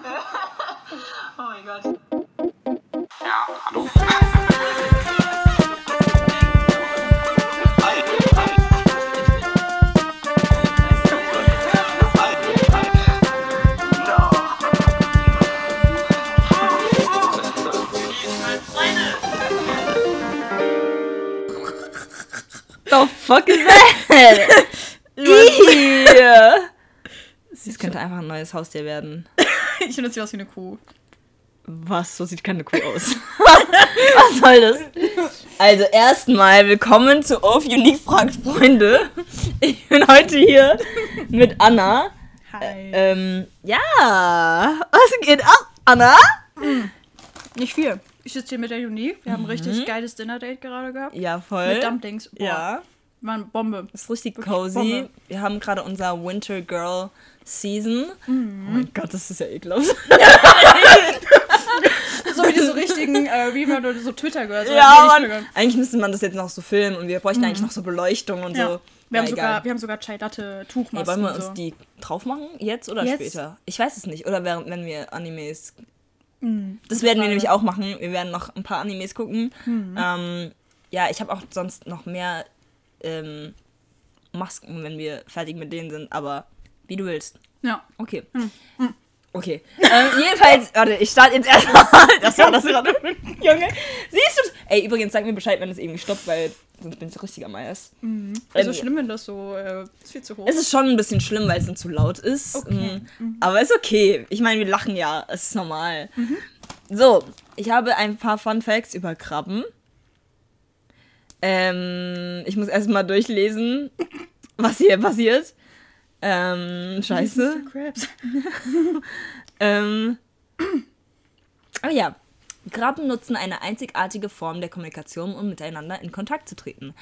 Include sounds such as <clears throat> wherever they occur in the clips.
<laughs> Oh mein Gott. Ja, hallo. The fuck is that? <laughs> Das <laughs> könnte einfach ein neues Haustier werden. <laughs> Ich finde, das sieht aus wie eine Kuh. Was? So sieht keine Kuh aus. <laughs> Was soll das? Also erstmal willkommen zu Off Unique fragt Freunde. Ich bin heute hier mit Anna. Hi. Ähm, ja, was geht ab, Anna? Nicht viel. Ich sitze hier mit der Unique. Wir haben ein richtig geiles Dinner-Date gerade gehabt. Ja, voll. Mit Dumplings. Boah, Ja, War eine Bombe. ist richtig cozy. Bombe. Wir haben gerade unser Winter Girl Season. Mhm. Oh mein Gott, das ist ja ekelhaft. <laughs> So wie diese richtigen, äh, wie man so Twitter gehört. so Ja, Mann. Eigentlich müsste man das jetzt noch so filmen und wir bräuchten eigentlich noch so Beleuchtung und Mhm. Ja. so. Wir haben, Ja, sogar, egal. wir haben sogar Chai Latte Ey, Tuchmasken. wollen wir uns so. die drauf machen? Jetzt oder Jetzt? später? Ich weiß es nicht. Oder während, wenn wir Animes. Mhm. Das werden wir nämlich auch machen. Wir werden noch ein paar Animes gucken. Mhm. Ähm, ja, ich habe auch sonst noch mehr ähm, Masken, wenn wir fertig mit denen sind. Aber wie du willst. Ja. Okay. Mhm. Okay. Ähm, jedenfalls, <laughs> warte, ich starte jetzt erstmal. <laughs> Das war das gerade. Junge. Siehst du? Ey, übrigens, sag mir Bescheid, wenn es irgendwie stoppt, weil sonst bin ich richtig am Eis. Also Ähm, schlimm, wenn das so äh, ist viel zu hoch. Es ist schon ein bisschen schlimm, weil es dann zu laut ist. Okay. Mm, Aber ist okay. Ich meine, wir lachen ja. Es ist normal. So, ich habe ein paar Fun Facts über Krabben. Ähm, ich muss erstmal durchlesen, <laughs> was hier passiert. Ähm, scheiße. <laughs> Ähm, ah ja. Krabben nutzen eine einzigartige Form der Kommunikation, um miteinander in Kontakt zu treten.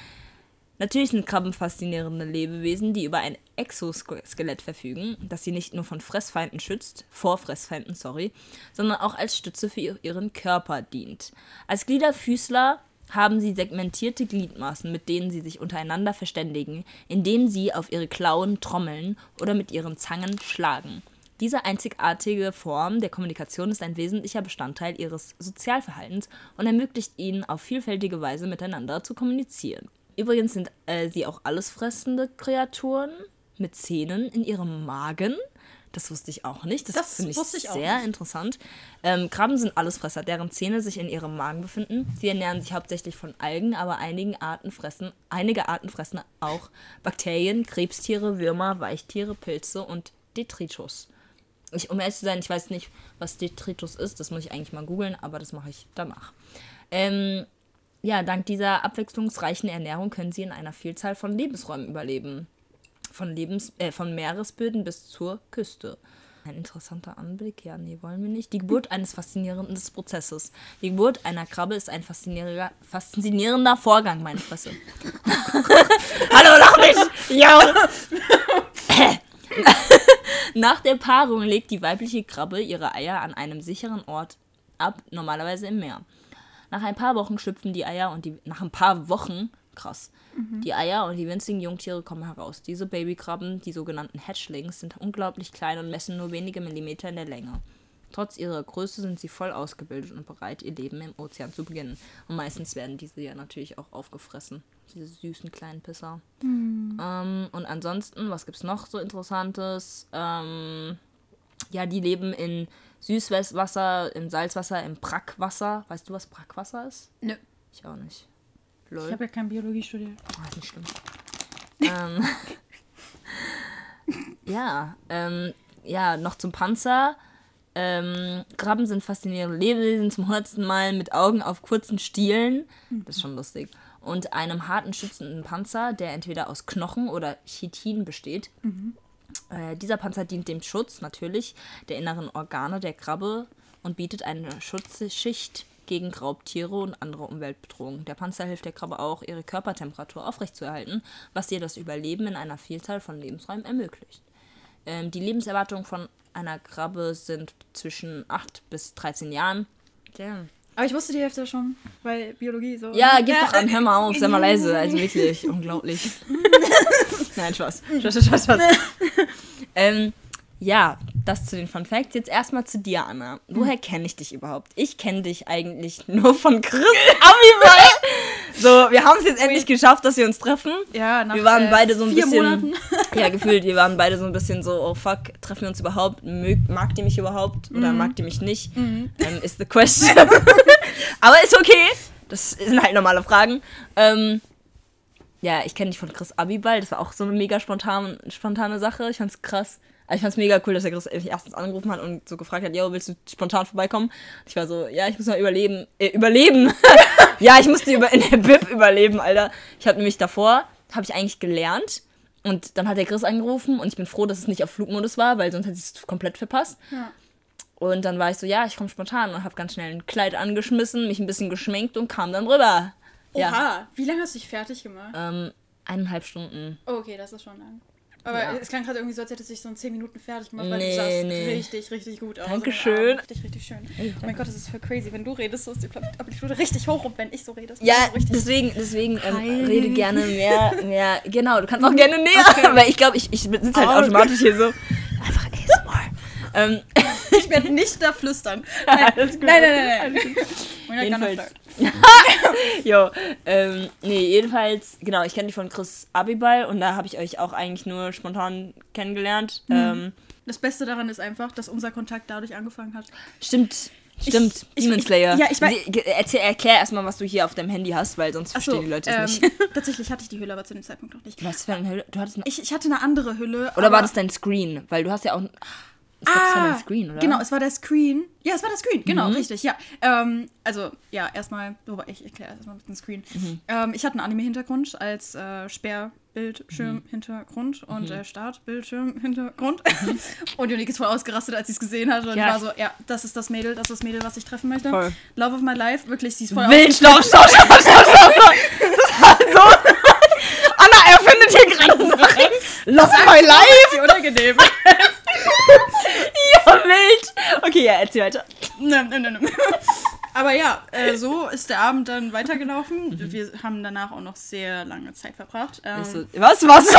Natürlich sind Krabben faszinierende Lebewesen, die über ein Exoskelett verfügen, das sie nicht nur von Fressfeinden schützt, vor Fressfeinden, sorry, sondern auch als Stütze für ihr- ihren Körper dient. Als Gliederfüßler haben sie segmentierte Gliedmaßen, mit denen sie sich untereinander verständigen, indem sie auf ihre Klauen trommeln oder mit ihren Zangen schlagen. Diese einzigartige Form der Kommunikation ist ein wesentlicher Bestandteil ihres Sozialverhaltens und ermöglicht ihnen auf vielfältige Weise miteinander zu kommunizieren. Übrigens sind äh, sie auch allesfressende Kreaturen mit Zähnen in ihrem Magen. Das wusste ich auch nicht. Das, Das finde ich ich sehr interessant. Ähm, Krabben sind Allesfresser, deren Zähne sich in ihrem Magen befinden. Sie ernähren sich hauptsächlich von Algen, aber einigen Arten fressen, einige Arten fressen auch Bakterien, Krebstiere, Würmer, Weichtiere, Pilze und Detritus. Ich, um ehrlich zu sein, ich weiß nicht, was Detritus ist. Das muss ich eigentlich mal googeln, aber das mache ich danach. Ähm, ja, dank dieser abwechslungsreichen Ernährung können sie in einer Vielzahl von Lebensräumen überleben. Von, Lebens äh, von Meeresböden bis zur Küste. Ein interessanter Anblick, ja, nee, wollen wir nicht. Die Geburt eines faszinierenden Prozesses. Die Geburt einer Krabbe ist ein faszinierender, faszinierender Vorgang, meine Fresse. <laughs> Hallo, lach nicht! Ja! <laughs> Nach der Paarung legt die weibliche Krabbe ihre Eier an einem sicheren Ort ab, normalerweise im Meer. Nach ein paar Wochen schlüpfen die Eier und die. Nach ein paar Wochen, krass. Die Eier und die winzigen Jungtiere kommen heraus. Diese Babykrabben, die sogenannten Hatchlings, sind unglaublich klein und messen nur wenige Millimeter in der Länge. Trotz ihrer Größe sind sie voll ausgebildet und bereit, ihr Leben im Ozean zu beginnen. Und meistens werden diese ja natürlich auch aufgefressen. Diese süßen kleinen Pisser. Ähm, und ansonsten, was gibt's noch so Interessantes? Ähm, ja, die leben in Süßwasser, im Salzwasser, im Brackwasser. Weißt du, was Brackwasser ist? Nö. Ich auch nicht. Ich Lol. habe ja kein Biologie studiert. Ah, ist nicht schlimm. ähm, <laughs> ja, ähm, ja, noch zum Panzer. Ähm, Krabben sind faszinierende Lebewesen zum hundertsten Mal mit Augen auf kurzen Stielen. Das ist schon lustig. Und einem harten, schützenden Panzer, der entweder aus Knochen oder Chitin besteht. Äh, dieser Panzer dient dem Schutz natürlich der inneren Organe der Krabbe und bietet eine Schutzschicht gegen Raubtiere und andere Umweltbedrohungen. Der Panzer hilft der Krabbe auch, ihre Körpertemperatur aufrechtzuerhalten, was ihr das Überleben in einer Vielzahl von Lebensräumen ermöglicht. Ähm, die Lebenserwartung von einer Krabbe sind zwischen 8 bis 13 Jahren. Damn. Aber ich wusste die Hälfte schon, weil Biologie so. Ja, gib doch an, hör mal auf, sei mal <laughs> leise. Also wirklich, unglaublich. <laughs> Nein, Spaß. <laughs> Spaß, Spaß, Spaß. ähm, ja, das zu den Fun Facts. Jetzt erstmal zu dir, Anna. Woher kenne ich dich überhaupt? Ich kenne dich eigentlich <laughs> nur von Chris Abiball. <laughs> so, wir haben es jetzt endlich geschafft, dass wir uns treffen. Ja, nach wir waren äh, beide so ein vier bisschen. Monaten. <laughs> ja, gefühlt, wir waren beide so ein bisschen so, oh fuck, treffen wir uns überhaupt? Mög, mag die mich überhaupt? Oder mag die mich nicht? Ähm, ist the question. Aber ist okay. Das sind halt normale Fragen. Ähm, ja, ich kenne dich von Chris Abiball. Das war auch so eine mega spontan, spontane Sache. Ich fand's krass. Also ich fand's mega cool, dass er Chris erstens angerufen hat und so gefragt hat, yo, willst du spontan vorbeikommen? Ich war so, ja, ich muss mal überleben. Äh, überleben? <laughs> ja, ich musste über, in der Bib überleben, Alter. Ich habe nämlich davor, habe ich eigentlich gelernt. Und dann hat der Chris angerufen und ich bin froh, dass es nicht auf Flugmodus war, weil sonst hätte ich es komplett verpasst. Ja. Und dann war ich so, ja, ich komme spontan und habe ganz schnell ein Kleid angeschmissen, mich ein bisschen geschminkt und kam dann rüber. Ja, Oha, wie lange hast du dich fertig gemacht? ähm, eineinhalb Stunden. Oh, okay, das ist schon lang. Aber Ja. es klang gerade irgendwie so, als hättest du dich so in 10 Minuten fertig gemacht, weil Nee, du sahst nee. richtig, richtig gut aus. Dankeschön. Richtig, richtig schön. oh mein Gott, das ist voll crazy. Wenn du redest, so ist die Amplitude richtig hoch und wenn ich so rede, ist Ja, so richtig deswegen, deswegen ähm, rede gerne mehr, mehr. <laughs> Genau, du kannst auch gerne näher, <laughs> weil ich glaube, ich, ich sitze halt Oh. automatisch hier so. Einfach ASMR. Ähm, <laughs> Ich werde nicht da flüstern. Nein, <laughs> nein, nein, nein. nein. Jedenfalls. <laughs> jo, ähm, nee, jedenfalls, genau, ich kenne dich von Chris Abiball und da habe ich euch auch eigentlich nur spontan kennengelernt. Ähm, Das Beste daran ist einfach, dass unser Kontakt dadurch angefangen hat. stimmt, stimmt, ich- Demon ich- Slayer. ja, ich weiß- Erzähl, erklär erstmal, was du hier auf deinem Handy hast, weil sonst verstehen die Leute es ähm, nicht. tatsächlich hatte ich die Hülle, aber zu dem Zeitpunkt noch nicht. Was für eine Hülle? Du hattest eine, Ich, ich hatte eine andere Hülle. oder war das dein Screen? Weil du hast ja auch. Ich glaube, das war dein Screen, oder? Genau, es war der Screen. Ja, es war der Screen, Mhm. genau, richtig, ja. Ähm, also, ja, erstmal, ich erkläre erstmal mit dem Screen. Mhm. Ähm, ich hatte einen Anime-Hintergrund als äh, Sperrbildschirm-Hintergrund Mhm. und äh, Startbildschirm-Hintergrund. <laughs> und Unique ist voll ausgerastet, als sie es gesehen hat. Und Ja. war so, ja, das ist das Mädel, das ist das Mädel, was ich treffen möchte. Voll. Love of my life, wirklich, sie ist voll Wild, stopp, stopp, stopp, stopp, stopp. Das war so. <laughs> Anna erfindet hier gerade Sachen. Lass my life. sie unangenehm. <laughs> Ja, wild. Okay, ja, erzähl weiter. Ne, ne, ne, ne. Aber ja, äh, so ist der Abend dann weitergelaufen. Wir haben danach auch noch sehr lange Zeit verbracht. Ähm, so, was, was? <laughs>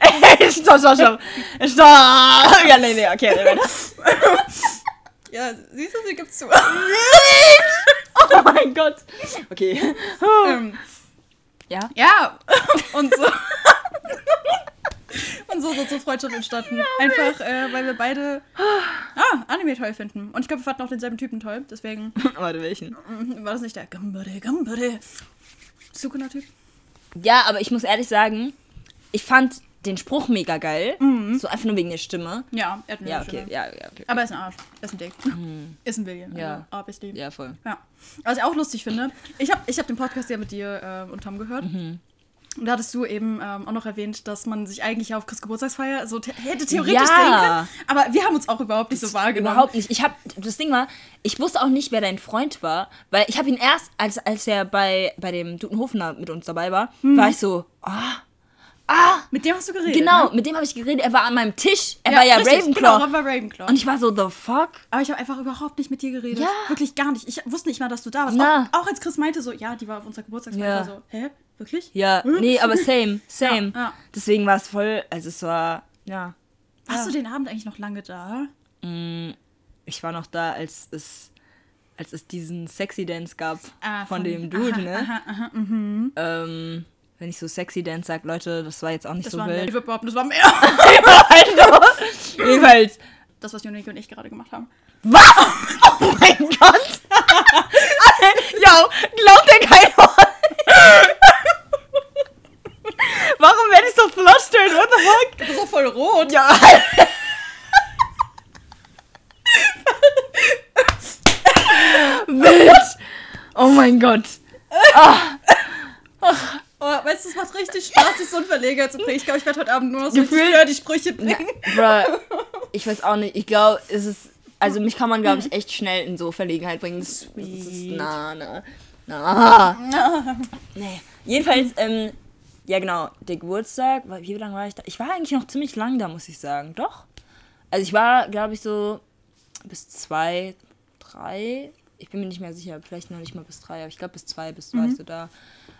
Ey, stopp, stopp, stopp. Stopp. Ja, nee, nee, okay, nee, ja, siehst du, sie gibt's zu. Oh mein Gott. Okay. ähm, Ja? ja, und so. Und so so Freundschaft entstanden. Einfach, äh, weil wir beide ah, Anime toll finden. Und ich glaube, wir fanden auch denselben Typen toll. Deswegen <laughs> Warte, welchen? mm, war das nicht der Gambare, Gambare. Sukuna-Typ. Ja, aber ich muss ehrlich sagen, ich fand den Spruch mega geil. So einfach nur wegen der Stimme. Ja, er hat eine Ja, Stimme. okay, ja, ja, okay. Aber er ist ein Arsch. Er ist ein Dick. Ist ein William. Ja. Also, obviously. Ja, voll. Ja. Was ich auch lustig finde, ich habe ich hab den Podcast ja mit dir äh, und Tom gehört. Mhm. Und da hattest du eben ähm, auch noch erwähnt, dass man sich eigentlich auf Chris Geburtstagsfeier so the hätte theoretisch Ja. sehen können. Aber wir haben uns auch überhaupt nicht so wahrgenommen. Überhaupt nicht. Ich hab, das Ding war, ich wusste auch nicht, wer dein Freund war, weil ich habe ihn erst, als, als er bei, bei dem Dutenhofner mit uns dabei war, war ich so, ah, ah, Mit dem hast du geredet. genau, Ne? mit dem habe ich geredet. Er war an meinem Tisch. Er war ja richtig, Ravenclaw. Genau, er war Ravenclaw. Und ich war so, the fuck? aber ich habe einfach überhaupt nicht mit dir geredet. Ja. Wirklich gar nicht. Ich wusste nicht mal, dass du da warst. Auch, auch als Chris meinte so, ja, die war auf unserer Geburtstagsfeier. Ja. So, hä? Wirklich? Ja, Hm? nee, aber same, <laughs> same. Ja, ja. Deswegen war es voll, also es war, ja. Warst du den Abend eigentlich noch lange da? Ich war noch da, als es, als es diesen Sexy Dance gab Ah, von, von- dem Dude, aha, ne? aha, aha, mhm. Ähm, wenn ich so Sexy Dance sag, Leute, das war jetzt auch nicht Das so war mehr. wild. Ich würde behaupten, das war mehr. <laughs> Jedenfalls. Das, was Unique und ich gerade gemacht haben. Was? Oh mein Gott! <laughs> Yo, glaubt dir kein Wort? Warum werde ich so flustered? What the fuck? Du bist doch voll rot. Ja, Wild! Oh mein Gott. Oh, weißt du, es macht richtig Spaß, dich so ein Verleger zu bringen. Ich glaube, ich werde heute Abend nur noch so richtig die Sprüche bringen. Bruh, <laughs> ich weiß auch nicht. Ich glaube, es ist. Also, mich kann man, glaube ich, echt schnell in so Verlegenheit bringen. Das, das ist. Sweet. Na, na. Na. <laughs> Nee. Jedenfalls, ähm, ja, genau. Der Geburtstag, wie lange war ich da? Ich war eigentlich noch ziemlich lang da, muss ich sagen. Doch. Also, ich war, glaube ich, so bis zwei, drei. Ich bin mir nicht mehr sicher. Vielleicht noch nicht mal bis drei, aber ich glaube, bis zwei, bis zwei warst du da.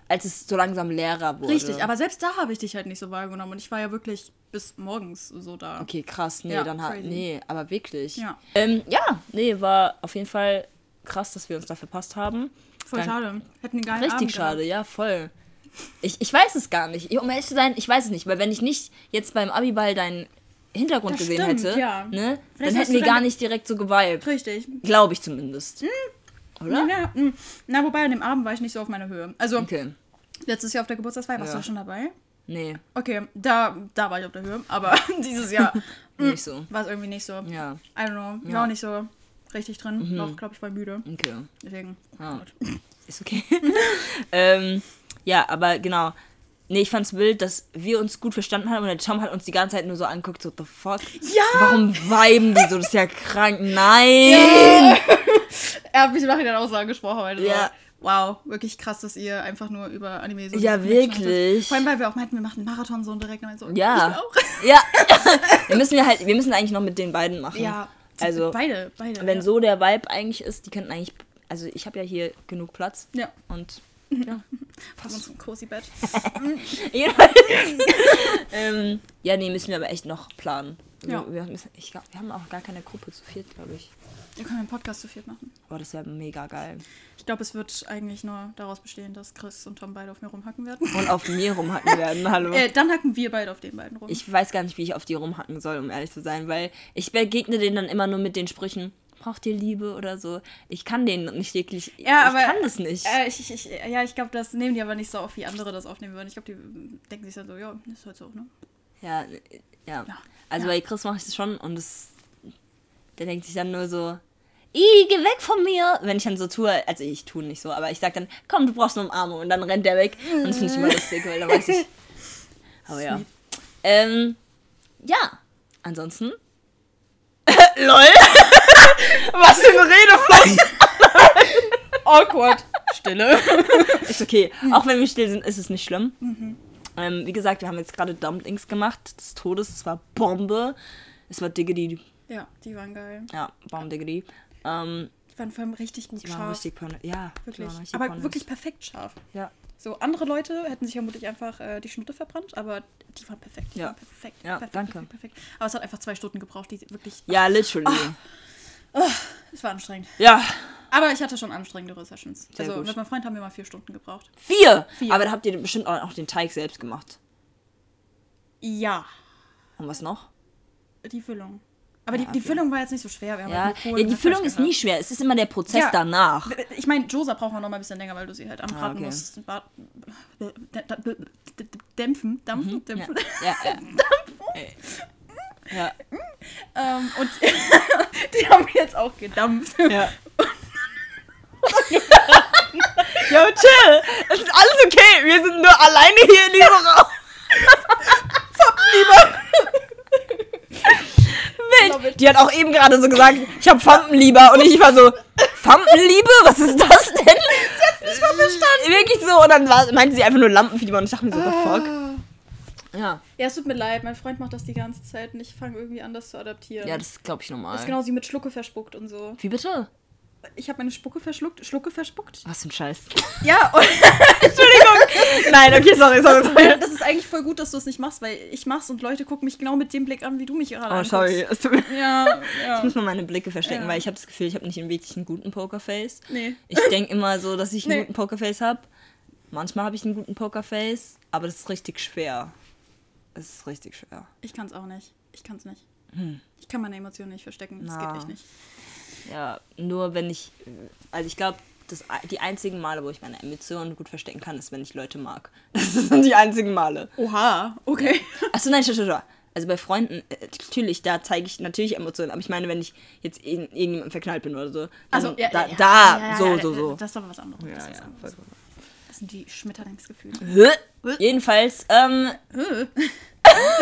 als es so langsam leerer wurde. Richtig, aber selbst da habe ich dich halt nicht so wahrgenommen. Und ich war ja wirklich bis morgens so da. Okay, krass. Nee, Ja, dann hat. crazy. Nee, aber wirklich. Ja. Ähm, ja, nee, war auf jeden Fall krass, dass wir uns da verpasst haben. Voll Dann- schade. Hätten einen geilen Richtig Abend schade, ja, voll. Ich, ich weiß es gar nicht. Um ehrlich zu sein, ich weiß es nicht, weil wenn ich nicht jetzt beim Abiball deinen Hintergrund Das gesehen stimmt, hätte, ja. ne, Vielleicht dann hätten wir gar nicht direkt so gehabt. Richtig. Glaube ich zumindest. Oder? Ja, mm. na, wobei an dem Abend war ich nicht so auf meiner Höhe. Also, Okay. letztes Jahr auf der Geburtstagsfeier, warst Ja. du schon dabei? Nee, Okay, da, da war ich auf der Höhe. Aber <laughs> dieses Jahr <laughs> nicht so. war es irgendwie nicht so. Ja, I don't know. War Ja. auch nicht so richtig drin. Noch, glaube ich, war müde. okay. Deswegen. Ah. Ist okay. <laughs> ähm, ja, aber genau. Nee, ich fand's wild, dass wir uns gut verstanden haben und der Tom hat uns die ganze Zeit nur so angeguckt, so, the fuck? Ja! Warum weiben die so? Das ist ja krank. Nein! <laughs> Er hat mich im Nachhinein auch so angesprochen, weil Ja. ja. wow, wirklich krass, dass ihr einfach nur über Anime so Ja, wirklich. Vor allem, weil wir auch meinten, wir machen einen Marathon so und direkt und so. Ja. <laughs> Ja. wir müssen ja halt, wir müssen eigentlich noch mit den beiden machen. Ja. Also, beide, beide. wenn ja. so der Vibe eigentlich ist, die könnten eigentlich, also ich habe ja hier genug Platz Ja, und <laughs> ja. Pass uns ein cozy Bett. <laughs> Jedenfalls. <laughs> ähm, ja, nee, müssen wir aber echt noch planen. Ja. wir, müssen, ich glaub, wir haben auch gar keine Gruppe zu viert, glaube ich. Wir können einen Podcast zu viert machen. Aber das wäre mega geil. Ich glaube, es wird eigentlich nur daraus bestehen, dass Chris und Tom beide auf mir rumhacken werden. Und auf mir rumhacken werden, <laughs> hallo. Äh, dann hacken wir beide auf den beiden rum. Ich weiß gar nicht, wie ich auf die rumhacken soll, um ehrlich zu sein, weil ich begegne denen dann immer nur mit den Sprüchen, braucht ihr Liebe oder so. Ich kann denen nicht wirklich, ja, aber, ich kann das nicht. Äh, ich, ich, ja, ich glaube, das nehmen die aber nicht so auf, wie andere das aufnehmen würden. Ich glaube, die denken sich dann so, ja, ist halt so, ne? Ja, ja. Ja. Also Ja. bei Chris mache ich das schon und es, der denkt sich dann nur so, Ih, geh weg von mir. Wenn ich dann so tue, also ich tue nicht so, aber ich sag dann, komm, du brauchst eine Umarmung und dann rennt der weg. Und das finde ich immer lustig, weil da weiß ich. <laughs> Aber ja. Ähm, ja, ansonsten. <laughs> LOL! <laughs> <laughs> Was für ein Redefluss! <laughs> Awkward. Stille. <laughs> Ist okay. Auch wenn wir still sind, ist es nicht schlimm. Ähm, wie gesagt, wir haben jetzt gerade Dumplings gemacht des Todes. Es war Bombe. Es war Diggity. ja, die waren geil. Ja, Bomb Diggity. Ähm, Die waren vor allem richtig gut die waren scharf. richtig Porno. Ja, wirklich. waren richtig Aber pornos. wirklich perfekt scharf. Ja. So, andere Leute hätten sich vermutlich einfach äh, die Schnutte verbrannt, aber die waren perfekt. Die Ja. waren perfekt. Ja, perfekt, danke. Perfekt, perfekt. Aber es hat einfach zwei Stunden gebraucht, die wirklich. Ja, literally. Es war anstrengend. Ja, Aber ich hatte schon anstrengendere Sessions. Sehr also gut. mit meinem Freund haben wir mal vier Stunden gebraucht. vier. Vier. Aber da habt ihr bestimmt auch den Teig selbst gemacht. Ja, Und was noch? die Füllung. Aber Ja, die, die okay. Füllung war jetzt nicht so schwer. Ja, halt ja die Füllung ist nie schwer. Es ist immer der Prozess Ja. danach. Ich meine, Josa braucht man noch mal ein bisschen länger, weil du sie halt anbraten okay. musst. Dämpfen, dampfen, Mhm. Ja, dämpfen. ja, ja. Ja. <laughs> Ähm, und <laughs> die haben jetzt auch gedampft. ja. <laughs> Yo, chill. Es ist alles okay. Wir sind nur alleine hier in diesem Raum. Wild. it. Die hat auch eben gerade so gesagt, ich hab Fampenlieber. Und ich war so, Fampenliebe? Was ist das denn? Sie hat's nicht mal verstanden. Wirklich so. Und dann war, meinte sie einfach nur Lampenfieber. Und ich dachte mir so, the fuck? Ja. Ja, es tut mir leid, mein Freund macht das die ganze Zeit und ich fange irgendwie an, das zu adaptieren. Ja, das ist, glaube ich, normal. das ist genau wie mit Schlucke verspuckt und so. Wie bitte? Ich habe meine Spucke verschluckt, Schlucke verspuckt. Was für ein Scheiß. Ja, <laughs> und <laughs> Nein, okay, sorry, sorry, sorry. das ist eigentlich voll gut, dass du es nicht machst, weil ich mach's und Leute gucken mich genau mit dem Blick an, wie du mich gerade Oh, anguckst. sorry. Mir Ja, Ich ja. muss mal meine Blicke verstecken, Ja. weil ich habe das Gefühl, ich habe nicht wirklich einen guten Pokerface. Nee. Ich denke immer so, dass ich einen Nee. guten Pokerface habe. Manchmal habe ich einen guten Pokerface, aber das ist richtig schwer. Es ist richtig schwer. Ich kann's auch nicht. Ich kann's nicht. Ich kann meine Emotionen nicht verstecken. Das Hm. Na. geht echt nicht. Ja, nur wenn ich. Also ich glaube, die einzigen Male, wo ich meine Emotionen gut verstecken kann, ist, wenn ich Leute mag. <laughs> Das sind die einzigen Male. Oha, okay. Achso, nein, stopp, stopp, stopp. Also bei Freunden, äh, natürlich, da zeige ich natürlich Emotionen, aber ich meine, wenn ich jetzt in irgendjemanden verknallt bin oder so, Also, ja, da, ja, da ja, so, so, so. Das ist doch was anderes. Ja, das, ja, anderes. das sind die Schmetterlingsgefühle. Hä? Jedenfalls, ähm, Äh. <laughs> <laughs>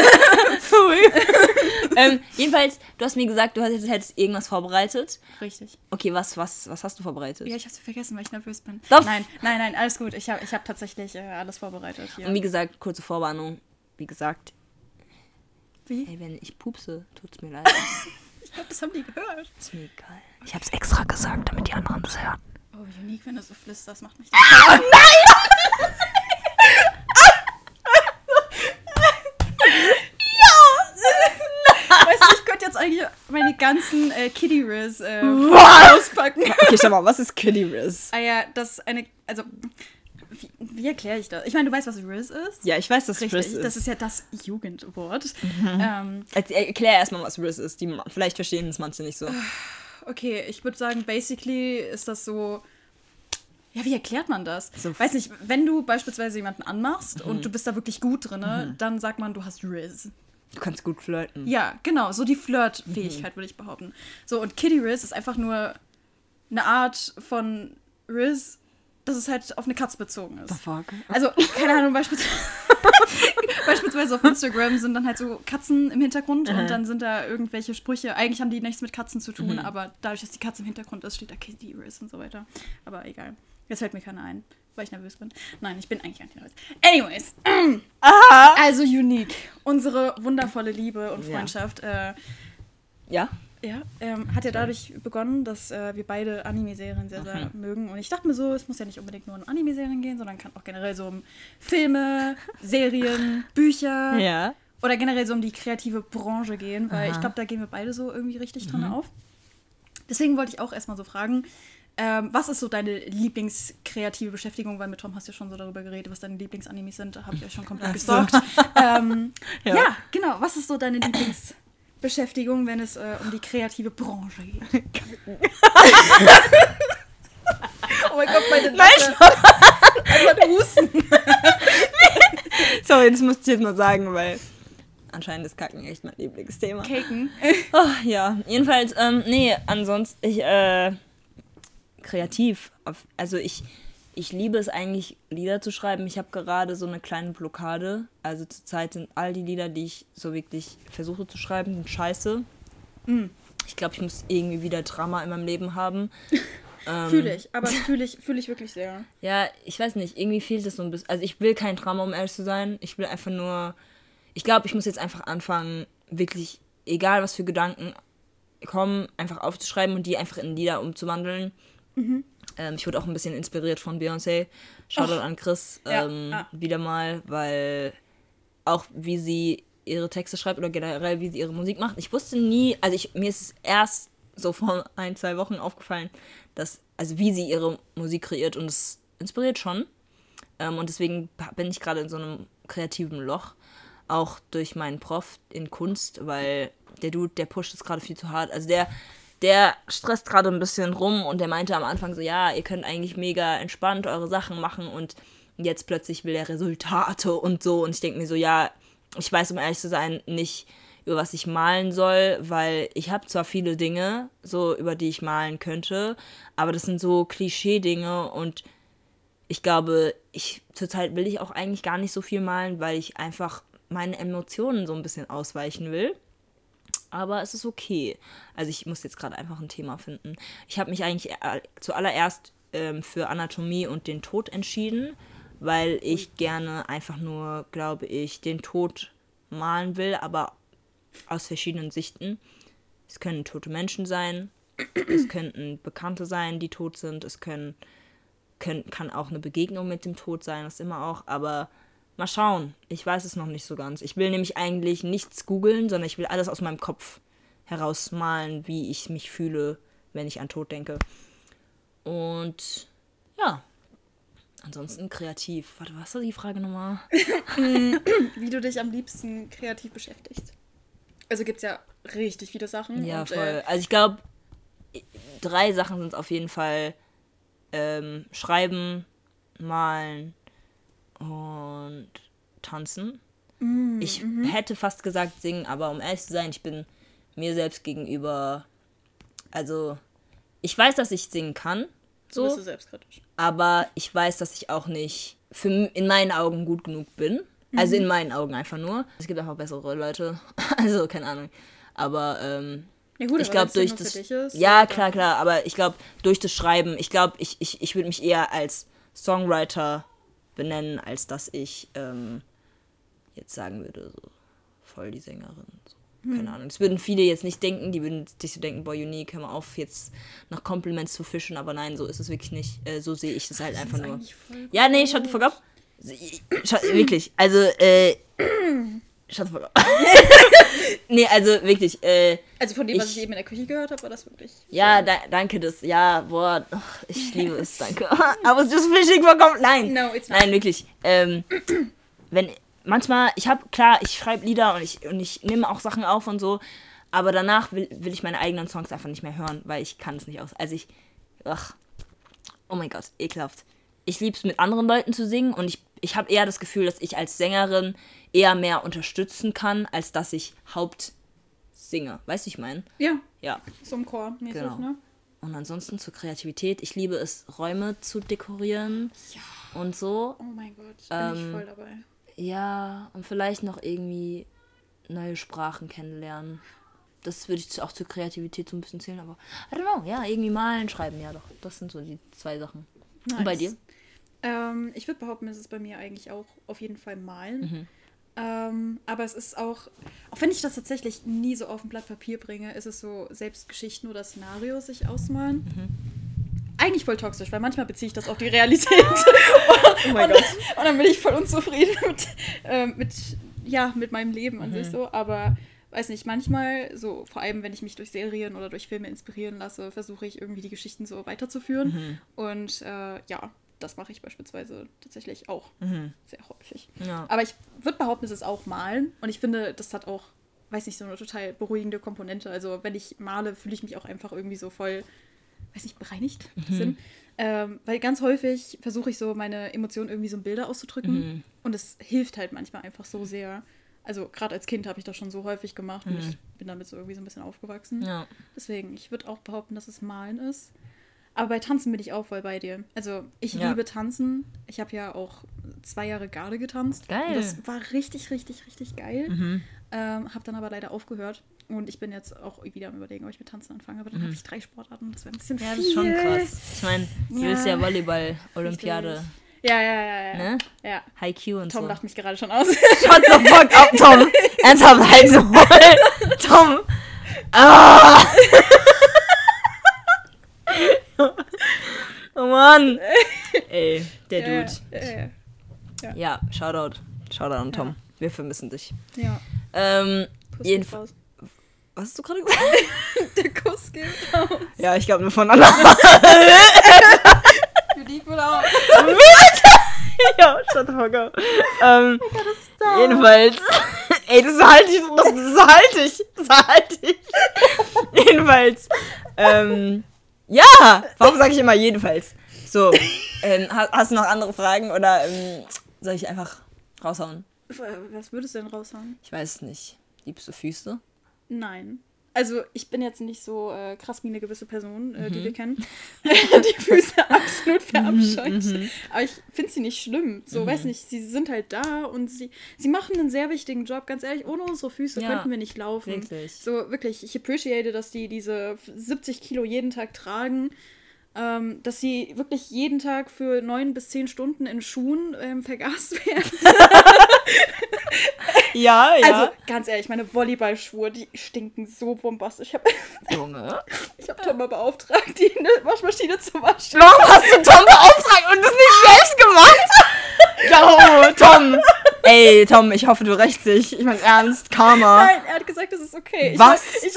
<laughs> ähm, jedenfalls, du hast mir gesagt, du hättest, hättest irgendwas vorbereitet. Richtig. Okay, was, was, was hast du vorbereitet? Ja, ich hab's vergessen, weil ich nervös bin. Doch. Nein, nein, nein, alles gut. Ich habe ich hab tatsächlich äh, alles vorbereitet hier. Und wie gesagt, kurze Vorwarnung. Wie gesagt, Wie? ey, wenn ich pupse, tut's mir leid. <laughs> Ich glaube, das haben die gehört. Ist mir egal. Ich hab's extra gesagt, damit die anderen das hören. Oh, unique, wenn du so flüsterst, macht mich Ah, das. Eigentlich meine ganzen äh, Kitty Riz äh, auspacken. <laughs> Okay, schau mal, was ist Kitty Riz? ah ja, das ist eine, also, wie, wie erkläre ich das? Ich meine, du weißt, was Riz ist? Ja, ich weiß, dass Richtig, Riz ist. das ist ja das Jugendwort. Ähm, Erz- Erklär erstmal, was Riz ist. Die, vielleicht verstehen es manche nicht so. okay, ich würde sagen, basically ist das so. Ja, wie erklärt man das? So- Weiß nicht, wenn du beispielsweise jemanden anmachst Mhm. und du bist da wirklich gut drin, dann sagt man, du hast Riz. Du kannst gut flirten. Ja, genau, so die Flirt-Fähigkeit, würde ich behaupten. So, und Kitty Riz ist einfach nur eine Art von Riz, dass es halt auf eine Katze bezogen ist. fuck? Also, keine Ahnung, beispielsweise, <laughs> beispielsweise auf Instagram sind dann halt so Katzen im Hintergrund und dann sind da irgendwelche Sprüche. Eigentlich haben die nichts mit Katzen zu tun, aber dadurch, dass die Katze im Hintergrund ist, steht da Kitty Riz und so weiter. Aber egal. Jetzt fällt mir keiner ein, weil ich nervös bin. Nein, ich bin eigentlich gar nicht nervös. Anyways. <clears throat> Also unique. Unsere wundervolle Liebe und Ja. Freundschaft äh, Ja? ja, ähm, hat ja dadurch begonnen, dass äh, wir beide Anime-Serien sehr, sehr mögen. Und ich dachte mir so, es muss ja nicht unbedingt nur um Anime-Serien gehen, sondern kann auch generell so um Filme, <laughs> Serien, Bücher Ja. oder generell so um die kreative Branche gehen, weil Aha. ich glaube, da gehen wir beide so irgendwie richtig dran auf. Deswegen wollte ich auch erstmal so fragen, ähm, was ist so deine Lieblingskreative Beschäftigung? Weil mit Tom hast du ja schon so darüber geredet, was deine Lieblingsanimes sind. Da habe ich euch schon <laughs> komplett gestalkt. ähm, Ja. ja. genau. Was ist so deine Lieblingsbeschäftigung, wenn es äh, um die kreative Branche geht? <laughs> oh mein Gott, meine Nein, Einfach Husten. Sorry, das musste ich jetzt mal sagen, weil anscheinend ist Kacken echt mein Lieblingsthema. Caken. Oh, ja, jedenfalls, ähm, nee, ansonsten, ich, äh, kreativ. Also ich, ich liebe es eigentlich, Lieder zu schreiben. Ich habe gerade so eine kleine Blockade. Also zurzeit sind all die Lieder, die ich so wirklich versuche zu schreiben, scheiße. Ich glaube, ich muss irgendwie wieder Drama in meinem Leben haben. <laughs> Ähm, Fühle ich, aber fühle ich, fühl ich wirklich sehr. Ja, ich weiß nicht, irgendwie fehlt es so ein bisschen. Also ich will kein Drama, um ehrlich zu sein. Ich will einfach nur. Ich glaube, ich muss jetzt einfach anfangen, wirklich, egal was für Gedanken kommen, einfach aufzuschreiben und die einfach in Lieder umzuwandeln. Ähm, ich wurde auch ein bisschen inspiriert von Beyoncé. Shoutout an Chris Ja, ähm, ja. wieder mal, weil auch wie sie ihre Texte schreibt oder generell wie sie ihre Musik macht. Ich wusste nie, also ich, mir ist es erst so vor ein, zwei Wochen aufgefallen, dass, also wie sie ihre Musik kreiert und es inspiriert schon. Ähm, und deswegen bin ich gerade in so einem kreativen Loch, auch durch meinen Prof in Kunst, weil der Dude, der pusht es gerade viel zu hart. Also der, der stresst gerade ein bisschen rum und der meinte am Anfang so, ja, ihr könnt eigentlich mega entspannt eure Sachen machen und jetzt plötzlich will er Resultate und so. Und ich denke mir so, ja, ich weiß, um ehrlich zu sein, nicht über was ich malen soll, weil ich habe zwar viele Dinge, so über die ich malen könnte, aber das sind so Klischee-Dinge und ich glaube, ich zurzeit will ich auch eigentlich gar nicht so viel malen, weil ich einfach meine Emotionen so ein bisschen ausweichen will. Aber es ist okay. Also ich muss jetzt gerade einfach ein Thema finden. Ich habe mich eigentlich äh, zuallererst ähm, für Anatomie und den Tod entschieden, weil ich gerne einfach nur, glaube ich, den Tod malen will, aber aus verschiedenen Sichten. Es können tote Menschen sein, es <clears throat> könnten Bekannte sein, die tot sind, es können, können, kann auch eine Begegnung mit dem Tod sein, das immer auch, aber mal schauen. Ich weiß es noch nicht so ganz. Ich will nämlich eigentlich nichts googeln, sondern ich will alles aus meinem Kopf herausmalen, wie ich mich fühle, wenn ich an Tod denke. Und ja, ansonsten kreativ. Warte, was war die Frage nochmal? <laughs> Wie du dich am liebsten kreativ beschäftigst. Also gibt es ja richtig viele Sachen. Ja, und, voll. Äh, Also ich glaube, drei Sachen sind es auf jeden Fall. Ähm, schreiben, malen und tanzen. ich hätte fast gesagt singen, aber um ehrlich zu sein, ich bin mir selbst gegenüber. Also, ich weiß, dass ich singen kann. so bist du selbstkritisch. aber ich weiß, dass ich auch nicht für, in meinen Augen gut genug bin. Also in meinen Augen einfach nur. Es gibt einfach bessere Leute. <laughs> Also, keine Ahnung. Aber ähm, Ja, gut, ich glaube durch das ist, ja dann- klar klar aber ich glaube durch das Schreiben ich glaube ich, ich, ich würde mich eher als Songwriter benennen als dass ich ähm, jetzt sagen würde so voll die Sängerin so. Hm. keine Ahnung. Das würden viele jetzt nicht denken die würden sich so denken boah Unique hör mal auf jetzt nach Compliments zu fischen. Aber nein so ist es wirklich nicht. Äh, so sehe ich das halt einfach ist nur. ja nee shut the fuck up wirklich. Also äh, <clears throat> <clears throat> Up. <laughs> nee, also wirklich, äh, Also von dem, was Ich- ich eben in der Küche gehört habe, war das wirklich. ja, da, danke, das, ja, boah, ach, ich liebe es, danke. I was just fishing for Nein, No, it's not. nein, wirklich. Ähm, wenn, manchmal, ich habe, klar, ich schreibe Lieder und ich, und ich nehme auch Sachen auf und so, aber danach will, will ich meine eigenen Songs einfach nicht mehr hören, weil ich kann es nicht aus. Also ich, ach, oh mein Gott, ekelhaft. Ich liebe es mit anderen Leuten zu singen und ich, ich habe eher das Gefühl, dass ich als Sängerin eher mehr unterstützen kann, als dass ich Haupt singe. Weißt du, ich meine? Ja, Ja. so im Chor mäßig, Genau. ne? Und ansonsten zur Kreativität. Ich liebe es, Räume zu dekorieren Ja. und so. Oh mein Gott, bin ich Ähm, voll dabei. Ja, und vielleicht noch irgendwie neue Sprachen kennenlernen. Das würde ich auch zur Kreativität so ein bisschen zählen, aber I don't know. Ja, irgendwie malen, schreiben, ja doch. Das sind so die zwei Sachen. Und bei Nice. dir? Ähm, ich würde behaupten, es ist bei mir eigentlich auch auf jeden Fall Malen. Mhm. Ähm, aber es ist auch, auch wenn ich das tatsächlich nie so auf ein Blatt Papier bringe, ist es so, selbst Geschichten oder Szenarios sich ausmalen. Mhm. Eigentlich voll toxisch, weil manchmal beziehe ich das auf die Realität. <laughs> Oh mein Gott. Und dann bin ich voll unzufrieden <laughs> mit, ähm, mit, ja, mit meinem Leben an Mhm. sich so. Aber weiß nicht, manchmal, so vor allem wenn ich mich durch Serien oder durch Filme inspirieren lasse, versuche ich irgendwie die Geschichten so weiterzuführen. Mhm. Und äh, ja, das mache ich beispielsweise tatsächlich auch Mhm. sehr häufig. Ja. Aber ich würde behaupten, es ist auch Malen. Und ich finde, das hat auch, weiß nicht, so eine total beruhigende Komponente. Also wenn ich male, fühle ich mich auch einfach irgendwie so voll, weiß nicht, bereinigt. Sinn? Ähm, weil ganz häufig versuche ich so meine Emotionen irgendwie so in Bilder auszudrücken. Und es hilft halt manchmal einfach so sehr. Also gerade als Kind habe ich das schon so häufig gemacht und ich bin damit so irgendwie so ein bisschen aufgewachsen. Ja. Deswegen, ich würde auch behaupten, dass es Malen ist. Aber bei Tanzen bin ich auch voll bei dir. Also ich Ja. liebe Tanzen. Ich habe ja auch zwei Jahre Garde getanzt. Geil. Und das war richtig, richtig, richtig geil. Mhm. Ähm, habe dann aber leider aufgehört. Und ich bin jetzt auch wieder am überlegen, ob ich mit Tanzen anfange. Aber dann habe ich drei Sportarten. Das wäre ein bisschen Mhm. Ja, viel. das ist schon krass. Ich meine, du Ja. willst ja Volleyball-Olympiade, Ja, ja, ja, ja. ne? ja. High Q und Tom so. lacht mich gerade schon aus. <laughs> Shut the fuck up, Tom. <laughs> Ernsthaft, halt so voll. Tom. Ah. <laughs> oh Mann. <laughs> Ey, der Dude. Ja, ja, Ja, Shoutout. Shoutout an Tom. Wir vermissen dich. ja. Ähm, jedenfalls. Was hast du gerade <laughs> gesagt? Der Kuss geht raus. ja, ich glaube nur voneinander. <laughs> Für die oder auch. ja, shut the fuck up. Ähm, da. jedenfalls. Ey, das halte ich, das, das halte ich, das halte ich. jedenfalls. Ähm, ja, warum sage ich immer jedenfalls? So, ähm, hast, hast du noch andere Fragen oder ähm, soll ich einfach raushauen? Was würdest du denn raushauen? Ich weiß es nicht. Liebst du Füße? Nein. Also ich bin jetzt nicht so äh, krass wie eine gewisse Person, äh, Mhm. die wir kennen, <laughs> <laughs> die Füße absolut verabscheut. Mhm, Aber ich finde sie nicht schlimm. So, weiß nicht, sie sind halt da und sie, sie machen einen sehr wichtigen Job. Ganz ehrlich, ohne unsere Füße Ja, könnten wir nicht laufen. wirklich. So, wirklich, ich appreciate, dass die diese 70 Kilo jeden Tag tragen. Ähm, dass sie wirklich jeden Tag für neun bis zehn Stunden in Schuhen ähm, vergast <laughs> werden. Ja, Also, ganz ehrlich, meine Volleyballschuhe, die stinken so bombastisch. Ich habe Junge. ich hab Tom mal beauftragt, die in der Waschmaschine zu waschen. Warum hast du Tom beauftragt und das nicht selbst gemacht? Ja, Tom. Ey, Tom, ich hoffe, du rächst dich. Ich mein ernst, Karma. Nein, er hat gesagt, das ist okay. Ich Was? mei- Ich,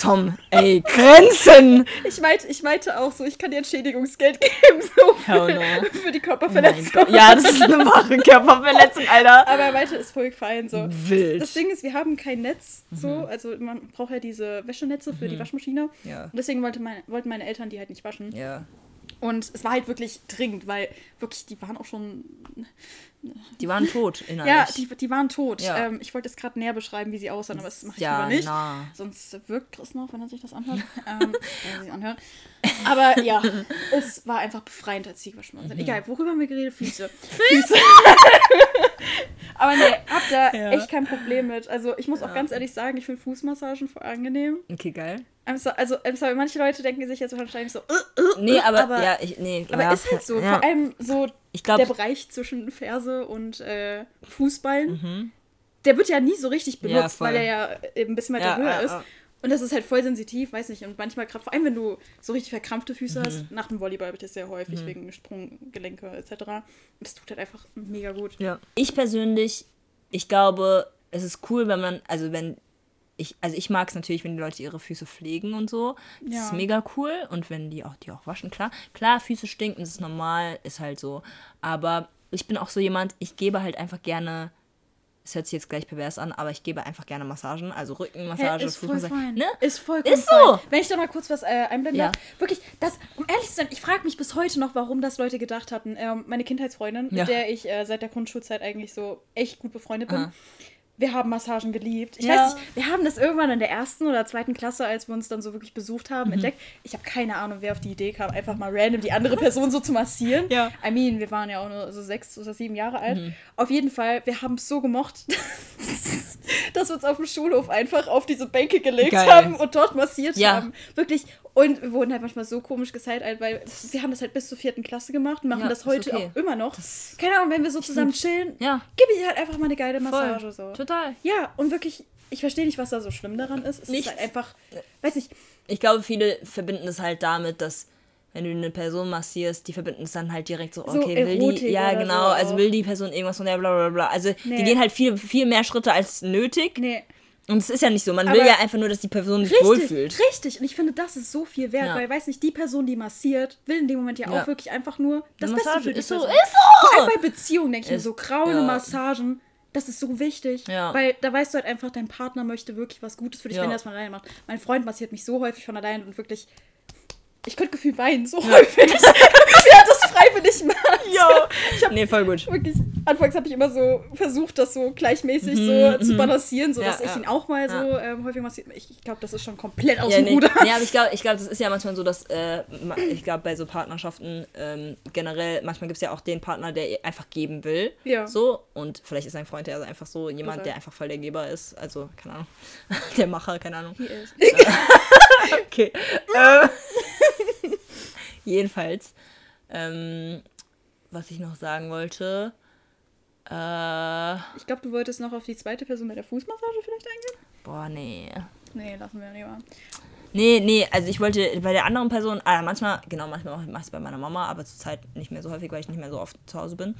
Tom, ey, Grenzen. ich, meinte, ich meinte auch so, ich kann dir Entschädigungsgeld geben, so für, no. für die Oh mein Körperverletzung. Gott. Ja, das ist eine wahre Körperverletzung, Alter. Aber er meinte, ist voll fein so. Wild. Das Ding ist, wir haben kein Netz, so, Mhm. also man braucht ja diese Wäschenetze für die Waschmaschine. Ja. Und deswegen wollte meine, wollten meine Eltern die halt nicht waschen. Ja. Und es war halt wirklich dringend, weil wirklich, die waren auch schon. Die waren tot <laughs> innerlich. Ja, die, die waren tot. Ja. Ähm, ich wollte jetzt gerade näher beschreiben, wie sie aussahen, aber das mache ich ja, lieber nicht. na. Sonst wirkt Chris noch, wenn er sich das anhört. <laughs> ähm, wenn er anhört. Aber ja, <laughs> es war einfach befreiend, als sie gewaschen worden sind. Egal, worüber haben wir geredet? Füße. Füße. Aber nee, hab da Ja. echt kein Problem mit. Also ich muss auch ganz ehrlich sagen, ich finde Fußmassagen voll angenehm. Okay, geil. So, also I'm sorry, manche Leute denken sich jetzt wahrscheinlich so, äh, äh, Nee, aber, aber, ja, ich, nee. aber ja, ist halt so. Ja. Vor allem so Ich der glaube, Bereich zwischen Ferse und äh, Fußballen, der wird ja nie so richtig Mhm. Ja, benutzt, voll. weil er ja eben ein bisschen weiter Ja, höher ja, ist. ja. Und das ist halt voll sensitiv, weiß nicht. Und manchmal, gerade vor allem, wenn du so richtig verkrampfte Füße Mhm. hast, nach dem Volleyball wird das sehr häufig wegen Sprunggelenke etc. Das tut halt einfach mega gut. Ja. Ich persönlich, ich glaube, es ist cool, wenn man, also wenn ich, also ich mag es natürlich, wenn die Leute ihre Füße pflegen und so. Das Ja. ist mega cool. Und wenn die auch, die auch waschen, klar. Klar, Füße stinken, das ist normal, ist halt so. Aber ich bin auch so jemand, ich gebe halt einfach gerne, es hört sich jetzt gleich pervers an, aber ich gebe einfach gerne Massagen, also Rückenmassage, Hä, ist voll fein. Ne? Ist vollkommen Ist so. fein. Wenn ich da mal kurz was äh, einblenden Ja. Wirklich, das, um ehrlich zu sein, ich frage mich bis heute noch, warum das Leute gedacht hatten. Ähm, meine Kindheitsfreundin, Ja. mit der ich äh, seit der Grundschulzeit eigentlich so echt gut befreundet bin. Aha. Wir haben Massagen geliebt. Ich Ja. weiß nicht, wir haben das irgendwann in der ersten oder zweiten Klasse, als wir uns dann so wirklich besucht Mhm. haben, entdeckt. Ich habe keine Ahnung, wer auf die Idee kam, einfach mal random die andere <laughs> Person so zu massieren. Ja. I mean, wir waren ja auch nur so sechs oder sieben Jahre alt. Mhm. Auf jeden Fall, wir haben es so gemocht, <laughs> dass wir uns auf dem Schulhof einfach auf diese Bänke gelegt Geil. haben und dort massiert Ja. haben. Wirklich. Und wir wurden halt manchmal so komisch gezeigt, weil wir haben das halt bis zur vierten Klasse gemacht und machen Ja, das heute okay. auch immer noch. Das- Keine Ahnung, wenn wir so zusammen chillen, Ja. gib ich halt einfach mal eine geile Voll. Massage. So. Total. Ja, und wirklich, ich verstehe nicht, was da so schlimm daran ist. Es Nichts. ist halt einfach, weiß ich, Ich glaube, viele verbinden es halt damit, dass wenn du eine Person massierst, die verbinden es dann halt direkt so, So okay, will die, ja genau, so also will die Person irgendwas von der, bla bla bla. Also Nee. die gehen halt viel, viel mehr Schritte als nötig. nee. Und es ist ja nicht so, man Aber- will ja einfach nur, dass die Person sich Richtig, wohlfühlt. richtig. Und ich finde, das ist so viel wert, Ja. weil, weiß nicht, die Person, die massiert, will in dem Moment ja, Ja. auch wirklich einfach nur das Eine Beste Massage für die ist so, ist Vor so! allem bei Beziehungen denke ich mir so, graue ja. Massagen, das ist so wichtig. Ja. Weil da weißt du halt einfach, dein Partner möchte wirklich was Gutes für dich, wenn er das mal alleine macht. Mein Freund massiert mich so häufig von allein und wirklich, ich könnte gefühlt weinen, so häufig. <laughs> Wie er das freiwillig macht. Ja. Ich hab Nee, voll gut. wirklich, anfangs habe ich immer so versucht, das so gleichmäßig so Mhm, zu mhm. balancieren, sodass Ja, ich ja. ihn auch mal so Ja. ähm, häufig massiert. Ich, ich glaube, das ist schon komplett aus Ja, dem nee. Ruder. nee, aber ich glaube, ich glaub, das ist ja manchmal so, dass, äh, ich glaube, bei so Partnerschaften ähm, generell, manchmal gibt es ja auch den Partner, der einfach geben will. Ja. So. Und vielleicht ist sein Freund ja also einfach so jemand, Total. der einfach voll der Geber ist. Also, keine Ahnung. <laughs> Der Macher, keine Ahnung. Hier ist. <laughs> Okay. ähm, <laughs> jedenfalls, ähm, was ich noch sagen wollte. Äh, Ich glaube, du wolltest noch auf die zweite Person mit der Fußmassage vielleicht eingehen? boah, nee. Nee, lassen wir lieber. Nee, nee, also ich wollte bei der anderen Person, ah, manchmal, genau, manchmal mache ich es bei meiner Mama, aber zurzeit nicht mehr so häufig, weil ich nicht mehr so oft zu Hause bin.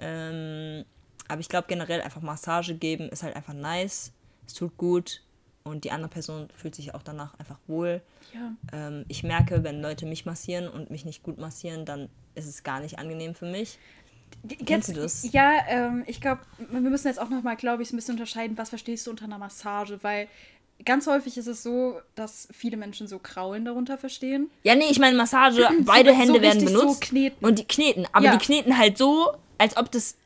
Ähm, aber ich glaube generell einfach Massage geben ist halt einfach nice, es tut gut und die andere Person fühlt sich auch danach einfach wohl. Ja. Ähm, ich merke, wenn Leute mich massieren und mich nicht gut massieren, dann ist es gar nicht angenehm für mich. Kennst du das? Ja, ähm, ich glaube, wir müssen jetzt auch nochmal, glaube ich, ein bisschen unterscheiden, was verstehst du unter einer Massage, weil ganz häufig ist es so, dass viele Menschen so Kraulen darunter verstehen. Ja, nee, ich meine Massage, <clears throat> beide so Hände werden richtig so benutzt kneten. und die kneten, aber Ja. die kneten halt so, als ob das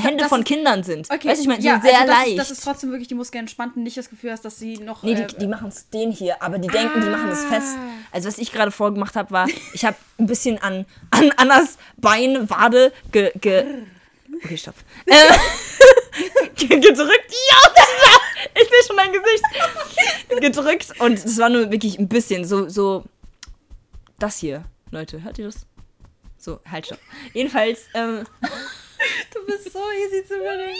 Hände Das von Kindern sind. Okay, Weißt du, ich meine, ja, sehr also das leicht. Ist, das ist trotzdem wirklich die Muskeln entspannt und nicht das Gefühl hast, dass sie noch. Nee, äh, die, die machen es den hier, aber die denken, die machen das fest. Ah. Also was ich gerade vorgemacht habe, war, ich habe ein bisschen an, an Annas Bein, Wade ge... ge okay, stopp. Äh, <laughs> ge- gedrückt. Ja, das war, ich sehe schon dein Gesicht. Gedrückt und es war nur wirklich ein bisschen so, so das hier. Leute, hört ihr das? So, halt, stopp. Jedenfalls, ähm, du bist so easy zu überreden.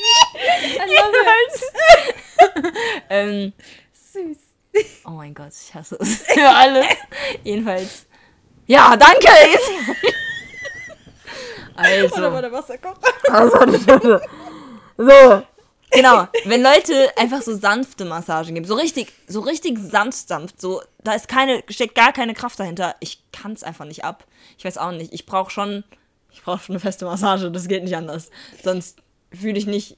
jedenfalls, <laughs> <laughs> ähm, Süß. Oh mein Gott, ich hasse es <laughs> für alles. Jedenfalls. Ja, danke! also. Oder war der Wasserkocher? also so. Genau, wenn Leute einfach so sanfte Massagen geben, so richtig, so richtig sanft, sanft, so, da ist keine, steckt gar keine Kraft dahinter. Ich kann es einfach nicht ab. Ich weiß auch nicht. Ich brauche schon, ich brauche schon eine feste Massage. Das geht nicht anders. Sonst fühle ich nicht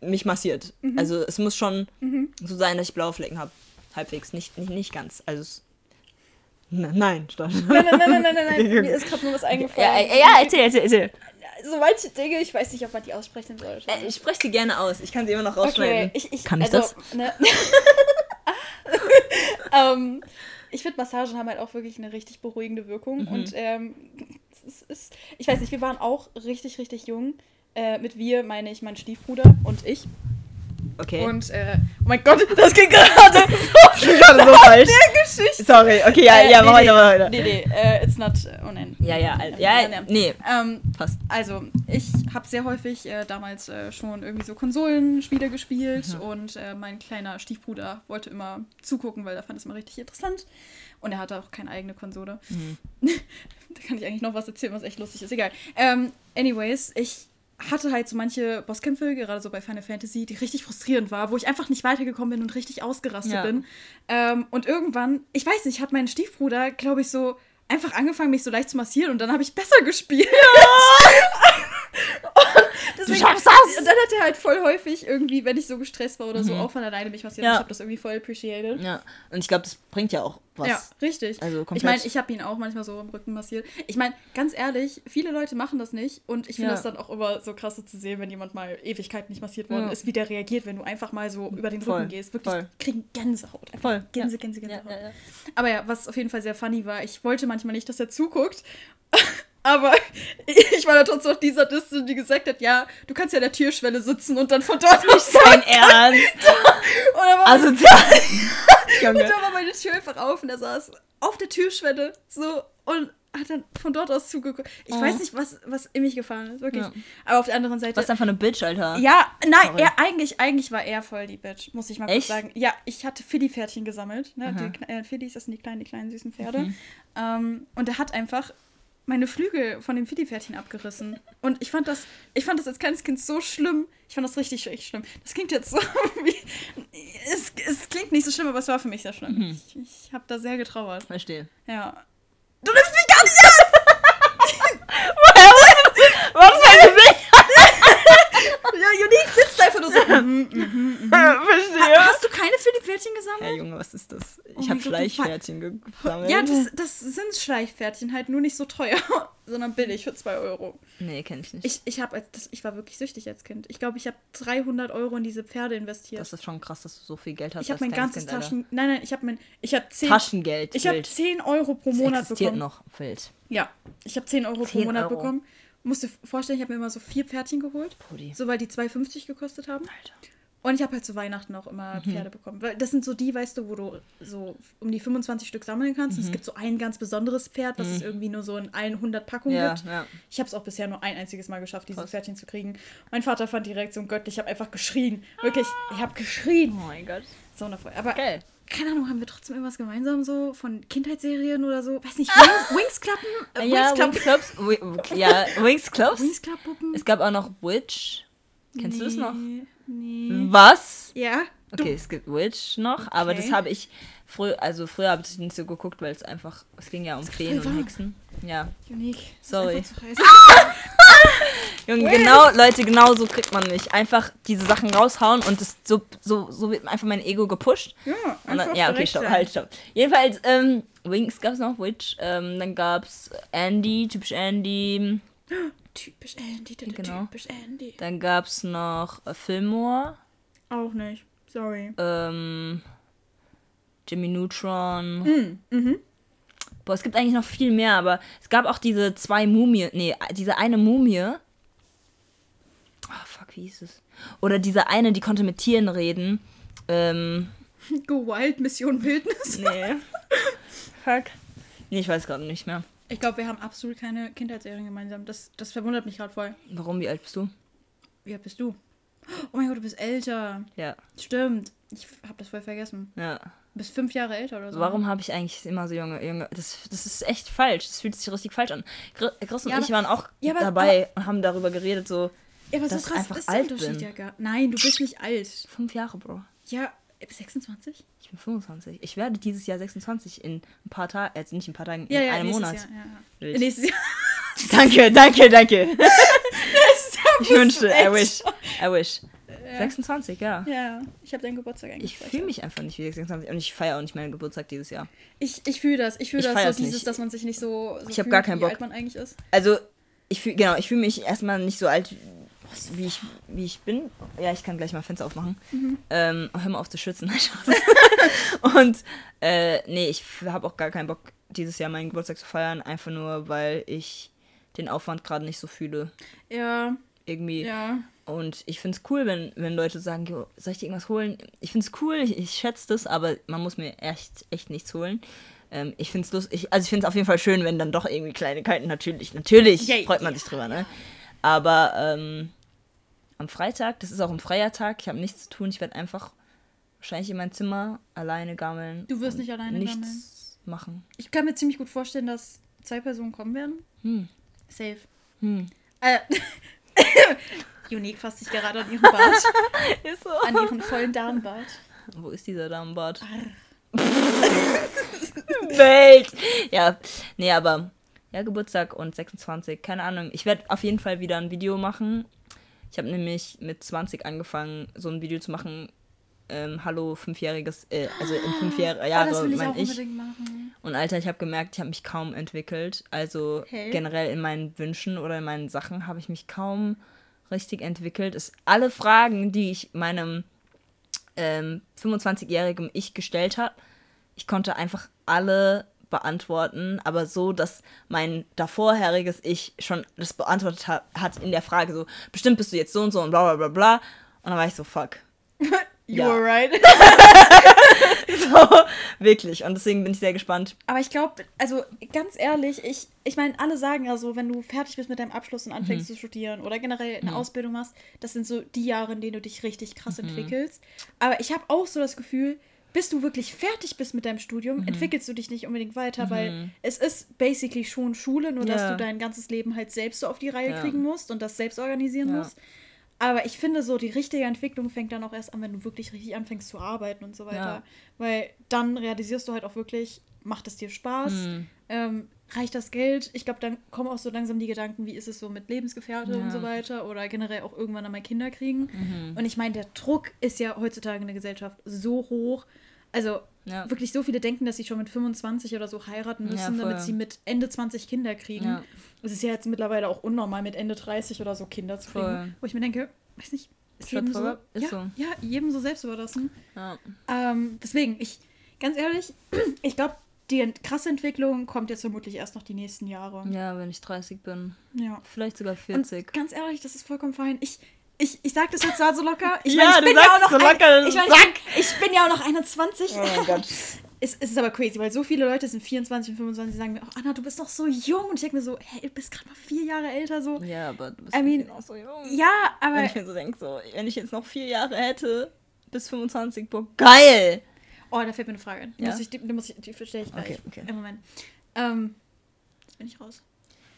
mich massiert. Also es muss schon so sein, dass ich blaue Flecken habe. Halbwegs, nicht, nicht, nicht ganz. Also es, Ne- nein, stopp. Nein, nein, nein, nein, nein, nein, nein. <laughs> Mir ist gerade nur was Ja, eingefallen. ja, ja, erzähl, erzähl, erzähl. So manche Dinge, ich weiß nicht, ob man die aussprechen sollte. Äh, Ich spreche sie gerne aus. Ich kann sie immer noch Okay, rausschneiden. ich, ich, Kann ich also, das? Ne, <laughs> ähm, ich finde, Massagen haben halt auch wirklich eine richtig beruhigende Wirkung. Mhm. Und ähm, es ist, ich weiß nicht, wir waren auch richtig, richtig jung. Äh, mit wir meine ich mein Stiefbruder und ich. Okay. Und, äh, oh mein Gott, <laughs> das ging gerade so <laughs> gerade so falsch. der Geschichte. Sorry, okay, ja, Äh, ja, nee, mach nee, weiter, weiter. Nee, nee, äh, it's not, oh nein. Ja, ja, Alter. Ja, nee, Ähm, passt. also, ich habe sehr häufig äh, damals äh, schon irgendwie so Konsolenspiele gespielt Mhm. und äh, mein kleiner Stiefbruder wollte immer zugucken, weil er fand es immer richtig interessant. Und er hatte auch keine eigene Konsole. Mhm. <laughs> da kann ich eigentlich noch was erzählen, was echt lustig ist. Egal. Ähm, anyways, ich hatte halt so manche Bosskämpfe, gerade so bei Final Fantasy, die richtig frustrierend war, wo ich einfach nicht weitergekommen bin und richtig ausgerastet Ja. bin. Ähm, und irgendwann, ich weiß nicht, hat mein Stiefbruder, glaube ich, so einfach angefangen, mich so leicht zu massieren und dann habe ich besser <laughs> gespielt. Und deswegen- schaffst das! Und dann hat er halt voll häufig irgendwie, wenn ich so gestresst war oder so, Mhm. auch von alleine mich massiert. Ja. Ich habe das irgendwie voll appreciated. Ja, und ich glaube, das bringt ja auch was. Ja, richtig. Also ich komplett. meine, ich habe ihn auch manchmal so im Rücken massiert. Ich meine, ganz ehrlich, viele Leute machen das nicht und ich finde Ja. das dann auch immer so krass so zu sehen, wenn jemand mal Ewigkeiten nicht massiert worden Ja. ist, wie der reagiert, wenn du einfach mal so über den Voll, Rücken gehst. Wirklich voll. kriegen Gänsehaut. Einfach Voll, Gänse. Gänse, Gänsehaut. Aber ja, was auf jeden Fall sehr funny war, ich wollte manchmal nicht, dass er zuguckt. <laughs> Aber <laughs> ich war da trotzdem noch dieser Diste, die gesagt hat, ja, du kannst ja an der Türschwelle sitzen und dann von dort aus Dein Ernst? <laughs> Und dann war Also, <laughs> Und Junge. dann war meine Tür einfach auf und er saß auf der Türschwelle so und hat dann von dort aus zugeguckt. Ich Oh. weiß nicht, was, was in mich gefahren ist, wirklich. Ja. Aber auf der anderen Seite. Was ist einfach eine Bitch, Alter. ja, nein, Sorry. er, eigentlich, eigentlich war er voll die Bitch, muss ich mal kurz Echt? sagen. Ja, ich hatte Philly-Pferdchen gesammelt. Ne? Aha. Die, äh, Phillies, das sind die kleinen, die kleinen süßen Pferde. Mhm. Ähm, und er hat einfach meine Flügel von dem Philly-Pferdchen abgerissen. Und ich fand das, ich fand das als kleines Kind so schlimm. Ich fand das richtig, richtig schlimm. Das klingt jetzt so wie. Es, es klingt nicht so schlimm, aber es war für mich sehr schlimm. Mhm. Ich, ich habe da sehr getrauert. Verstehe. Ja. Du nimmst mich gar nicht ernst! Was für ein Gesicht? Ja, Unique sitzt einfach nur so. mhm, mhm, mhm. Verstehe. Hast du keine Philly-Pferdchen gesammelt? Hey Junge, was ist das? Ich Oh habe Schleichpferdchen ge- gesammelt. Ja, das, das sind Schleichpferdchen, halt nur nicht so teuer, <laughs> sondern billig für 2 Euro. Nee, kenn ich nicht. Ich, ich, hab, das, ich war wirklich süchtig als Kind. Ich glaube, ich habe 300 Euro in diese Pferde investiert. das ist schon krass, dass du so viel Geld hast. ich habe mein ganzes. Taschen... Nein, nein, ich habe mein... Ich habe 10... Taschengeld. Ich habe wild. 10 Euro pro Das Monat existiert bekommen. noch. Wild. Ja, ich habe 10 Euro pro 10 Monat Euro. bekommen. Musst dir vorstellen, ich habe mir immer so vier Pferdchen geholt. Brudi. So, weil die 2,50 gekostet haben. Alter. Und ich habe halt zu Weihnachten auch immer Mhm. Pferde bekommen. Weil das sind so die, weißt du, wo du so um die 25 Stück sammeln kannst. Und Mhm. es gibt so ein ganz besonderes Pferd, was es irgendwie nur so in allen 100 Packungen Ja, gibt. ja. Ich habe es auch bisher nur ein einziges Mal geschafft, dieses Krass. Pferdchen zu kriegen. Mein Vater fand die Reaktion göttlich. Ich habe einfach geschrien. Wirklich, ich habe geschrien. Oh mein Gott. So wundervoll. Aber Geil. Keine Ahnung, haben wir trotzdem irgendwas gemeinsam so von Kindheitsserien oder so? Weiß nicht, <laughs> Wings, Wingsklappen? Äh, Ja? Wings Clubs. Ja, Wings Clubs. Wings Club Puppen? Es gab auch noch Witch. Kennst du das noch? Nee. Nee. Was? Ja. Okay, es gibt Witch noch, aber Okay. das habe ich früher, also früher habe ich nicht so geguckt, weil es einfach, es ging ja um Feen und. Hexen. Ja. Unique. Ist Sorry. zu <laughs> heiß. <laughs> Junge, genau, Leute, genau so kriegt man mich. Einfach diese Sachen raushauen und das, so, so, so wird einfach mein Ego gepusht. Ja, Und dann, ja, okay, stopp, halt, stopp. Jedenfalls, ähm, Wings gab es noch, Witch. Ähm, dann gab es Andy, typisch Andy. <gasps> Typisch Andy, Genau. typisch Andy. Dann gab es noch äh, Fillmore. Auch nicht. Sorry. Ähm, Jimmy Neutron. Mhm. Mhm. Boah, es gibt eigentlich noch viel mehr, aber es gab auch diese zwei Mumie, nee, diese eine Mumie. Ah, fuck, wie hieß es? Oder diese eine, die konnte mit Tieren reden. Ähm, <laughs> Go Wild, Mission Wildnis. <laughs> nee. fuck. Nee, ich weiß gerade nicht mehr. Ich glaube, wir haben absolut keine Kindheitsserien gemeinsam. Das, das verwundert mich gerade voll. Warum, wie alt bist du? Wie alt bist du? Oh mein Gott, du bist älter. Ja, Stimmt. Ich habe das voll vergessen. ja. Du bist fünf Jahre älter oder so. Warum habe ich eigentlich immer so junge, junge, das, das ist echt falsch. Das fühlt sich richtig falsch an. Chris und Ja, ich aber- waren auch ja, aber- dabei und haben darüber geredet, so Ja, aber so dass ich krass einfach ist der alt Unterschied bin. ja gar Nein, du bist nicht alt. fünf Jahre, Bro. Ja, äh, 26? Ich bin 25. Ich werde dieses Jahr 26 in ein paar Tagen, jetzt nicht ein paar Tagen, in ja, einem Monat. Jahr. Ja, ja. Nächstes Jahr. <laughs> Danke, danke, danke. <laughs> ich wünschte, I wish, I wish. 26, ja. Ja, ich habe deinen Geburtstag eigentlich. Ich fühle mich einfach nicht wie 26 und ich feiere auch nicht meinen Geburtstag dieses Jahr. Ich, ich fühle das. Ich fühle das so dieses, dass man sich nicht so, so Ich fühlt, gar keinen wie Bock. alt man eigentlich ist. Also, ich fühle, genau, ich fühle mich erstmal nicht so alt, wie ich, wie ich bin. Ja, ich kann gleich mal Fenster aufmachen. Mhm. Ähm, hör mal auf zu schützen. <laughs> Und, äh, nee, ich habe auch gar keinen Bock, dieses Jahr meinen Geburtstag zu feiern, einfach nur, weil ich den Aufwand gerade nicht so fühle. Ja, Irgendwie. ja. Und ich finde es cool, wenn, wenn Leute sagen, jo, soll ich dir irgendwas holen? Ich finde es cool, ich, ich schätze das, aber man muss mir echt, echt nichts holen. Ähm, ich finde es lustig, also ich finde es auf jeden Fall schön, wenn dann doch irgendwie Kleinigkeiten, natürlich, natürlich Yay. freut man sich drüber, ne? Aber ähm, am Freitag, das ist auch ein freier Tag, ich habe nichts zu tun, ich werde einfach wahrscheinlich in mein Zimmer alleine gammeln. Du wirst nicht alleine nichts gammeln. machen. Ich kann mir ziemlich gut vorstellen, dass zwei Personen kommen werden. Hm. Safe. Hm. Äh, <laughs> <laughs> Unique fasst sich gerade an ihren Bart. <laughs> Ist so. an ihren vollen Darmbart. Wo ist dieser Damenbart? <laughs> Welt! Ja, nee, aber ja, Geburtstag und 26, keine Ahnung. Ich werde auf jeden Fall wieder ein Video machen. Ich habe nämlich mit 20 angefangen, so ein Video zu machen. Ähm, Hallo, fünfjähriges, äh, also in fünf Jahre, oh, Jahre das will ich ich. Und Alter, ich habe gemerkt, ich habe mich kaum entwickelt. Also Hä? generell in meinen Wünschen oder in meinen Sachen habe ich mich kaum richtig entwickelt. Es, alle Fragen, die ich meinem ähm, 25-jährigen Ich gestellt habe, ich konnte einfach alle beantworten, aber so, dass mein davorheriges Ich schon das beantwortet hat, hat in der Frage so, bestimmt bist du jetzt so und so und bla bla bla bla. Und dann war ich so, fuck. <laughs> You Ja. were right. <laughs> <laughs> So, wirklich. Und deswegen bin ich sehr gespannt. Aber ich glaube, also ganz ehrlich, ich, ich meine, alle sagen ja so, wenn du fertig bist mit deinem Abschluss und anfängst zu studieren oder generell eine Ausbildung machst, das sind so die Jahre, in denen du dich richtig krass entwickelst. Aber ich habe auch so das Gefühl, bis du wirklich fertig bist mit deinem Studium, entwickelst du dich nicht unbedingt weiter, weil es ist basically schon Schule, nur dass Ja. du dein ganzes Leben halt selbst so auf die Reihe Ja. kriegen musst und das selbst organisieren Ja. musst. Aber ich finde so, die richtige Entwicklung fängt dann auch erst an, wenn du wirklich richtig anfängst zu arbeiten und so weiter. Ja. Weil dann realisierst du halt auch wirklich, macht es dir Spaß? Mhm. Ähm, reicht das Geld? Ich glaube, dann kommen auch so langsam die Gedanken, wie ist es so mit Lebensgefährte und Ja. so weiter oder generell auch irgendwann einmal Kinder kriegen. Mhm. Und ich meine, der Druck ist ja heutzutage in der Gesellschaft so hoch. Also Ja. wirklich so viele denken, dass sie schon mit 25 oder so heiraten Ja, müssen, damit voll. sie mit Ende 20 Kinder kriegen. Ja. Es ist ja jetzt mittlerweile auch unnormal, mit Ende 30 oder so Kinder zu kriegen. Voll. Wo ich mir denke, weiß nicht, ist jedem so. Ist ja, so. ja, jedem so selbst überlassen. Ja. Ähm, deswegen, ich, ganz ehrlich, <clears throat> ich glaube, die krasse Entwicklung kommt jetzt vermutlich erst noch die nächsten Jahre. ja, wenn ich 30 bin. Ja. Vielleicht sogar Und 40. ganz ehrlich, das ist vollkommen fein. Ich, ich, ich sag das jetzt zwar so locker. Ich Ja, mein, ich du bin ja sagst auch noch so locker, ich, mein, ich, ich bin ja auch noch 21. Oh mein Gott. <laughs> Es, es ist aber crazy, weil so viele Leute sind 24 und 25 die sagen mir, oh, Anna, du bist noch so jung. Und ich denke mir so, hey, du bist gerade mal vier Jahre älter. So. Ja, aber du bist I mean, noch so jung. Ja, aber Wenn ich mir so denke, so, wenn ich jetzt noch vier Jahre hätte, bis 25, boah, geil! Oh, da fällt mir eine Frage ein. Ja? muss ich, die, muss ich, die verstehe ich gleich. Okay, okay. Im Moment. Ähm, jetzt bin ich raus.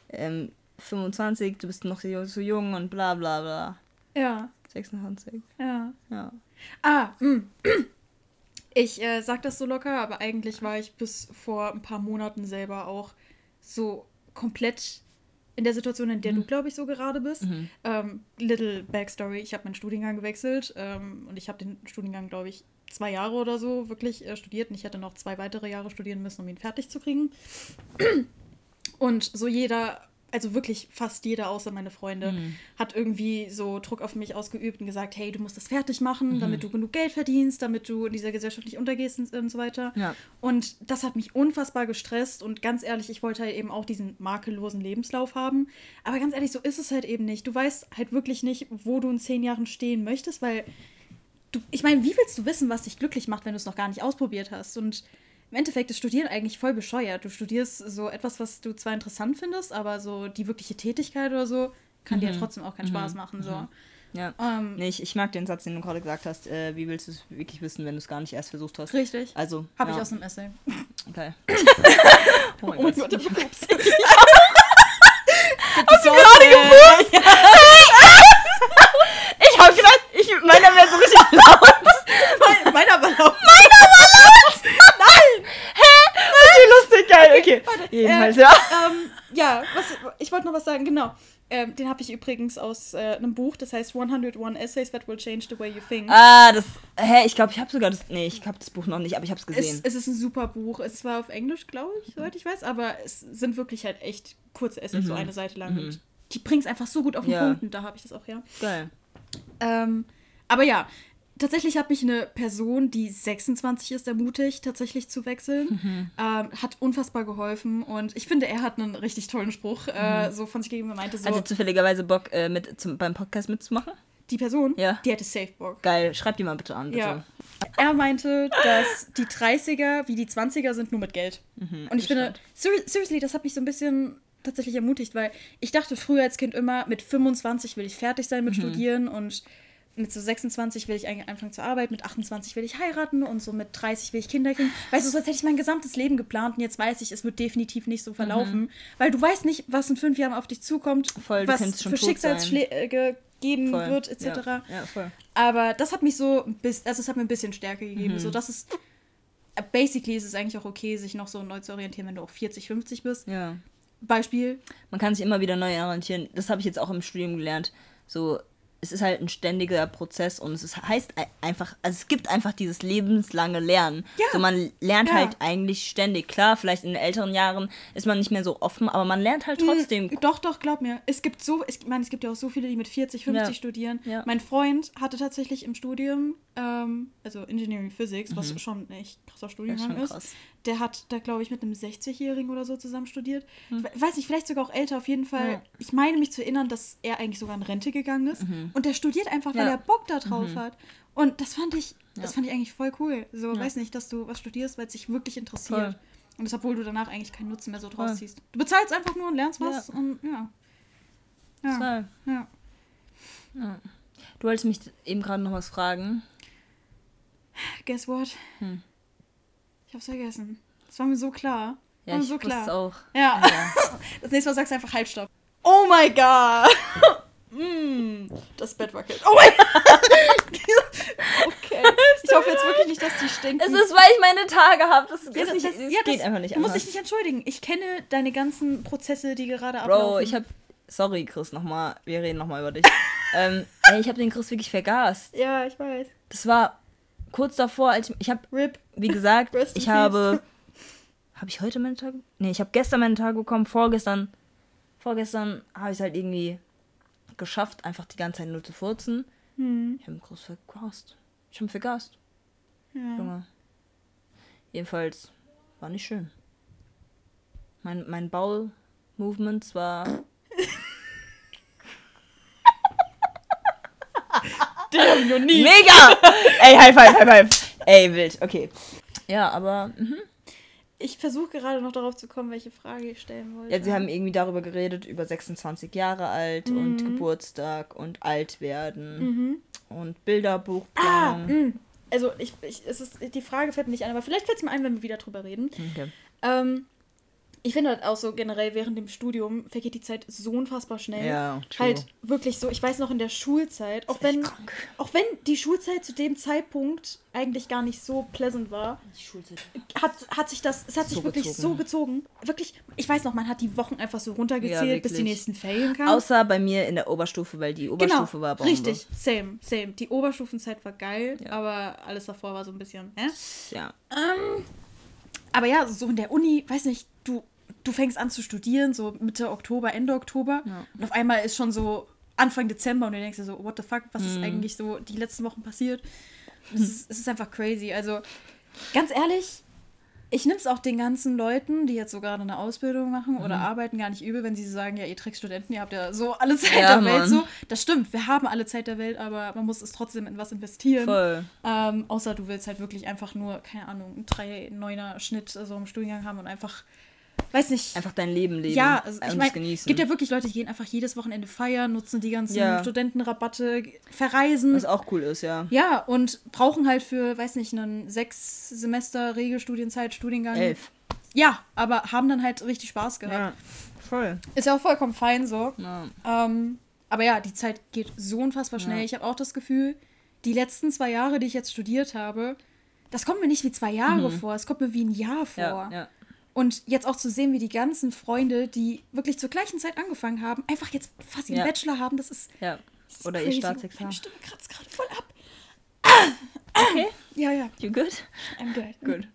Ähm, 25, du bist noch so so jung und bla bla bla. Ja, 26, ja. ja. Ah, mh. <clears throat> ich äh, sag das so locker, aber eigentlich war ich bis vor ein paar Monaten selber auch so komplett in der Situation, in der du, glaube ich, so gerade bist. Ähm, little Backstory, ich habe meinen Studiengang gewechselt ähm, und ich habe den Studiengang, glaube ich, zwei Jahre oder so wirklich äh, studiert und ich hätte noch zwei weitere Jahre studieren müssen, um ihn fertig zu kriegen. <clears throat> Und so jeder, also wirklich fast jeder außer meine Freunde, hat irgendwie so Druck auf mich ausgeübt und gesagt, hey, du musst das fertig machen, damit du genug Geld verdienst, damit du in dieser Gesellschaft nicht untergehst und, und so weiter. Ja. Und das hat mich unfassbar gestresst und ganz ehrlich, ich wollte halt eben auch diesen makellosen Lebenslauf haben. Aber ganz ehrlich, so ist es halt eben nicht. Du weißt halt wirklich nicht, wo du in zehn Jahren stehen möchtest, weil du, ich meine, wie willst du wissen, was dich glücklich macht, wenn du es noch gar nicht ausprobiert hast? Und im Endeffekt ist Studieren eigentlich voll bescheuert. Du studierst so etwas, was du zwar interessant findest, aber so die wirkliche Tätigkeit oder so kann dir ja trotzdem auch keinen Spaß machen. So. Ja. Ähm, Nee, ich, ich mag den Satz, den du gerade gesagt hast. Äh, wie willst du es wirklich wissen, wenn du es gar nicht erst versucht hast? Richtig. Also. Habe ja. ich aus einem Essay. Okay. <laughs> oh mein Oh Gott. Gott, Ich- Hast du gerade gewusst? <laughs> Ich hab gedacht, ich, meiner wäre so richtig laut. Meiner war laut. Okay, geil, okay. Jedenfalls, äh, ja. ähm, ja, was, ich wollte noch was sagen, genau. Ähm, den habe ich übrigens aus äh, einem Buch, das heißt 101 Essays that will change the way you think. Ah, das. Hä, ich glaube, ich habe sogar das. Nee, ich habe das Buch noch nicht, aber ich habe es Es, gesehen. es ist ein super Buch. Es war auf Englisch, glaube ich, soweit ich weiß, aber es sind wirklich halt echt kurze Essays, so eine Seite lang. Und die bringen es einfach so gut auf den Mhm. Ja. Punkt und da habe ich das auch, ja. Geil. Ähm, aber ja, tatsächlich hat mich eine Person, die 26 ist, ermutigt, tatsächlich zu wechseln. Mhm. Ähm, hat unfassbar geholfen und ich finde, er hat einen richtig tollen Spruch äh, so von sich gegeben. Er meinte so, Also zufälligerweise Bock, äh, mit zum, beim Podcast mitzumachen? die Person, Ja. die hätte safe Bock. Geil, schreib die mal bitte an, bitte. Ja. Er meinte, dass die 30er wie die 20er sind nur mit Geld. und ich finde, seri- seriously, das hat mich so ein bisschen tatsächlich ermutigt, weil ich dachte früher als Kind immer, mit 25 will ich fertig sein mit Studieren und mit so 26 will ich eigentlich anfangen zu arbeiten, mit 28 will ich heiraten und so mit 30 will ich Kinder kriegen. Weißt du, so als hätte ich mein gesamtes Leben geplant und jetzt weiß ich, es wird definitiv nicht so verlaufen. Weil du weißt nicht, was in fünf Jahren auf dich zukommt, Mhm. Voll, was für Schicksalsschläge geben Voll. wird, etc. Ja, ja voll. Aber das hat mich so, also es hat mir ein bisschen Stärke gegeben. Mhm. So, das ist, äh, basically ist es eigentlich auch okay, sich noch so neu zu orientieren, wenn du auch 40, 50 bist. Ja. Beispiel, Man kann sich immer wieder neu orientieren. Das habe ich jetzt auch im Studium gelernt. So, es ist halt ein ständiger Prozess und es ist, heißt ei- einfach, also es gibt einfach dieses lebenslange Lernen. Ja. So, man lernt Ja. halt eigentlich ständig. Klar, vielleicht in den älteren Jahren ist man nicht mehr so offen, aber man lernt halt trotzdem. Mm, Doch, doch, glaub mir. Es gibt so, ich meine, es gibt ja auch so viele, die mit 40, 50 Ja. studieren. Mein Freund hatte tatsächlich im Studium, ähm, also Engineering Physics, was schon ein echt krasser Studiengang Mhm. schon ist. krass. Der hat da, glaube ich, mit einem 60-Jährigen oder so zusammen studiert. Ich we- weiß nicht, vielleicht sogar auch älter, auf jeden Fall. Hm. Ja. Ich meine mich zu erinnern, dass er eigentlich sogar in Rente gegangen ist. Und der studiert einfach, weil Mhm. Ja. er Bock da drauf hat. Und das fand ich, das Ja. fand ich eigentlich voll cool. So, weiß nicht, dass du was studierst, weil es dich wirklich interessiert. Voll. Und das, obwohl du danach eigentlich keinen Nutzen mehr so draus Voll. ziehst. Du bezahlst einfach nur und lernst was Ja. und ja. Ja. Ja. Du wolltest mich eben gerade noch was fragen. Guess what? Hm. Ich hab's vergessen. Das war mir so klar. Ja, war mir ich so klar. es auch. Ja. Ja. <laughs> Das nächste Mal sagst du einfach Halbstopp. Oh my god. <laughs> mm, das Bett wackelt. Oh mein <laughs> Okay. Ich hoffe jetzt wirklich nicht, dass die stinken. Es ist, weil ich meine Tage habe. Das, ist nicht, das- es ja, geht das- einfach nicht Du musst dich nicht entschuldigen. Ich kenne deine ganzen Prozesse, die gerade ablaufen. Bro, ich habe Sorry, Chris, nochmal. Wir reden nochmal über dich. ähm, ey, ich habe den Chris wirklich vergast. Ja, ich weiß. Das war kurz davor, als ich. Ich habe, RIP. wie gesagt, <laughs> ich habe. <laughs> Habe ich heute meine Tage? Nee, ich habe gestern meine Tage bekommen. Vorgestern. Vorgestern habe ich es halt irgendwie geschafft, einfach die ganze Zeit nur zu furzen. Hm. Ich habe Chris vergast. Ich habe vergast. Ja. Junge. Jedenfalls war nicht schön. Mein, mein Bowel-Movement war. Damn, need. Mega! Ey, High Five, High Five. Ey, wild, okay. Ja, aber. Mhm. Ich versuche gerade noch darauf zu kommen, welche Frage ich stellen wollte. Ja, sie haben irgendwie darüber geredet, über 26 Jahre alt und Mhm. Geburtstag und alt werden und Bilderbuchplanung. Mm. Also, ich, ich, es ist, die Frage fällt mir nicht ein, aber vielleicht fällt es mir ein, wenn wir wieder drüber reden. Okay. Ähm, ich finde halt auch so generell während dem Studium vergeht die Zeit so unfassbar schnell. Ja, true. Halt wirklich so, ich weiß noch in der Schulzeit, auch wenn, krank. auch wenn die Schulzeit zu dem Zeitpunkt eigentlich gar nicht so pleasant war, Die Schulzeit. hat, hat sich das, es hat sich So wirklich gezogen. so gezogen. Wirklich, ich weiß noch, man hat die Wochen einfach so runtergezählt, Ja, bis die nächsten Ferien kamen. Außer bei mir in der Oberstufe, weil die Oberstufe genau, war Bombe. richtig, same, same. Die Oberstufenzeit war geil, Ja. aber alles davor war so ein bisschen, hä? Ja. Ähm, aber ja, so in der Uni, weiß nicht, du, du fängst an zu studieren, so Mitte Oktober, Ende Oktober. Ja. Und auf einmal ist schon so Anfang Dezember und du denkst dir so, what the fuck, was Mhm. ist eigentlich so die letzten Wochen passiert? Es ist, es ist einfach crazy. Also, ganz ehrlich, ich nehme es auch den ganzen Leuten, die jetzt so gerade eine Ausbildung machen Mhm. oder arbeiten, gar nicht übel, wenn sie sagen, ja, ihr Studenten, ihr habt ja so alle Zeit Ja, der Welt. Mann. So. Das stimmt, wir haben alle Zeit der Welt, aber man muss es trotzdem in was investieren. Voll. Ähm, außer du willst halt wirklich einfach nur, keine Ahnung, einen 3-9er Schnitt so im Studiengang haben und einfach, weiß nicht. Einfach dein Leben leben. ja, also ich es meine, es gibt ja wirklich Leute, die gehen einfach jedes Wochenende feiern, nutzen die ganzen Ja. Studentenrabatte, verreisen. Was auch cool ist, ja. ja, und brauchen halt für, weiß nicht, einen sechs Semester Regelstudienzeit, Studiengang. Elf. Ja, aber haben dann halt richtig Spaß gehabt. Ja. Voll. Ist ja auch vollkommen fein so. Ja. Ähm, aber ja, die Zeit geht so unfassbar schnell. Ja. Ich habe auch das Gefühl, die letzten zwei Jahre, die ich jetzt studiert habe, das kommt mir nicht wie zwei Jahre vor, es kommt mir wie ein Jahr vor. Mhm. Ja, ja. Und jetzt auch zu sehen, wie die ganzen Freunde, die wirklich zur gleichen Zeit angefangen haben, einfach jetzt fast ihren Ja. Bachelor haben, das ist. ja. Das ist Oder ihr. Staatsexamen. Meine Stimme kratzt gerade voll ab. Okay. Ja, ja, You good? I'm good. Good.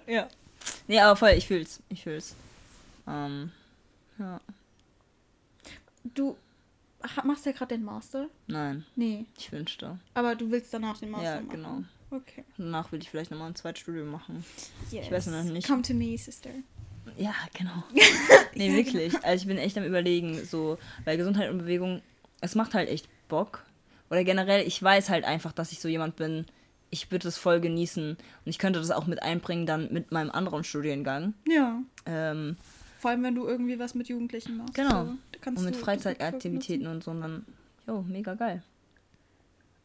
<laughs> ja. Nee, aber voll, ich fühl's. Ich fühl's. Ähm, ja. Du machst ja gerade den Master? Nein, Nee, ich wünschte. aber du willst danach den Master Ja, machen. genau. Okay. Danach will ich vielleicht nochmal ein Zweitstudium machen. Yes. weiß noch nicht. Come to me, sister. Ja, genau. <laughs> Nee, wirklich. Also ich bin echt am überlegen, so, weil Gesundheit und Bewegung, es macht halt echt Bock. Oder generell, ich weiß halt einfach, dass ich so jemand bin, ich würde es voll genießen. Und ich könnte das auch mit einbringen dann mit meinem anderen Studiengang. Ja. Ähm, Vor allem, wenn du irgendwie was mit Jugendlichen machst. Genau. So, und mit Freizeitaktivitäten und so. Und dann, jo, mega geil.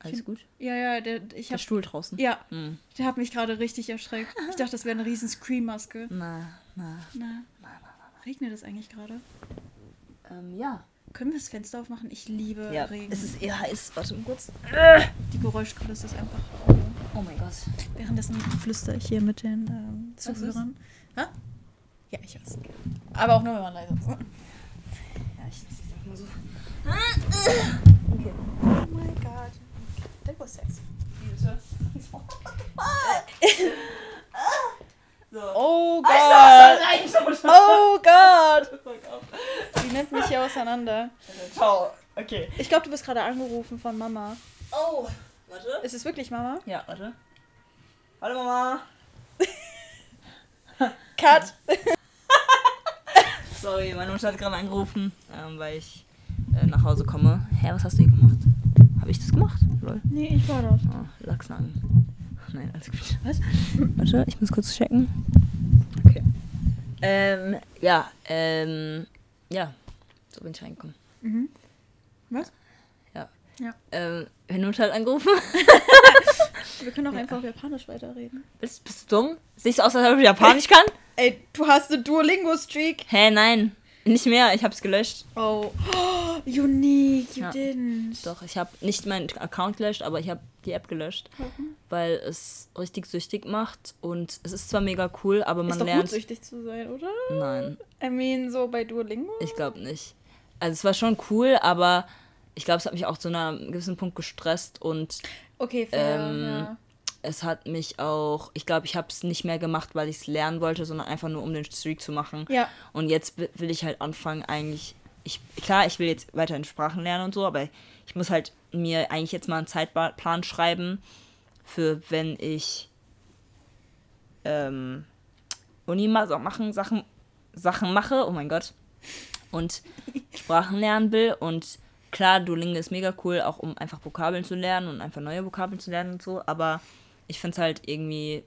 Alles gut? Ja, ja, der, ich Der hab, Stuhl draußen. ja, Hm. der hat mich gerade richtig erschreckt. Ich dachte, das wäre eine riesen Scream-Maske. Na, na. Na, regnet es eigentlich gerade? Ähm, ja. Können wir das Fenster aufmachen? Ich liebe Ja, Regen. es ist eher heiß. Warte mal kurz. Die Geräuschkulisse ist einfach. Oh mein Gott. Währenddessen flüster ich hier mit den ähm? Zuhörern. Hä? Ja, ich weiß. Aber auch nur, wenn man leise ist. Ja, ich lasse es mal so. Oh my god. That was sexy. Oh Gott. Oh Gott. <laughs> Sie nimmt mich hier auseinander. Ciao. Okay. Ich glaube, du bist gerade angerufen von Mama. Oh. Warte. Ist es wirklich Mama? Ja, warte. Hallo Mama. <laughs> Cut. <laughs> Sorry, meine Mutter hat gerade angerufen, ähm, weil ich äh, nach Hause komme. Hä, was hast du hier gemacht? Habe ich das gemacht? Lol. Nee, ich war das. Oh, Lachsnacken. Nein, alles gut. Was? Warte, ich muss kurz checken. Okay. Ähm, ja, ähm, ja. So bin ich reingekommen. Mhm. Was? Ja. Ja. Ähm, Mutter hat angerufen. <laughs> Wir können auch einfach auf Japanisch weiterreden. bist, bist du dumm? Siehst du aus, als ob ich Japanisch kann? Ey, du hast eine Duolingo-Streak. Hä, nein. Nicht mehr, ich hab's gelöscht. Oh. oh. Unique, you Ja. didn't. Doch, ich habe nicht meinen Account gelöscht, aber ich habe die App gelöscht, Warum? weil es richtig süchtig macht und es ist zwar mega cool, aber man Ist doch lernt. gut, süchtig zu sein, oder? Nein, I mean, so bei Duolingo? ich glaube nicht. Also es war schon cool, aber ich glaube, es hat mich auch zu einem gewissen Punkt gestresst und Okay, fair, Ähm, ja. Es hat mich auch, ich glaube, ich habe es nicht mehr gemacht, weil ich es lernen wollte, sondern einfach nur um den Streak zu machen. Ja. Und jetzt wi- will ich halt anfangen, eigentlich. Ich, klar, ich will jetzt weiterhin Sprachen lernen und so, aber ich muss halt mir eigentlich jetzt mal einen Zeitplan schreiben, für wenn ich ähm, Uni ma so machen, Sachen, Sachen mache, oh mein Gott, und <laughs> Sprachen lernen will. Und klar, Duolingo ist mega cool, auch um einfach Vokabeln zu lernen und einfach neue Vokabeln zu lernen und so, aber ich finde es halt irgendwie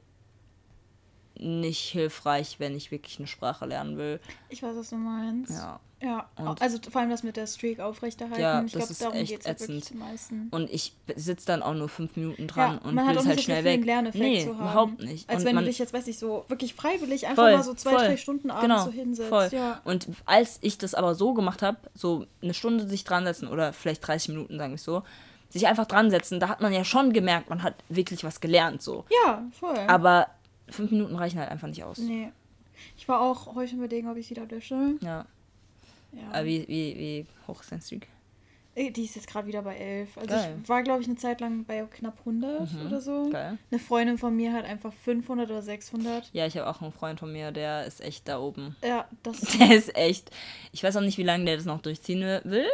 nicht hilfreich, wenn ich wirklich eine Sprache lernen will. Ich weiß, was du meinst. Ja. Ja, Und- also vor allem das mit der Streak aufrechterhalten. Ja, ich das glaube, ist darum echt geht es halt wirklich meisten. Und ich sitze dann auch nur fünf Minuten dran Ja, und will es halt schnell viel weg. Lerneffekt nee, zu haben. überhaupt nicht. Als und wenn man, du dich jetzt, weiß ich, so wirklich freiwillig einfach Voll, mal so zwei, voll. drei Stunden abends genau, so hinsetzt. voll. Ja. Und als ich das aber so gemacht habe, so eine Stunde sich dran setzen oder vielleicht 30 Minuten, sagen wir so, sich einfach dran setzen, da hat man ja schon gemerkt, man hat wirklich was gelernt so. ja, voll. Aber fünf Minuten reichen halt einfach nicht aus. nee. Ich war auch heute überlegen, ob ich wieder lösche. Ja. Ja. Aber wie, wie, wie hoch ist dein Streak? Die ist jetzt gerade wieder bei 11. Also Geil. ich war, glaube ich, eine Zeit lang bei knapp 100 oder so. Geil. Eine Freundin von mir hat einfach 500 oder 600. Ja, ich habe auch einen Freund von mir, der ist echt da oben. Ja, das <laughs> Der ist echt. Ich weiß auch nicht, wie lange der das noch durchziehen will.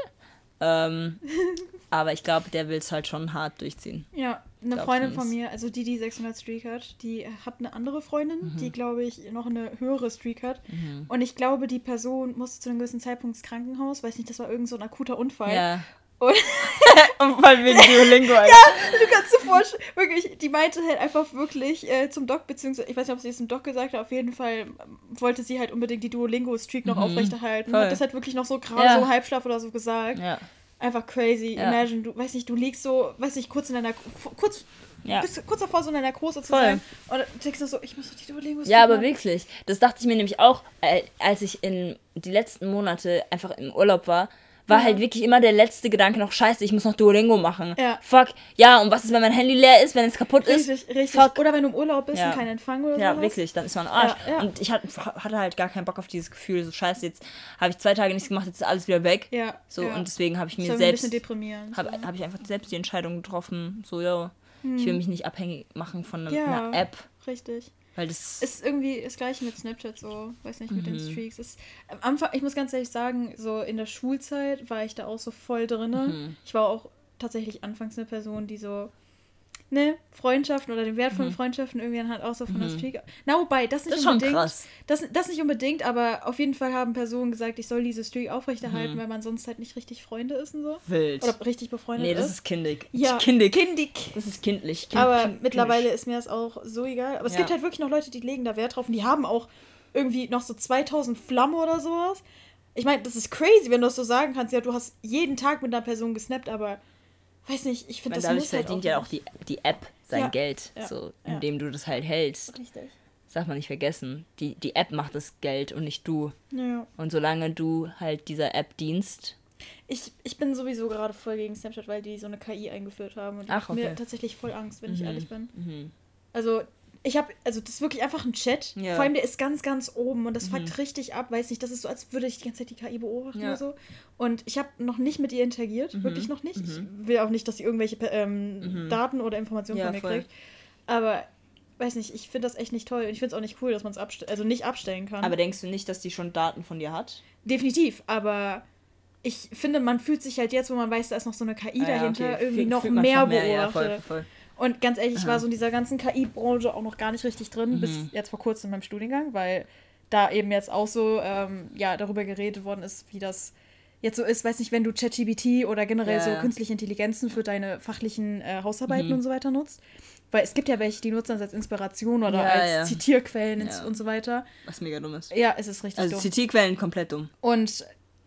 Ähm, <laughs> aber ich glaube, der will es halt schon hart durchziehen. Ja, eine Glaub Freundin von mir, also die, die 600 Streak hat, die hat eine andere Freundin, Mhm. die, glaube ich, noch eine höhere Streak hat. Und ich glaube, die Person musste zu einem gewissen Zeitpunkt ins Krankenhaus. Weiß nicht, das war irgend so ein akuter Unfall. Ja. <laughs> Und Und weil wegen Duolingo. Alter. du kannst dir vorstellen, wirklich, die meinte halt einfach wirklich äh, zum Doc, beziehungsweise, ich weiß nicht, ob sie es zum Doc gesagt hat, auf jeden Fall wollte sie halt unbedingt die Duolingo-Streak noch aufrechterhalten. Mhm. Voll. Hat das halt wirklich noch so gerade Ja. so Halbschlaf oder so gesagt. Ja. Einfach crazy. Ja. Imagine, du, weiß nicht, du liegst so, weiß nicht, kurz in deiner, kurz, Ja. bist kurz davor, so in der Narkose zu Voll. sein. Und denkst du so, ich muss doch die Duolingo ja, aber wirklich. Das dachte ich mir nämlich auch, äh, als ich in die letzten Monate einfach im Urlaub war. War Ja. halt wirklich immer der letzte Gedanke noch, scheiße, ich muss noch Duolingo machen. Ja. Fuck. Ja, und was ist, wenn mein Handy leer ist, wenn es kaputt ist? Richtig, richtig. Fuck. Oder wenn du im Urlaub bist Ja. und keinen Empfang oder so. Ja, hast. wirklich, dann ist man Arsch. Ja, ja. Und ich hatte, hatte halt gar keinen Bock auf dieses Gefühl, so scheiße, jetzt habe ich zwei Tage nichts gemacht, jetzt ist alles wieder weg. Ja. So, ja. und deswegen habe ich mir war ein selbst, bisschen deprimierend. habe hab ich einfach selbst die Entscheidung getroffen, so, yo, ich will mich nicht abhängig machen von einer, Hm. Ja. einer App, Richtig. Weil das, Ist irgendwie das gleiche mit Snapchat so, weiß nicht, mit Mhm. den Streaks. Ist, am Anfang, ich muss ganz ehrlich sagen, so in der Schulzeit war ich da auch so voll drinne. Mhm. Ich war auch tatsächlich anfangs eine Person, die so, ne, Freundschaften oder den Wert von Freundschaften irgendwie dann halt auch so von der Streak. Na, wobei, das nicht Mhm. das ist schon unbedingt. krass. Das, das nicht unbedingt, aber auf jeden Fall haben Personen gesagt, ich soll diese Streak Mhm. aufrechterhalten, weil man sonst halt nicht richtig Freunde ist und so. Wild. Oder richtig befreundet nee, das ist. ist kindig. ja, kindig. kindig. Das ist kindlich. Kind, Aber kind, mittlerweile kindisch. ist mir das auch so egal. Aber es Ja. gibt halt wirklich noch Leute, die legen da Wert drauf und die haben auch irgendwie noch so 2000 Flammen oder sowas. Ich meine, das ist crazy, wenn du das so sagen kannst. Ja, du hast jeden Tag mit einer Person gesnappt, aber weiß nicht, ich Ich finde das dadurch muss halt verdient auch ja auch die, die App sein Ja, Geld, ja, so, ja. indem du das halt hältst. Richtig. Das darf man nicht vergessen. Die, die App macht das Geld und nicht du. Ja. Und solange du halt dieser App dienst, Ich, ich bin sowieso gerade voll gegen Snapchat, weil die so eine KI eingeführt haben. Und ich Ach, hab mir okay. tatsächlich voll Angst, wenn ich Mhm. ehrlich bin. mhm. Also, ich habe, also das ist wirklich einfach ein Chat. Ja. Mhm. Vor allem, der ist ganz, ganz oben und das fuckt richtig ab. Weiß nicht, das ist so, als würde ich die ganze Zeit die KI beobachten Ja. oder so. Und ich habe noch nicht mit ihr interagiert, Mhm. wirklich noch nicht. Ich will auch nicht, dass sie irgendwelche ähm, Daten oder Informationen Ja, von mir voll. kriegt. Aber, weiß nicht, ich finde das echt nicht toll. Und ich finde es auch nicht cool, dass man es abstellen, also nicht abstellen kann. aber denkst du nicht, dass die schon Daten von dir hat? Definitiv, aber ich finde, man fühlt sich halt jetzt, wo man weiß, da ist noch so eine KI Ah, dahinter, okay. irgendwie Fühl- noch mehr schon beobachtet. ja, voll, voll. Und ganz ehrlich, ich war so in dieser ganzen KI-Branche auch noch gar nicht richtig drin, bis Mhm. jetzt vor kurzem in meinem Studiengang, weil da eben jetzt auch so ähm, ja, darüber geredet worden ist, wie das jetzt so ist, weiß nicht, wenn du ChatGPT oder generell Ja, so künstliche Intelligenzen für deine fachlichen äh, Hausarbeiten Mhm. und so weiter nutzt. Weil es gibt ja welche, die nutzen das als Inspiration oder Ja, als ja. Zitierquellen Ja. und so weiter. Was mega dumm ist. Ja, es ist richtig Also dumm. Zitierquellen komplett dumm. Und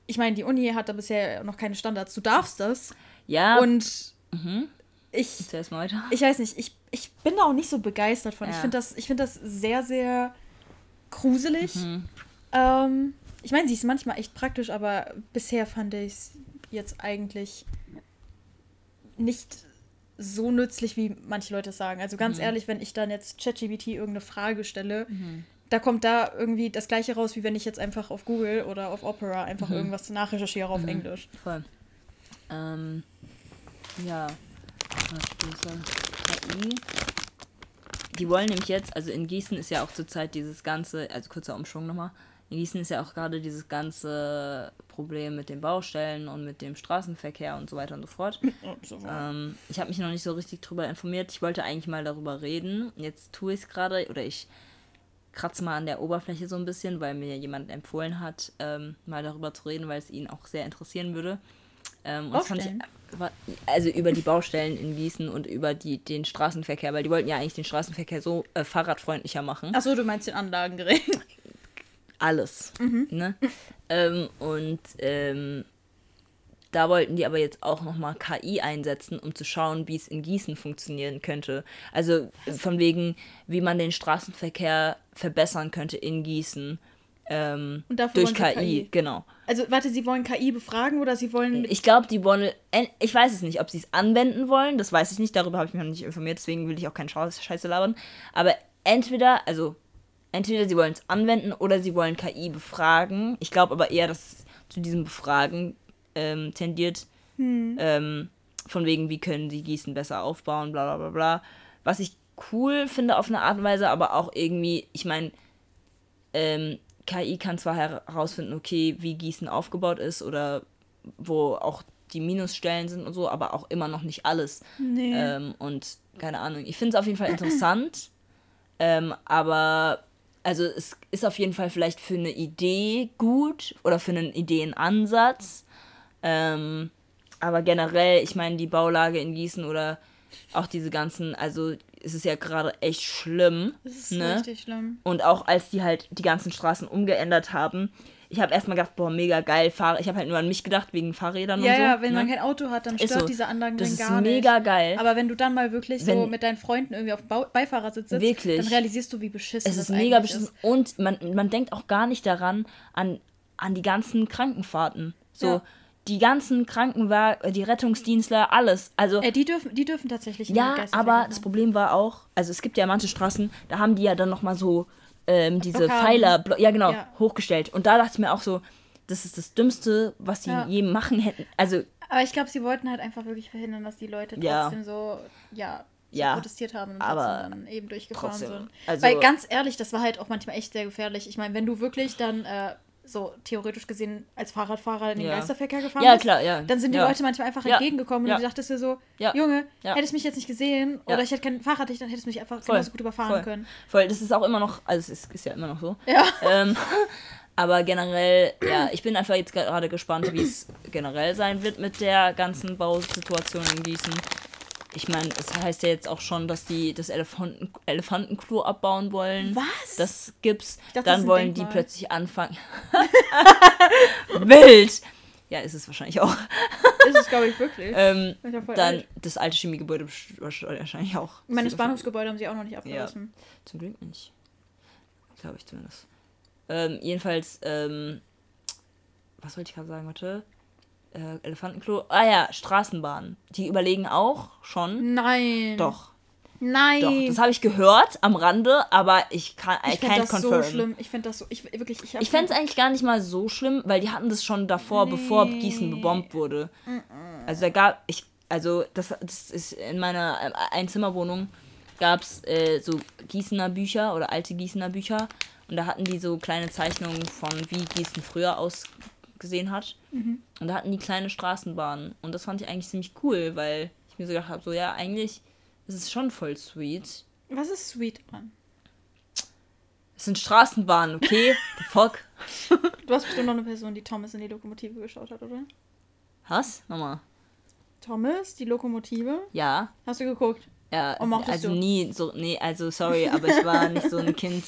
ich meine, die Uni hat da bisher noch keine Standards. Du darfst das. Ja, Und mhm. Ich, Erzähl erst mal weiter. ich weiß nicht, ich, ich bin da auch nicht so begeistert von. Ich Ja. finde das, ich find das sehr, sehr gruselig. Mhm. Ähm, ich meine, sie ist manchmal echt praktisch, aber bisher fand ich es jetzt eigentlich nicht so nützlich, wie manche Leute sagen. Also ganz Mhm. ehrlich, wenn ich dann jetzt ChatGPT irgendeine Frage stelle, da kommt da irgendwie das gleiche raus, wie wenn ich jetzt einfach auf Google oder auf Opera einfach Mhm. irgendwas nachrecherchiere auf Mhm. Englisch. Voll. Ähm, ja. KI. Die wollen nämlich jetzt, also in Gießen ist ja auch zurzeit dieses ganze, also kurzer Umschwung nochmal. In Gießen ist ja auch gerade dieses ganze Problem mit den Baustellen und mit dem Straßenverkehr und so weiter und so fort. <laughs> Ähm, ich habe mich noch nicht so richtig drüber informiert. Ich wollte eigentlich mal darüber reden. Jetzt tue ich es gerade oder ich kratze mal an der Oberfläche so ein bisschen, weil mir jemand empfohlen hat, ähm, mal darüber zu reden, weil es ihn auch sehr interessieren würde. Ähm, und das fand ich, also über die Baustellen in Gießen und über die, den Straßenverkehr, weil die wollten ja eigentlich den Straßenverkehr so äh, fahrradfreundlicher machen. Achso, du meinst den Anlagengerät. Alles. Ne? Ähm, und ähm, da wollten die aber jetzt auch nochmal KI einsetzen, um zu schauen, wie es in Gießen funktionieren könnte. Also von wegen, wie man den Straßenverkehr verbessern könnte in Gießen. Ähm, Und dafür durch KI, KI. genau. Also, warte, sie wollen KI befragen oder sie wollen. Ich glaube, die wollen. en- Ich weiß es nicht, ob sie es anwenden wollen. Das weiß ich nicht. Darüber habe ich mich noch nicht informiert. Deswegen will ich auch keinen Scheiß- Scheiße labern. Aber entweder, also, entweder sie wollen es anwenden oder sie wollen KI befragen. Ich glaube aber eher, dass es zu diesem Befragen ähm, tendiert. Ähm, von wegen, wie können sie Gießen besser aufbauen, bla bla bla bla. Was ich cool finde auf eine Art und Weise, aber auch irgendwie, ich meine, ähm, KI kann zwar herausfinden, okay, wie Gießen aufgebaut ist oder wo auch die Minusstellen sind und so, aber auch immer noch nicht alles. nee. Ähm, und keine Ahnung, ich finde es auf jeden Fall interessant, <clears throat> ähm, aber also es ist auf jeden Fall vielleicht für eine Idee gut oder für einen Ideenansatz. Ähm, aber generell, ich meine, die Baulage in Gießen oder auch diese ganzen, also es ist ja gerade echt schlimm. das ist ne? richtig schlimm. Und auch als die halt die ganzen Straßen umgeändert haben, ich habe erstmal gedacht, boah, mega geil, Fahr ich habe halt nur an mich gedacht, wegen Fahrrädern Ja, und so. ja, wenn man ne? kein Auto hat, dann Ist stört so. diese Anlagen Das dann ist gar mega nicht. geil. Aber wenn du dann mal wirklich so Wenn- mit deinen Freunden irgendwie auf dem Beifahrersitz sitzt, Wirklich. dann realisierst du, wie beschissen Es das ist mega beschissen. ist. Und man, man denkt auch gar nicht daran, an, an die ganzen Krankenfahrten. So, Ja. Die ganzen Krankenwagen, die Rettungsdienstler, alles. Also, Äh, die, dürfen, die dürfen tatsächlich ja, aber das Problem war auch, also es gibt ja manche Straßen, da haben die ja dann nochmal so ähm, diese Blockaden. Pfeiler, ja genau, Ja. hochgestellt. Und da dachte ich mir auch so, das ist das Dümmste, was die Ja. je machen hätten. Also, Aber ich glaube, sie wollten halt einfach wirklich verhindern, dass die Leute Ja. trotzdem so, ja, so Ja, protestiert haben und aber dann eben durchgefahren trotzdem, sind. also- Weil ganz ehrlich, das war halt auch manchmal echt sehr gefährlich. Ich meine, wenn du wirklich dann äh, so theoretisch gesehen als Fahrradfahrer in den Ja. Geisterverkehr gefahren Ja, bist, klar, ja. dann sind die Ja. Leute manchmal einfach entgegengekommen und du dachtest dir so, Ja. Junge, Ja. hättest mich jetzt nicht gesehen oder ich hätte kein Fahrrad, dann hättest du mich einfach Voll. genauso gut überfahren voll, können. Voll, das ist auch immer noch, also es ist, ist ja immer noch so. Ja. Ähm, <laughs> aber generell, ja, ich bin einfach jetzt gerade gespannt, wie es generell sein wird mit der ganzen Bausituation in Gießen. Ich meine, es heißt ja jetzt auch schon, dass die das Elefanten Elefantenklo abbauen wollen. Was? Das gibt's. dachte, das Dann ein wollen die Denkmal. plötzlich anfangen. <laughs> Wild! Ja, ist es wahrscheinlich auch. Ist es, glaube ich, wirklich. <laughs> Ähm, ja voll dann alt. das alte Chemiegebäude wahrscheinlich auch. Meine Super- Bahnhofsgebäude haben sie auch noch nicht abgerissen. Zum Glück nicht. Glaube ich zumindest. Ähm, jedenfalls, ähm, was wollte ich gerade sagen, warte? Äh, Elefantenklo. Ah ja, Straßenbahnen. Die überlegen auch schon. Nein. Doch, Nein. doch. Das habe ich gehört am Rande, aber ich kann, I ich finde can't das confirm. so schlimm. Ich finde das so. Ich wirklich. Ich, Ich fände es eigentlich gar nicht mal so schlimm, weil die hatten das schon davor, bevor Nee. Gießen bebombt wurde. Also da gab ich, also das, das ist in meiner äh, Einzimmerwohnung gab es äh, so Gießener Bücher oder alte Gießener Bücher und da hatten die so kleine Zeichnungen von wie Gießen früher ausgesehen hat. Und da hatten die kleine Straßenbahnen und das fand ich eigentlich ziemlich cool, weil ich mir so gedacht habe, so ja, eigentlich ist es schon voll sweet. Was ist sweet dran? Es sind Straßenbahnen, okay? The fuck? <laughs> Du hast bestimmt noch eine Person, die Thomas in die Lokomotive geschaut hat, oder? Was? Nochmal. Thomas, die Lokomotive? Ja. Hast du geguckt? Ja, Und mochtest also du? nie so, nee, also sorry, aber ich war nicht so ein Kind.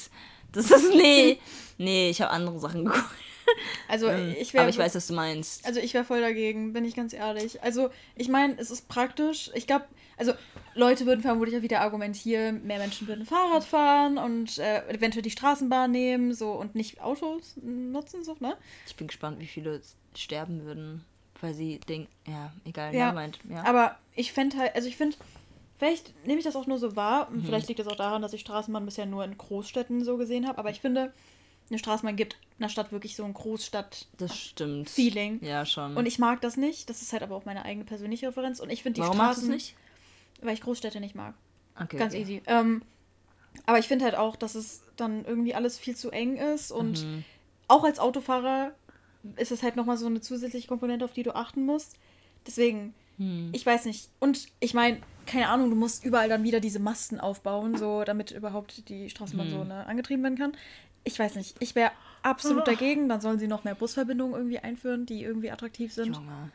Das ist, nee, nee, ich habe andere Sachen geguckt. <laughs> Also ich wäre. aber ich weiß, was du meinst. Also ich wäre voll dagegen, bin ich ganz ehrlich. Also ich meine, es ist praktisch. Ich glaube, also Leute würden vermutlich auch wieder argumentieren, mehr Menschen würden Fahrrad fahren und äh, eventuell die Straßenbahn nehmen so und nicht Autos nutzen, so, ne? Ich bin gespannt, wie viele sterben würden, weil sie denken, ja, egal, Ja, meint, ja. Aber ich fände halt, also ich finde, vielleicht nehme ich das auch nur so wahr. Mhm. Vielleicht liegt das auch daran, dass ich Straßenbahn bisher nur in Großstädten so gesehen habe. Aber ich finde, eine Straßenbahn gibt einer Stadt wirklich so ein Großstadt. das stimmt. Feeling. Ja, schon. Und ich mag das nicht. Das ist halt aber auch meine eigene persönliche Referenz. Und ich finde die Warum magst du Straßen, es nicht? weil ich Großstädte nicht mag. Okay. Ganz okay. easy. Ähm, aber ich finde halt auch, dass es dann irgendwie alles viel zu eng ist und Mhm. auch als Autofahrer ist es halt nochmal so eine zusätzliche Komponente, auf die du achten musst. Deswegen, Hm. ich weiß nicht. Und ich meine, keine Ahnung, du musst überall dann wieder diese Masten aufbauen, so damit überhaupt die Straßenbahn Hm. so ne, angetrieben werden kann. Ich weiß nicht. Ich wäre absolut dagegen. Dann sollen sie noch mehr Busverbindungen irgendwie einführen, die irgendwie attraktiv sind. Junge.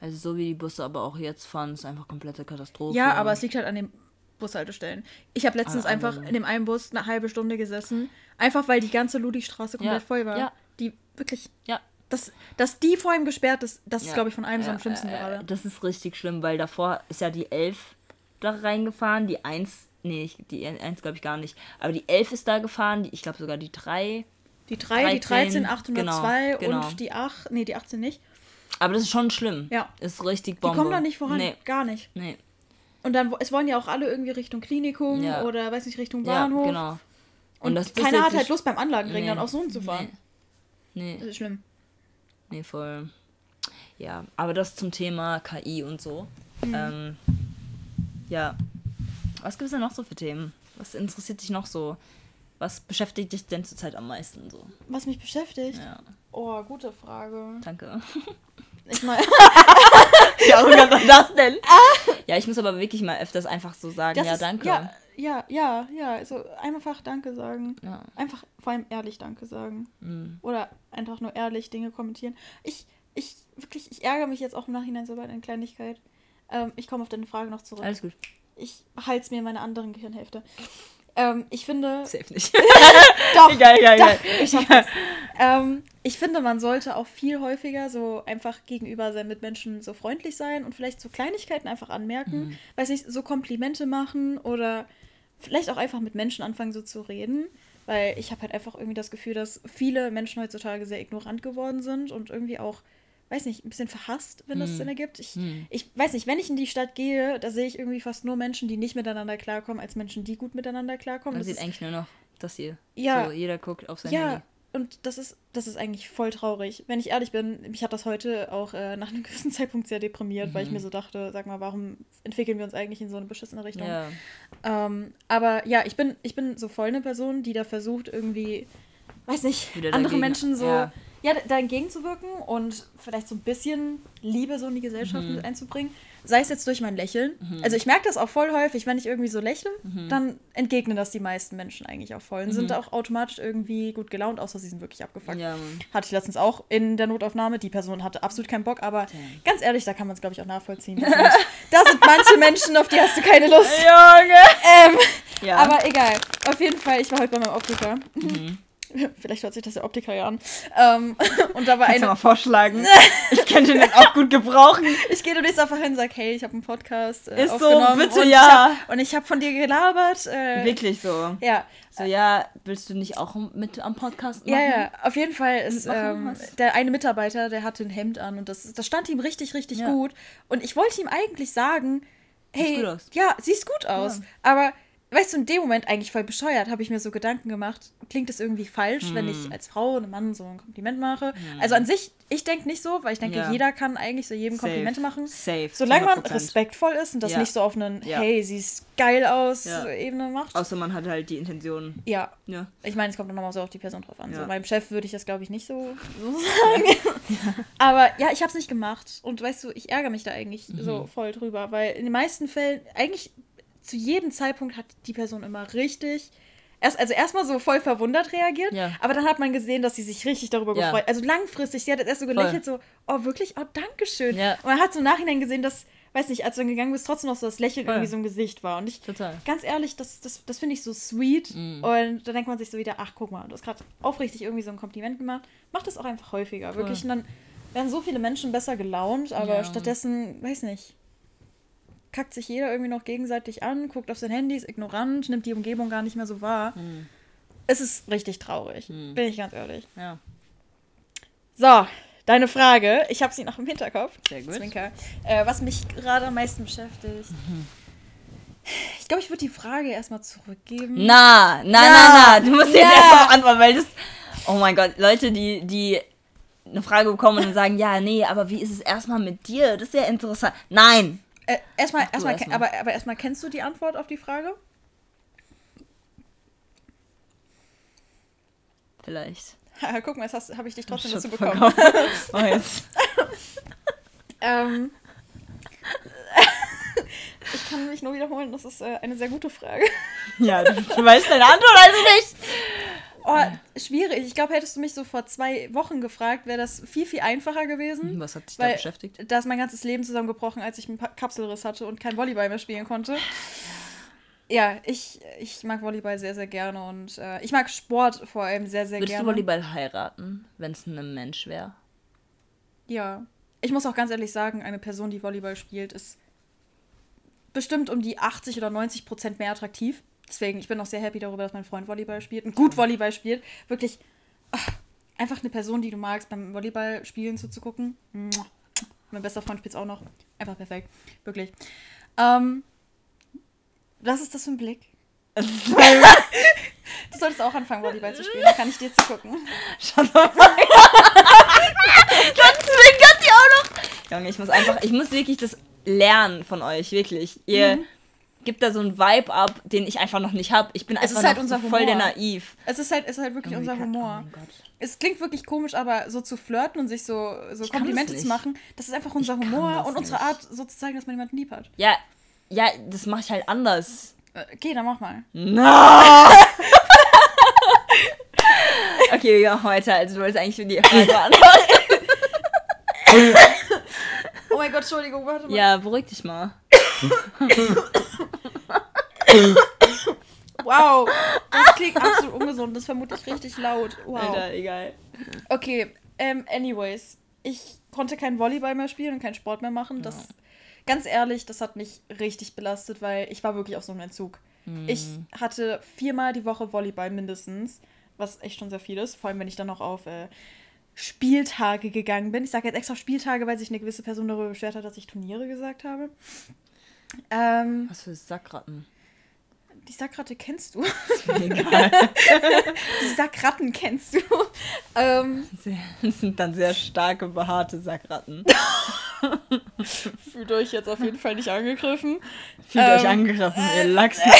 Also so wie die Busse aber auch jetzt fahren, ist einfach komplette Katastrophe. Ja, aber es liegt halt an den Bushaltestellen. Ich habe letztens Ah, einfach aber- in dem einen Bus eine halbe Stunde gesessen, einfach weil die ganze Ludwigstraße komplett Ja, voll war. ja. Die wirklich, Ja. dass, dass die vor ihm gesperrt ist, das ist, Ja, glaube ich, von allem so am schlimmsten äh, gerade. Das ist richtig schlimm, weil davor ist ja die 11 da reingefahren, die 1, nee, ich- die 1 glaube ich gar nicht, aber die 11 ist da gefahren, die, ich glaube sogar die 3. Die 3, die 13, 13, 802 genau, genau. und die 8, nee, die 18 nicht. Aber das ist schon schlimm. Ja. Ist richtig Die Bombe. kommen da nicht voran, Nee, gar nicht. nee. Und dann, es wollen ja auch alle irgendwie Richtung Klinikum Ja. oder, weiß nicht, Richtung Ja, Bahnhof. genau. Und, das keiner hat halt Lust beim Anlagenring Nee. dann auch so zu fahren. Nee, Das ist schlimm. nee, voll. Ja, aber das zum Thema KI und so. Mhm. Ähm, ja. Was gibt es denn noch so für Themen? Was interessiert dich noch so? Was beschäftigt dich denn zurzeit am meisten so? Was mich beschäftigt? Ja, Oh, gute Frage. danke. Ich meine, <laughs> <laughs> war das denn? Ja, ich muss aber wirklich mal öfters einfach so sagen, Das ja, ist, danke. Ja, ja, ja, ja. Also einfach Danke sagen. Ja. Einfach vor allem ehrlich Danke sagen. Mhm. Oder einfach nur ehrlich Dinge kommentieren. Ich, ich, wirklich, ich ärgere mich jetzt auch im Nachhinein so bei einer Kleinigkeit. Ähm, ich komme auf deine Frage noch zurück. Alles gut. Ich halte es mir in meiner anderen Gehirnhälfte. Ähm, ich finde. <laughs> Safe nicht. <laughs> Doch, Egal, egal, doch, egal. ich das. Ähm, ich finde, man sollte auch viel häufiger so einfach gegenüber seinen Mitmenschen so freundlich sein und vielleicht so Kleinigkeiten einfach anmerken. Mhm. Weiß nicht, so Komplimente machen oder vielleicht auch einfach mit Menschen anfangen, so zu reden. Weil ich habe halt einfach irgendwie das Gefühl, dass viele Menschen heutzutage sehr ignorant geworden sind und irgendwie auch, weiß nicht, ein bisschen verhasst, wenn das Hm. Sinn ergibt. Ich, Hm. ich weiß nicht, wenn ich in die Stadt gehe, da sehe ich irgendwie fast nur Menschen, die nicht miteinander klarkommen, als Menschen, die gut miteinander klarkommen. Man Das sieht ist- eigentlich nur noch das hier. Ja. So, jeder guckt auf sein ja, Handy. und das ist, das ist eigentlich voll traurig. Wenn ich ehrlich bin, mich hat das heute auch äh, nach einem <laughs> gewissen Zeitpunkt sehr deprimiert, weil ich Mhm. mir so dachte, sag mal, warum entwickeln wir uns eigentlich in so eine beschissene Richtung? Ja. Ähm, aber ja, ich bin, ich bin so voll eine Person, die da versucht, irgendwie, weiß nicht, Wieder andere dagegen- Menschen so, ja. Ja, da entgegenzuwirken und vielleicht so ein bisschen Liebe so in die Gesellschaft Mhm. mit einzubringen. Sei es jetzt durch mein Lächeln. Also ich merke das auch voll häufig, wenn ich irgendwie so lächle, Mhm. dann entgegnen das die meisten Menschen eigentlich auch voll und sind auch automatisch irgendwie gut gelaunt, außer sie sind wirklich abgefuckt. Ja. Hatte ich letztens auch in der Notaufnahme. Die Person hatte absolut keinen Bock, aber Damn. ganz ehrlich, da kann man es, glaube ich, auch nachvollziehen. Da sind manche Menschen, auf die hast du keine Lust. <laughs> Junge! Ähm, Ja. aber egal. Auf jeden Fall, ich war heute bei meinem Optiker. Mhm. <laughs> Vielleicht hört sich das der Optiker ja an. Ähm, <laughs> und da war Kannst du mal eine. vorschlagen? <laughs> Ich könnte den auch gut gebrauchen. Ich gehe demnächst einfach hin und sage, hey, ich habe einen Podcast äh, Ist so, bitte, und ja. Ich hab, und ich habe von dir gelabert. Äh, Wirklich so. Ja, So, ja, willst du nicht auch mit am Podcast machen? Ja, ja, auf jeden Fall ist ähm, der eine Mitarbeiter, der hatte ein Hemd an und das, das stand ihm richtig, richtig Ja. gut. Und ich wollte ihm eigentlich sagen, hey, ja, siehst gut aus. Ja. Aber weißt du, in dem Moment eigentlich voll bescheuert, habe ich mir so Gedanken gemacht, klingt es irgendwie falsch, wenn Hm. ich als Frau einem Mann so ein Kompliment mache. Also an sich, ich denke nicht so, weil ich denke, Ja. jeder kann eigentlich so jedem Safe. Komplimente machen. Safe. Solange man 100%. respektvoll ist und das Ja. nicht so auf einen, Ja. hey, siehst geil aus. Ebene macht. Außer man hat halt die Intention. ja, Ja. ich meine, es kommt dann nochmal so auf die Person drauf an. So, meinem Chef würde ich das, glaube ich, nicht so, so <laughs> sagen. Aber ja, ich habe es nicht gemacht. Und weißt du, ich ärgere mich da eigentlich Mhm. so voll drüber. Weil in den meisten Fällen, eigentlich zu jedem Zeitpunkt hat die Person immer richtig. Erst, also erstmal so voll verwundert reagiert, Ja. aber dann hat man gesehen, dass sie sich richtig darüber Ja. gefreut. Also langfristig, sie hat erst so gelächelt, so, oh wirklich, oh Dankeschön. Ja. Und man hat so im Nachhinein gesehen, dass, weiß nicht, als du dann gegangen bist, trotzdem noch so das Lächeln Voll. irgendwie so im Gesicht war. Und ich, Total. ganz ehrlich, das, das, das finde ich so sweet. Mhm. Und da denkt man sich so wieder, ach guck mal, du hast gerade aufrichtig irgendwie so ein Kompliment gemacht. Mach das auch einfach häufiger. Wirklich. Und dann werden so viele Menschen besser gelaunt, aber stattdessen, weiß nicht, kackt sich jeder irgendwie noch gegenseitig an, guckt auf sein Handy, ist ignorant, nimmt die Umgebung gar nicht mehr so wahr. Mhm. Es ist richtig traurig, Mhm. bin ich ganz ehrlich. Ja. So, deine Frage. Ich habe sie noch im Hinterkopf. Sehr gut. Zwinker. Äh, was mich gerade am meisten beschäftigt. Ich glaube, ich würde die Frage erstmal zurückgeben. Na, na, na, Ja. na. Du musst jetzt Ja. erstmal antworten, weil das. Oh mein Gott, Leute, die, die eine Frage bekommen und dann sagen, ja, nee, aber wie ist es erstmal mit dir? Das ist ja interessant. Nein. Äh, erstmal, erstmal, erstmal. aber, aber erstmal kennst du die Antwort auf die Frage? Vielleicht. Guck mal, jetzt habe ich dich trotzdem dazu <laughs> bekommen. up. Oh, jetzt. <laughs> ähm, <laughs> ich kann mich nur wiederholen, das ist äh, eine sehr gute Frage. Ja, du, du weißt deine Antwort also nicht. Oh, schwierig. Ich glaube, hättest du mich so vor zwei Wochen gefragt, wäre das viel, viel einfacher gewesen. Was hat dich da beschäftigt? da ist mein ganzes Leben zusammengebrochen, als ich einen Kapselriss hatte und kein Volleyball mehr spielen konnte. Ja, ich, ich mag Volleyball sehr, sehr gerne und äh, ich mag Sport vor allem sehr, sehr Würdest gerne. du Volleyball heiraten, wenn es ein Mensch wäre? Ja. Ich muss auch ganz ehrlich sagen, eine Person, die Volleyball spielt, ist bestimmt um die 80 oder 90 Prozent mehr attraktiv. Deswegen, ich bin auch sehr happy darüber, dass mein Freund Volleyball spielt und gut Volleyball spielt. Wirklich ach, einfach eine Person, die du magst, beim Volleyball spielen zuzugucken. Mein bester Freund spielt auch noch. Einfach perfekt. Wirklich. Ähm, was ist das für ein Blick? <laughs> Du solltest auch anfangen, Volleyball zu spielen. Dann kann ich dir zugucken. Shut up. Dann zwinkert die auch noch. Junge, ich muss einfach, ich muss wirklich das lernen von euch, wirklich. Ihr Mhm. Gibt da so einen Vibe ab, den ich einfach noch nicht habe. Ich bin Es einfach ist halt noch unser so voll der Humor. naiv. Es ist halt, es ist halt wirklich Oh unser Gott, Humor. Oh mein Gott. Es klingt wirklich komisch, aber so zu flirten und sich so, so Ich Komplimente zu machen, das ist einfach unser Ich Humor und unsere nicht. Art, so zu zeigen, dass man jemanden lieb hat. Ja, ja, das mache ich halt anders. Äh, Okay, dann mach mal. No! <laughs> okay, wir machen weiter. Also du wolltest eigentlich für die Frage <laughs> beantworten. <laughs> Oh mein Gott, Entschuldigung, warte mal. Ja, beruhig dich mal. <laughs> Wow, das klingt absolut ungesund. Das vermute ich richtig laut. Wow. Alter, egal. Okay, ähm, anyways. Ich konnte kein Volleyball mehr spielen und keinen Sport mehr machen. Das, ganz ehrlich, das hat mich richtig belastet, weil ich war wirklich auf so einem Entzug. Ich hatte viermal die Woche Volleyball mindestens, was echt schon sehr viel ist. Vor allem, wenn ich dann noch auf äh, Spieltage gegangen bin. Ich sage jetzt extra Spieltage, weil sich eine gewisse Person darüber beschwert hat, dass ich Turniere gesagt habe. Ähm, Was für Sackratten. Die Sackratte kennst du. <laughs> Egal. Die Sackratten kennst du. ähm, Sehr, das sind dann sehr starke, behaarte Sackratten. <laughs> fühlt euch jetzt auf jeden Fall nicht angegriffen. Fühlt Ähm, euch angegriffen, ihr Lachsen.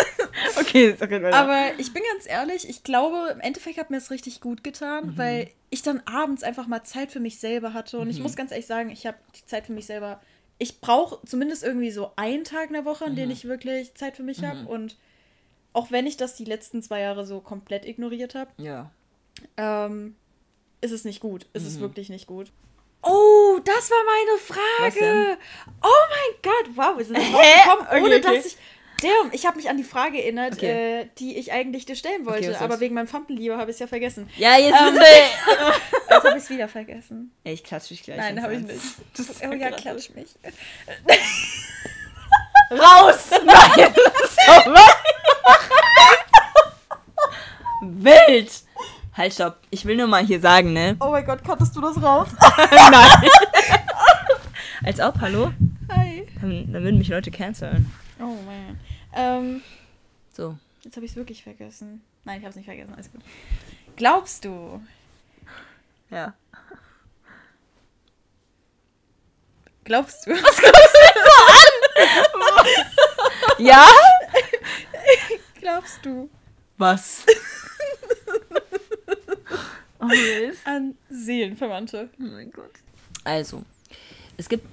<laughs> okay, ist okay, weiter. Aber ich bin ganz ehrlich, ich glaube, im Endeffekt hat mir es richtig gut getan, weil ich dann abends einfach mal Zeit für mich selber hatte. Und ich muss ganz ehrlich sagen, ich habe die Zeit für mich selber. Ich brauche zumindest irgendwie so einen Tag in der Woche, an dem ich wirklich Zeit für mich habe. Und auch wenn ich das die letzten zwei Jahre so komplett ignoriert habe, ja. ähm, ist es nicht gut. Ist es wirklich nicht gut. Oh, das war meine Frage. Oh mein Gott, wow, wir sind <laughs> drauf gekommen, Okay, ohne okay. dass ich. Damn, ich habe mich an die Frage erinnert, Okay. äh, die ich eigentlich dir stellen Okay, wollte, was aber wegen meinem Fampenliebe habe ich es ja vergessen. Ja, jetzt Ähm. <laughs> Jetzt habe ich es wieder vergessen. Ey, ich klatsche dich gleich. Nein, habe ich nicht. Das Oh ja, klatsch mich. Raus! <laughs> Nein! Wild! Halt, stopp. Ich will nur mal hier sagen, ne? Oh mein Gott, kattest du das raus? <laughs> Nein. Als ob, hallo? Hi. Dann, dann würden mich Leute canceln. Oh man. Ähm, So. jetzt habe ich es wirklich vergessen. Nein, ich habe es nicht vergessen. Alles gut. Glaubst du, Ja. glaubst du, <laughs> Ja? glaubst du Was? <laughs> oh, an Seelenverwandte? Oh mein Gott. Also, es gibt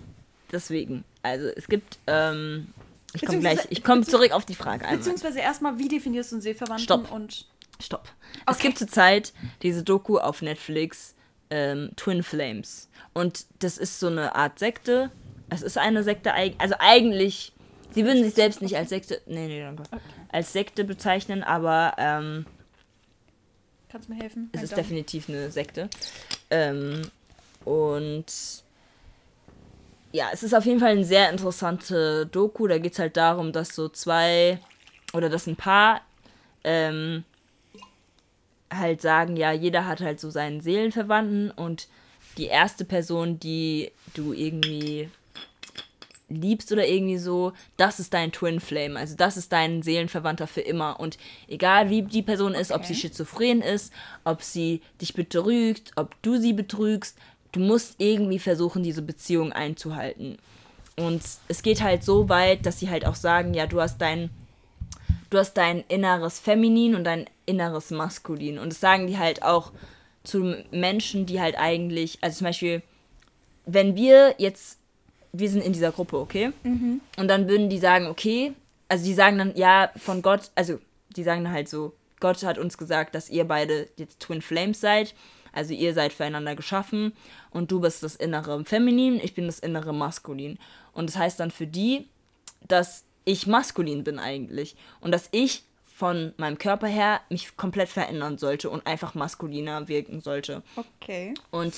deswegen, also es gibt, ähm, ich komme gleich, ich komme zurück auf die Frage einmal. Beziehungsweise erstmal, wie definierst du einen Seelenverwandten Stopp. und Stopp. Es gibt zurzeit diese Doku auf Netflix, ähm, Twin Flames. Und das ist so eine Art Sekte. Es ist eine Sekte, also eigentlich, sie würden sich selbst nicht als Sekte, nee, nee, danke, als Sekte bezeichnen, aber ähm, kannst du mir helfen? es ist definitiv eine Sekte. Ähm, und ja, es ist auf jeden Fall eine sehr interessante Doku. Da geht es halt darum, dass so zwei oder dass ein Paar ähm, halt sagen, ja, jeder hat halt so seinen Seelenverwandten und die erste Person, die du irgendwie liebst oder irgendwie so, das ist dein Twin Flame. Also das ist dein Seelenverwandter für immer. Und egal wie die Person ist, ob sie Okay. schizophren ist, ob sie dich betrügt, ob du sie betrügst, du musst irgendwie versuchen, diese Beziehung einzuhalten. Und es geht halt so weit, dass sie halt auch sagen, ja, du hast dein, du hast dein inneres Feminin und dein inneres Maskulin. Und das sagen die halt auch zu Menschen, die halt eigentlich, also zum Beispiel, wenn wir jetzt, wir sind in dieser Gruppe, okay? Und dann würden die sagen, okay, also die sagen dann, ja, von Gott, also die sagen dann halt so, Gott hat uns gesagt, dass ihr beide jetzt Twin Flames seid. Also ihr seid füreinander geschaffen und du bist das innere Feminin, ich bin das innere Maskulin. Und das heißt dann für die, dass ich maskulin bin eigentlich und dass ich von meinem Körper her mich komplett verändern sollte und einfach maskuliner wirken sollte. Okay. Und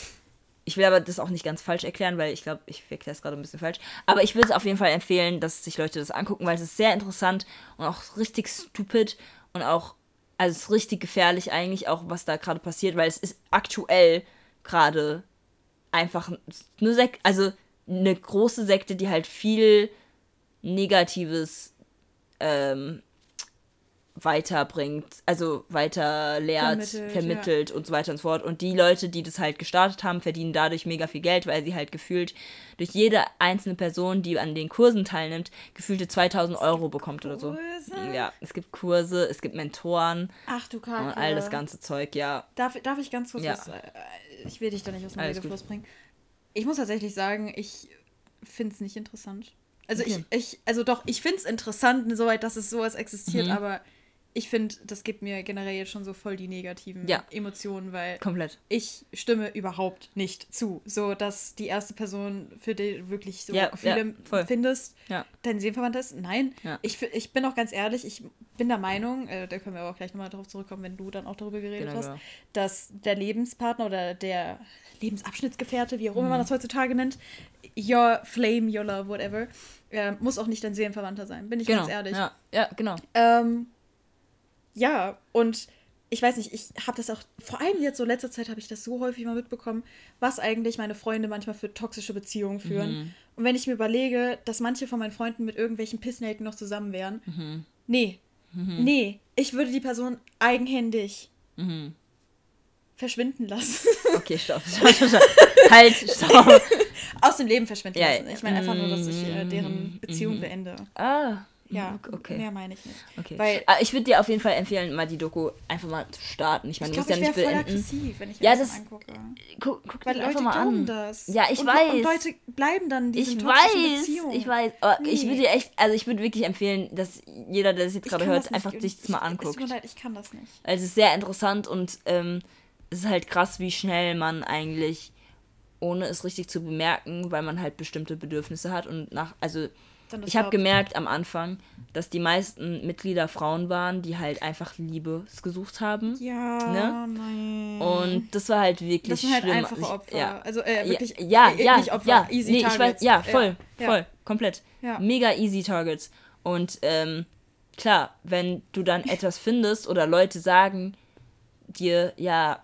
ich will aber das auch nicht ganz falsch erklären, weil ich glaube, ich erkläre es gerade ein bisschen falsch. Aber ich würde es auf jeden Fall empfehlen, dass sich Leute das angucken, weil es ist sehr interessant und auch richtig stupid und auch, also es ist richtig gefährlich eigentlich auch, was da gerade passiert, weil es ist aktuell gerade einfach eine Sekte, also eine große Sekte, die halt viel Negatives ähm, weiterbringt, also weiter lehrt, Vermittelt, vermittelt, und so weiter und so fort. Und die Leute, die das halt gestartet haben, verdienen dadurch mega viel Geld, weil sie halt gefühlt durch jede einzelne Person, die an den Kursen teilnimmt, gefühlte 2000 Euro bekommt oder so. Kurse? Ja, es gibt Kurse, es gibt Mentoren Ach du Kacke. und all das ganze Zeug, ja. Darf, darf ich ganz kurz Ja. was. Äh, ich will dich da nicht aus dem Redefluss bringen. Ich muss tatsächlich sagen, ich finde es nicht interessant. Also Okay. ich, ich, also doch, ich finde es interessant, insoweit, dass es sowas existiert, Mhm. aber ich finde, das gibt mir generell jetzt schon so voll die negativen Ja. Emotionen, weil Komplett. ich stimme überhaupt nicht zu. So, dass die erste Person, für die du wirklich so Ja, Gefühle ja, findest, dein Seelenverwandter ist. Nein. Ich, ich bin auch ganz ehrlich, ich bin der Meinung, äh, da können wir aber auch gleich nochmal drauf zurückkommen, wenn du dann auch darüber geredet Genau, hast, genau. dass der Lebenspartner oder der Lebensabschnittsgefährte, wie auch Mhm. immer man das heutzutage nennt, your flame, your love, whatever, äh, muss auch nicht dein Seelenverwandter sein, bin ich Genau. ganz ehrlich. Ja, ja, genau. Ähm, ja, und ich weiß nicht, ich habe das auch, vor allem jetzt so letzter Zeit habe ich das so häufig mal mitbekommen, was eigentlich meine Freunde manchmal für toxische Beziehungen führen. Mhm. Und wenn ich mir überlege, dass manche von meinen Freunden mit irgendwelchen Pissnaken noch zusammen wären, Mhm. nee, nee, ich würde die Person eigenhändig Mhm. verschwinden lassen. Okay, stopp. <laughs> stopp, stopp, stopp. halt, stopp. Aus dem Leben verschwinden Ja, lassen. Ich meine einfach nur, dass ich äh, mhm, deren Beziehung mhm. beende. Ah. Ja, okay. mehr meine ich nicht. Okay. Weil- Ah, ich würde dir auf jeden Fall empfehlen, mal die Doku einfach mal zu starten. Ich meine, Ich du musst ich ja nicht voll beenden. aggressiv, wenn ich Ja, mir das das- angucke. Guck, guck Weil Leute einfach mal an. das. Ja, ich und, weiß. Und Leute bleiben dann in diesen Ich weiß, Beziehungen. ich weiß. Aber ich Nee. würde dir echt, also ich würde wirklich empfehlen, dass jeder, der das jetzt Ich gerade hört, einfach sich das mal Ich- Es anguckt. tut mir leid, ich kann das nicht. Also es ist sehr interessant und ähm, es ist halt krass, wie schnell man eigentlich, ohne es richtig zu bemerken, weil man halt bestimmte Bedürfnisse hat und nach, also ich habe gemerkt am Anfang, dass die meisten Mitglieder Frauen waren, die halt einfach Liebe gesucht haben. Ja, Ne? nein. Und das war halt wirklich das sind halt schlimm. einfache Ich- Opfer. Ja. Also äh, wirklich ja, äh, ja, nicht Opfer, ja, easy nee, ich Targets. weiß, ja, voll, ja. voll, komplett. Ja. Mega easy Targets. Und ähm, klar, wenn du dann <laughs> etwas findest oder Leute sagen dir, ja,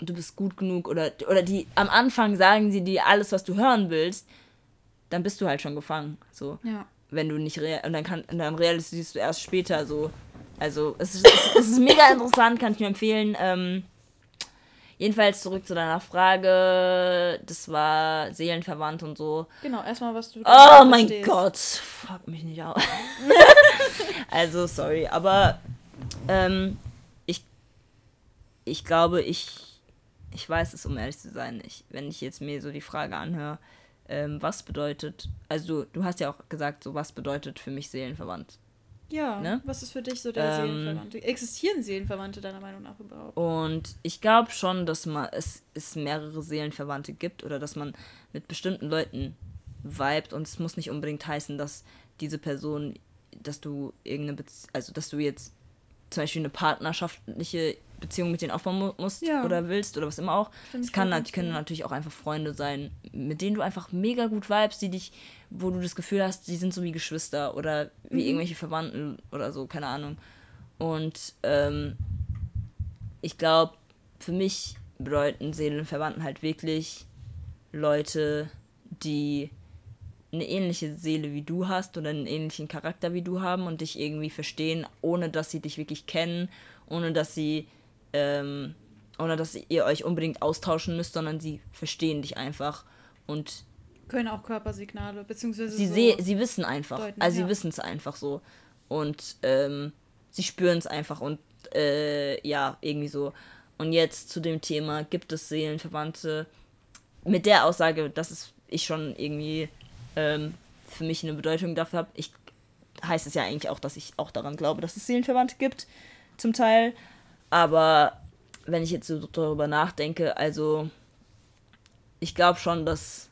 du bist gut genug oder, oder die am Anfang sagen sie dir alles, was du hören willst, dann bist du halt schon gefangen. So Ja. Wenn du nicht real und dann kann und dann realisierst du erst später so. Also es ist, es, ist mega interessant kann ich mir empfehlen. Ähm, jedenfalls zurück zu deiner Frage. Das war seelenverwandt und so. Genau, erstmal was du oh mein verstehst. Gott fuck mich nicht auf <laughs> also sorry aber ähm, ich ich glaube ich ich weiß es um ehrlich zu sein ich, wenn ich jetzt mir so die Frage anhöre ähm, was bedeutet also du, du hast ja auch gesagt so was bedeutet für mich seelenverwandt Ja, Ne? was ist für dich so der Ähm, Seelenverwandte? Existieren Seelenverwandte deiner Meinung nach überhaupt? Und ich glaube schon, dass man es, es mehrere Seelenverwandte gibt oder dass man mit bestimmten Leuten vibet und es muss nicht unbedingt heißen, dass diese Person, dass du irgendeine Bezie also dass du jetzt zum Beispiel eine partnerschaftliche Beziehung mit denen aufbauen mu- musst Ja. oder willst oder was immer auch. Es kann, voll nat- können natürlich auch einfach Freunde sein, mit denen du einfach mega gut vibest, die dich, wo du das Gefühl hast, die sind so wie Geschwister oder wie Mhm. irgendwelche Verwandten oder so, keine Ahnung. Und ähm, ich glaube, für mich bedeuten Seelenverwandten halt wirklich Leute, die eine ähnliche Seele wie du hast oder einen ähnlichen Charakter wie du haben und dich irgendwie verstehen, ohne dass sie dich wirklich kennen, ohne dass sie, ähm, ohne dass ihr euch unbedingt austauschen müsst, sondern sie verstehen dich einfach und Können auch Körpersignale, beziehungsweise sie, so seh, sie wissen einfach. deuten, also ja. sie wissen es einfach so. Und ähm, sie spüren es einfach und äh, ja, irgendwie so. Und jetzt zu dem Thema, gibt es Seelenverwandte? Mit der Aussage, dass es ich schon irgendwie ähm, für mich eine Bedeutung dafür habe, ich heißt es ja eigentlich auch, dass ich auch daran glaube, dass es Seelenverwandte gibt, zum Teil. Aber wenn ich jetzt so darüber nachdenke, also ich glaube schon, dass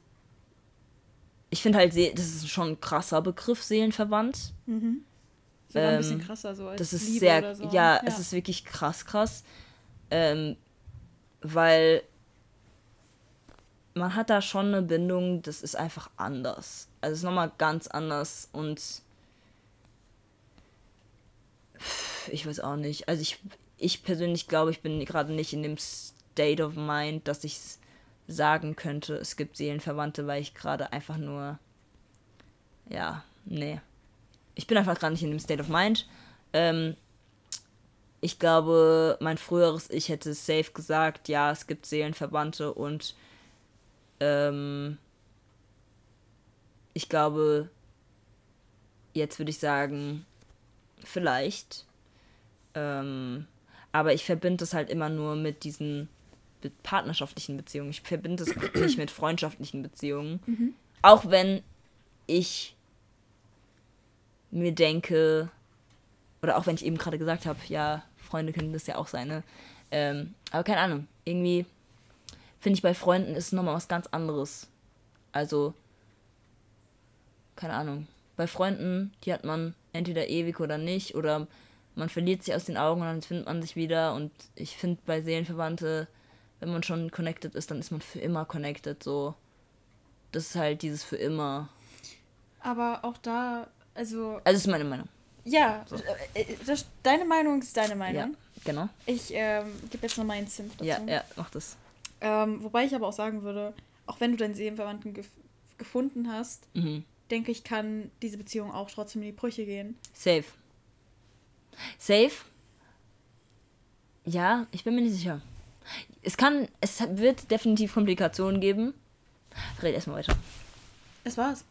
ich finde halt, das ist schon ein krasser Begriff, Seelenverwandt. sogar ein bisschen ähm, krasser so als Das ist Liebe sehr, so. ja, es ist wirklich krass, krass. Ähm, weil man hat da schon eine Bindung, das ist einfach anders. Also es ist nochmal ganz anders und ich weiß auch nicht. Also ich, ich persönlich glaube, ich bin gerade nicht in dem State of Mind, dass ich sagen könnte, es gibt Seelenverwandte, weil ich gerade einfach nur, ja, nee. Ich bin einfach gerade nicht in dem State of Mind. Ähm, ich glaube, mein früheres Ich hätte safe gesagt, ja, es gibt Seelenverwandte und ähm, ich glaube, jetzt würde ich sagen, vielleicht. Ähm, aber ich verbinde es halt immer nur mit diesen mit partnerschaftlichen Beziehungen. Ich verbinde es nicht mit freundschaftlichen Beziehungen. Auch wenn ich mir denke, oder auch wenn ich eben gerade gesagt habe, ja, Freunde können das ja auch sein, ne? Ähm, aber keine Ahnung, irgendwie finde ich bei Freunden ist nochmal was ganz anderes. Also, keine Ahnung. Bei Freunden, die hat man entweder ewig oder nicht, oder man verliert sie aus den Augen und dann findet man sich wieder. Und ich finde bei Seelenverwandte, wenn man schon connected ist, dann ist man für immer connected. So, das ist halt dieses für immer. Aber auch da, also, Also, das ist meine Meinung. ja, äh, äh, das, deine Meinung ist deine Meinung. Ja, genau. Ich ähm, gebe jetzt noch meinen Senf dazu. Ja, ja, mach das. Ähm, wobei ich aber auch sagen würde, auch wenn du deinen Seelenverwandten gef gefunden hast, Mhm. denke ich, kann diese Beziehung auch trotzdem in die Brüche gehen. Safe. Safe? Ja, ich bin mir nicht sicher. Es kann, es wird definitiv Komplikationen geben. Red erstmal weiter. Das war's.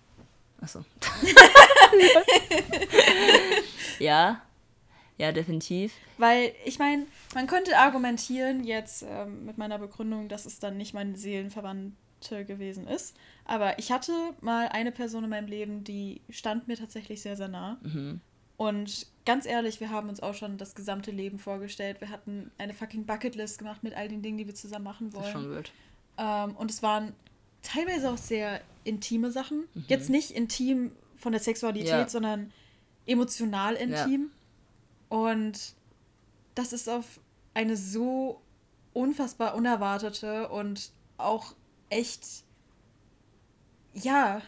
Achso. <laughs> ja. Ja, definitiv. Weil, ich meine, man könnte argumentieren jetzt ähm, mit meiner Begründung, dass es dann nicht meine Seelenverwandte gewesen ist. Aber ich hatte mal eine Person in meinem Leben, die stand mir tatsächlich sehr, sehr nah. Mhm. Und ganz ehrlich, wir haben uns auch schon das gesamte Leben vorgestellt. Wir hatten eine fucking Bucketlist gemacht mit all den Dingen, die wir zusammen machen Das ist schon wollen. wild. Ähm, und es waren teilweise auch sehr intime Sachen. Mhm. Jetzt nicht intim von der Sexualität, Ja. sondern emotional intim. Und das ist auf eine so unfassbar unerwartete und auch echt, ja,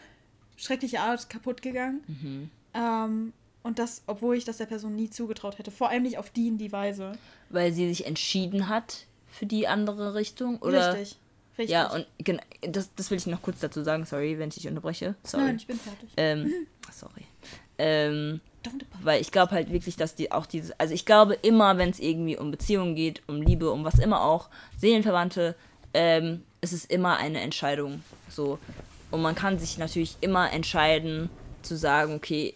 schreckliche Art kaputt gegangen. Mhm. Ähm, und das, obwohl ich das der Person nie zugetraut hätte. Vor allem nicht auf die in die Weise. Weil sie sich entschieden hat für die andere Richtung? Oder? Richtig. Richtig. Ja, und genau, das, das will ich noch kurz dazu sagen. Sorry, wenn ich dich unterbreche. Sorry. Nein, ich bin fertig. Ähm, sorry. Ähm. Weil ich glaube halt wirklich, dass die auch diese, also ich glaube immer, wenn es irgendwie um Beziehungen geht, um Liebe, um was immer auch, Seelenverwandte, ähm, es ist immer eine Entscheidung. So. Und man kann sich natürlich immer entscheiden, zu sagen, okay,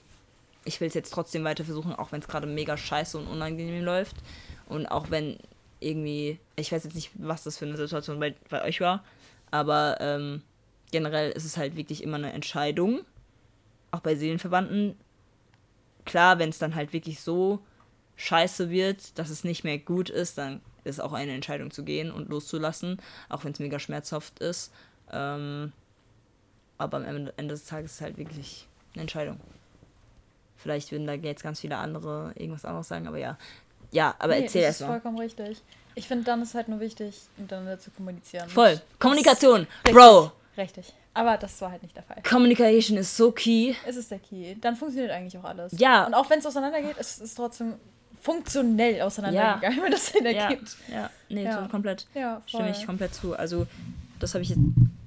ich will es jetzt trotzdem weiter versuchen, auch wenn es gerade mega scheiße und unangenehm läuft. Und auch wenn irgendwie, ich weiß jetzt nicht, was das für eine Situation bei, bei euch war, aber ähm, generell ist es halt wirklich immer eine Entscheidung. Auch bei Seelenverwandten. Klar, wenn es dann halt wirklich so scheiße wird, dass es nicht mehr gut ist, dann ist auch eine Entscheidung zu gehen und loszulassen, auch wenn es mega schmerzhaft ist. Ähm, aber am Ende, Ende des Tages ist es halt wirklich eine Entscheidung. Vielleicht würden da jetzt ganz viele andere irgendwas anderes sagen, aber ja. Ja, aber Nee, erzähl das erst ist mal. vollkommen richtig. Ich finde, dann ist halt nur wichtig, miteinander zu kommunizieren. Voll. Kommunikation. Richtig. Bro. Richtig. Aber das war halt nicht der Fall. Communication ist so key. Es ist der Key. Dann funktioniert eigentlich auch alles. Ja. Und auch wenn es auseinandergeht, es ist trotzdem funktionell auseinandergegangen, <laughs> wenn das Sinn Ja, ergibt. ja, nee, Ja. so komplett. Ja, voll. Stimme ich komplett zu. Also, das habe ich jetzt.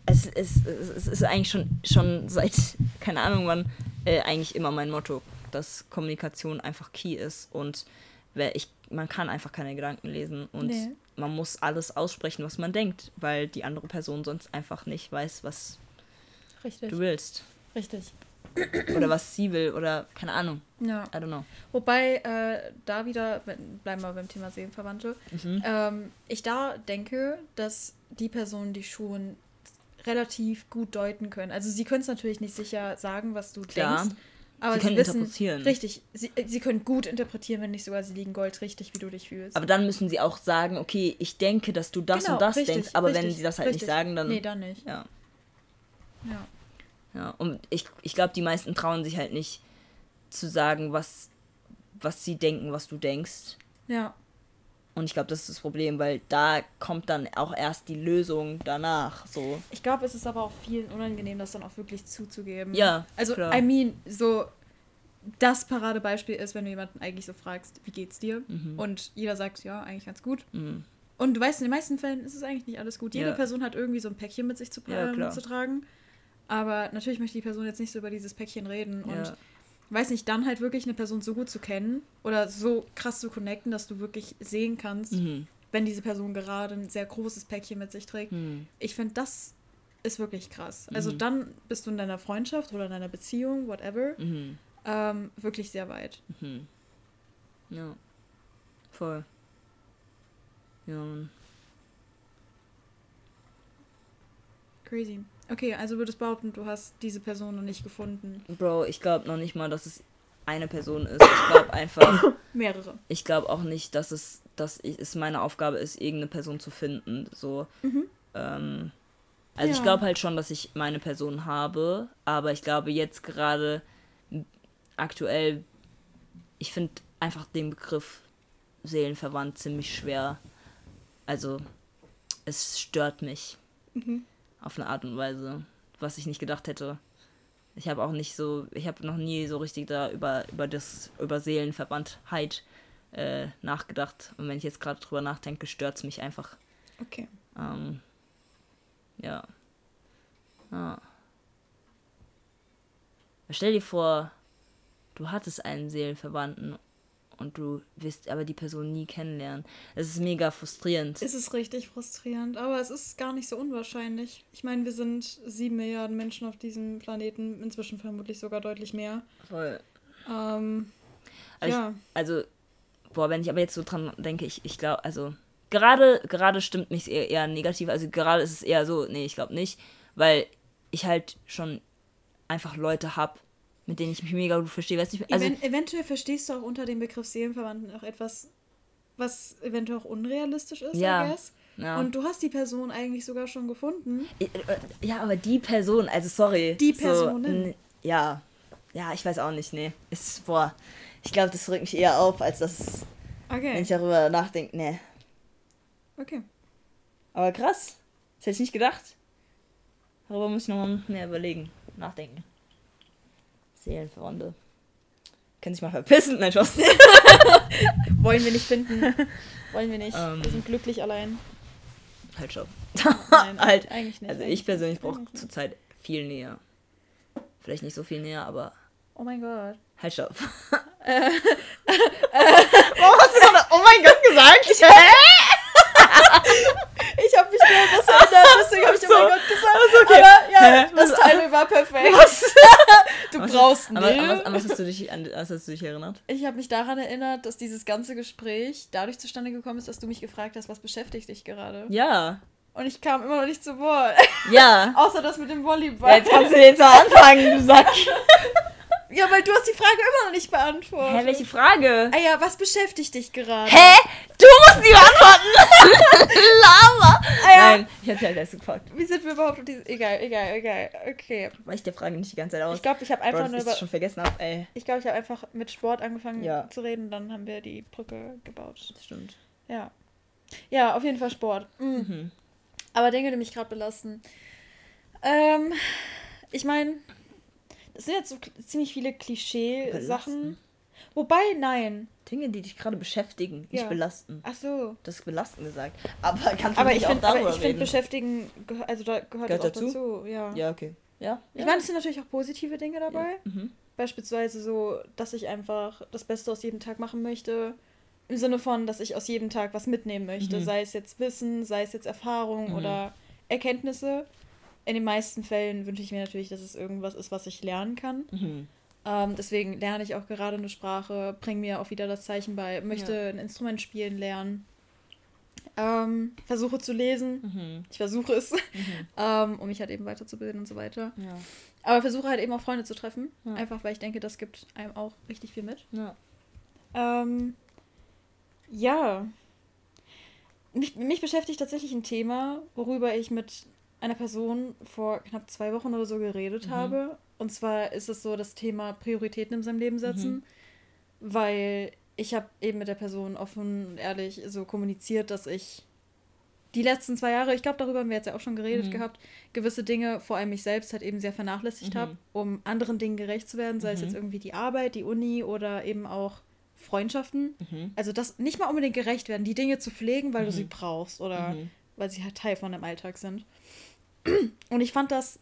Es ist, es ist eigentlich schon, schon seit, <laughs> keine Ahnung wann, äh, eigentlich immer mein Motto, dass Kommunikation einfach key ist und wer ich, man kann einfach keine Gedanken lesen und Nee. man muss alles aussprechen, was man denkt, weil die andere Person sonst einfach nicht weiß, was Richtig. du willst. Richtig. Oder was sie will oder keine Ahnung. Ja. I don't know. Wobei, äh, da wieder, wenn- bleiben wir beim Thema Seelenverwandte, Mhm. ähm, ich da denke, dass die Personen die schon relativ gut deuten können. Also sie können es natürlich nicht sicher sagen, was du Klar. denkst. Aber Sie sie, können wissen, interpretieren. Richtig, sie, sie können gut interpretieren, wenn nicht sogar sie liegen Gold richtig, wie du dich fühlst. Aber dann müssen sie auch sagen, okay, ich denke, dass du das Genau, und das richtig, denkst, aber wenn richtig, sie das halt richtig. nicht sagen, dann. Nee, dann nicht. Ja. Ja. Ja, und ich, ich glaube, die meisten trauen sich halt nicht zu sagen, was, was sie denken, was du denkst. Ja. Und ich glaube, das ist das Problem, weil da kommt dann auch erst die Lösung danach. So. Ich glaube, es ist aber auch vielen unangenehm, das dann auch wirklich zuzugeben. Ja, Also, klar. I mean, so das Paradebeispiel ist, wenn du jemanden eigentlich so fragst, wie geht's dir? Mhm. Und jeder sagt, ja, eigentlich ganz gut. Mhm. Und du weißt, in den meisten Fällen ist es eigentlich nicht alles gut. Jede Ja. Person hat irgendwie so ein Päckchen mit sich zu, Ja, ähm, zu tragen. Aber natürlich möchte die Person jetzt nicht so über dieses Päckchen reden. Und Ja. weiß nicht, dann halt wirklich eine Person so gut zu kennen oder so krass zu connecten, dass du wirklich sehen kannst, Mhm. wenn diese Person gerade ein sehr großes Päckchen mit sich trägt. Mhm. Ich finde, das ist wirklich krass. Also Mhm. dann bist du in deiner Freundschaft oder in deiner Beziehung, whatever, Mhm. ähm, wirklich sehr weit. Mhm. Ja. Voll. Ja, Mann. Crazy. Okay, also würdest behaupten, du hast diese Person noch nicht gefunden. Bro, ich glaube noch nicht mal, dass es eine Person ist. Ich glaube einfach. <coughs> Mehrere. ich glaube auch nicht, dass es, dass ich, es meine Aufgabe ist, irgendeine Person zu finden. So. Mhm. Ähm, also ich Ja. glaube halt schon, dass ich meine Person habe, aber ich glaube jetzt gerade aktuell, ich finde einfach den Begriff Seelenverwandt ziemlich schwer. Also es stört mich Mhm. Auf eine Art und Weise, was ich nicht gedacht hätte. Ich habe auch nicht so, ich habe noch nie so richtig da über, über das, über Seelenverwandtheit äh, nachgedacht. Und wenn ich jetzt gerade drüber nachdenke, stört es mich einfach. Okay. Ähm, ja. ja. Stell dir vor, du hattest einen Seelenverwandten und du wirst aber die Person nie kennenlernen. Es ist mega frustrierend. Es ist richtig frustrierend, aber es ist gar nicht so unwahrscheinlich. Ich meine, wir sind sieben Milliarden Menschen auf diesem Planeten, inzwischen vermutlich sogar deutlich mehr. Voll. Ähm, Also, ja. ich, also, boah, wenn ich aber jetzt so dran denke, ich, ich glaube, also, gerade, gerade stimmt mich eher, eher negativ. Also, gerade ist es eher so, nee, ich glaube nicht, weil ich halt schon einfach Leute habe, mit denen ich mich mega gut verstehe. Weißt du, also, Even eventuell verstehst du auch unter dem Begriff Seelenverwandten auch etwas, was eventuell auch unrealistisch ist, Ja. I guess. ja. Und du hast die Person eigentlich sogar schon gefunden. Ja, aber die Person, also sorry. Die So, Personen. n- ja. Ja, ich weiß auch nicht, nee. Ist, boah, ich glaube, das regt mich eher auf, als das, wenn Okay. ich darüber nachdenke, nee. Okay. Aber krass. Das hätte ich nicht gedacht. Darüber muss ich noch mal mehr überlegen. Nachdenken. Seelenverwandte. Können sich mal verpissen, nein, Spaß. <laughs> Wollen wir nicht finden. <laughs> Wollen wir nicht. Ähm. wir sind glücklich allein. halt schon. Nein, <laughs> halt. eigentlich nicht. Also ich persönlich brauche zurzeit viel näher. Vielleicht nicht so viel näher, aber Oh mein Gott. halt stopp. Warum hast du gerade Oh mein Gott gesagt? Ich habe mich nur an das erinnert, deswegen habe ich Ach oh so. mein Gott gesagt. Ach so, okay. Aber ja, Hä? das Timing war perfekt. <laughs> Was? <laughs> Du Was- brauchst an, was- an, Milch. an was hast du dich, an was hast du dich erinnert? Ich habe mich daran erinnert, dass dieses ganze Gespräch dadurch zustande gekommen ist, dass du mich gefragt hast, was beschäftigt dich gerade. Ja. Und ich kam immer noch nicht zu Wort. Ja. <laughs> Außer das mit dem ja Volleyball. jetzt kannst du jetzt mal anfangen, du Sack. Ja, weil du hast die Frage immer noch nicht beantwortet. Hä, welche Frage? Ah ja, was beschäftigt dich gerade? Hä? Du musst die beantworten! <laughs> Lama! Ah ja. Nein, ich hab dich halt erst gefragt. Wie sind wir überhaupt auf diese... Egal, egal, egal. Okay. Weil ich der Frage nicht die ganze Zeit aus. Ich glaube, ich habe Bro, einfach dass nur über... schon vergessen habe, ey. Ich glaube, ich habe einfach mit Sport angefangen Ja. zu reden, dann haben wir die Brücke gebaut. Das stimmt. Ja. Ja, auf jeden Fall Sport. Mhm. Mhm. Aber Dinge, die mich gerade belasten. Ähm, ich meine, das sind jetzt so ziemlich viele Klischee-Sachen. Wobei, nein. Dinge, die dich gerade beschäftigen, nicht Ja. belasten. Ach so. Das ist belasten gesagt. Aber <laughs> kannst du Aber nicht ich auch finde, darüber aber ich finde beschäftigen, also da gehört, Gehört dazu? dazu. Ja. Ja, okay. Ja? Ich meine, es sind natürlich auch positive Dinge dabei. Mhm. Beispielsweise so, dass ich einfach das Beste aus jedem Tag machen möchte. Im Sinne von, dass ich aus jedem Tag was mitnehmen möchte. Mhm. Sei es jetzt Wissen, sei es jetzt Erfahrung Mhm. oder Erkenntnisse. In den meisten Fällen wünsche ich mir natürlich, dass es irgendwas ist, was ich lernen kann. Mhm. Ähm, deswegen lerne ich auch gerade eine Sprache, bringe mir auch wieder das Zeichen bei, möchte Ja. ein Instrument spielen lernen. Ähm, versuche zu lesen. Mhm. Ich versuche es, Mhm. <laughs> ähm, um mich halt eben weiterzubilden und so weiter. Ja. Aber versuche halt eben auch Freunde zu treffen. Ja. Einfach weil ich denke, das gibt einem auch richtig viel mit. Ja. Ähm, ja. Mich, mich beschäftigt tatsächlich ein Thema, worüber ich mit einer Person vor knapp zwei Wochen oder so geredet Mhm. habe. Und zwar ist es so das Thema Prioritäten in seinem Leben setzen. Weil ich habe eben mit der Person offen und ehrlich so kommuniziert, dass ich die letzten zwei Jahre, ich glaube, darüber haben wir jetzt ja auch schon geredet Mhm. gehabt, gewisse Dinge, vor allem mich selbst, halt eben sehr vernachlässigt Mhm. habe, um anderen Dingen gerecht zu werden, sei es Mhm. jetzt irgendwie die Arbeit, die Uni oder eben auch Freundschaften. Mhm. Also das nicht mal unbedingt gerecht werden, die Dinge zu pflegen, weil du Mhm. sie brauchst oder Mhm. weil sie halt Teil von deinem Alltag sind. Und ich fand das,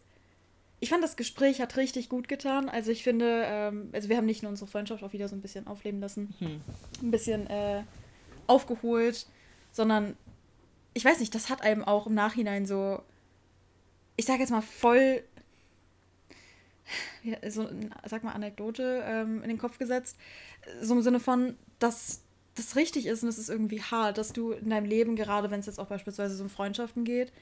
ich fand das Gespräch hat richtig gut getan. Also ich finde, ähm, also wir haben nicht nur unsere Freundschaft auch wieder so ein bisschen aufleben lassen, Mhm. ein bisschen äh, aufgeholt, sondern ich weiß nicht, das hat einem auch im Nachhinein so, ich sag jetzt mal voll, so, sag mal Anekdote ähm, in den Kopf gesetzt, so im Sinne von, dass das richtig ist und es ist irgendwie hart, dass du in deinem Leben, gerade wenn es jetzt auch beispielsweise so um Freundschaften geht,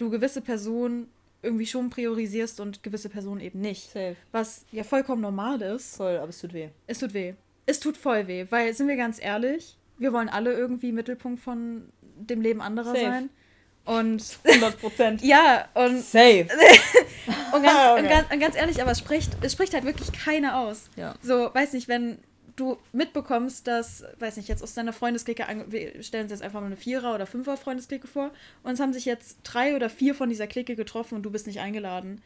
du gewisse Personen irgendwie schon priorisierst und gewisse Personen eben nicht. Safe. Was ja vollkommen normal ist. Voll, aber es tut weh. Es tut weh. Es tut voll weh, weil, sind wir ganz ehrlich, wir wollen alle irgendwie Mittelpunkt von dem Leben anderer Safe. sein. Und <laughs> 100 Prozent. <laughs> ja, und, Safe. <laughs> und, ganz, Okay. und, ganz, und ganz ehrlich, aber es spricht, es spricht halt wirklich keiner aus. Ja. So, weiß nicht, wenn du mitbekommst, dass, weiß nicht, jetzt aus deiner Freundesklicke, wir stellen uns jetzt einfach mal eine Vierer- oder Fünfer-Freundesklicke vor, und es haben sich jetzt drei oder vier von dieser Clique getroffen und du bist nicht eingeladen.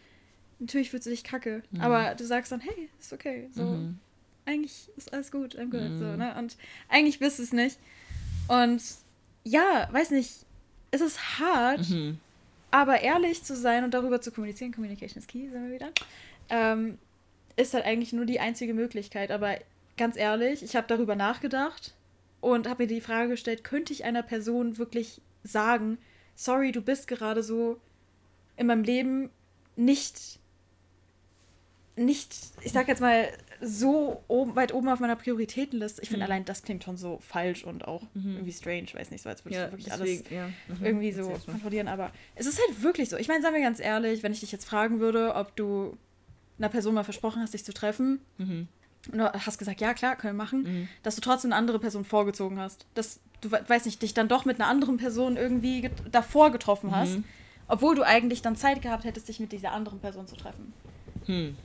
Natürlich fühlst du dich kacke, aber du sagst dann, hey, ist okay, so, Mhm. eigentlich ist alles gut, I'm good, Mhm. so, ne, und eigentlich bist du es nicht. Und ja, weiß nicht, es ist hart, Mhm. aber ehrlich zu sein und darüber zu kommunizieren, Communication is key, sind wir wieder, ähm, ist halt eigentlich nur die einzige Möglichkeit. Aber ganz ehrlich, ich habe darüber nachgedacht und habe mir die Frage gestellt, könnte ich einer Person wirklich sagen, sorry, du bist gerade so in meinem Leben nicht, nicht, ich sag jetzt mal, so oben, weit oben auf meiner Prioritätenliste. Ich finde Mhm. allein das klingt schon so falsch und auch Mhm. irgendwie strange, weiß nicht, so als würdest Ja, du wirklich alles deswegen, ja. Mhm. irgendwie so kontrollieren, aber es ist halt wirklich so. Ich meine, sagen wir ganz ehrlich, wenn ich dich jetzt fragen würde, ob du einer Person mal versprochen hast, dich zu treffen, Mhm. Und du hast gesagt, ja klar, können wir machen, Mhm. dass du trotzdem eine andere Person vorgezogen hast. Dass du, we- weiß nicht, dich dann doch mit einer anderen Person irgendwie get davor getroffen hast, Mhm. obwohl du eigentlich dann Zeit gehabt hättest, dich mit dieser anderen Person zu treffen. Hm.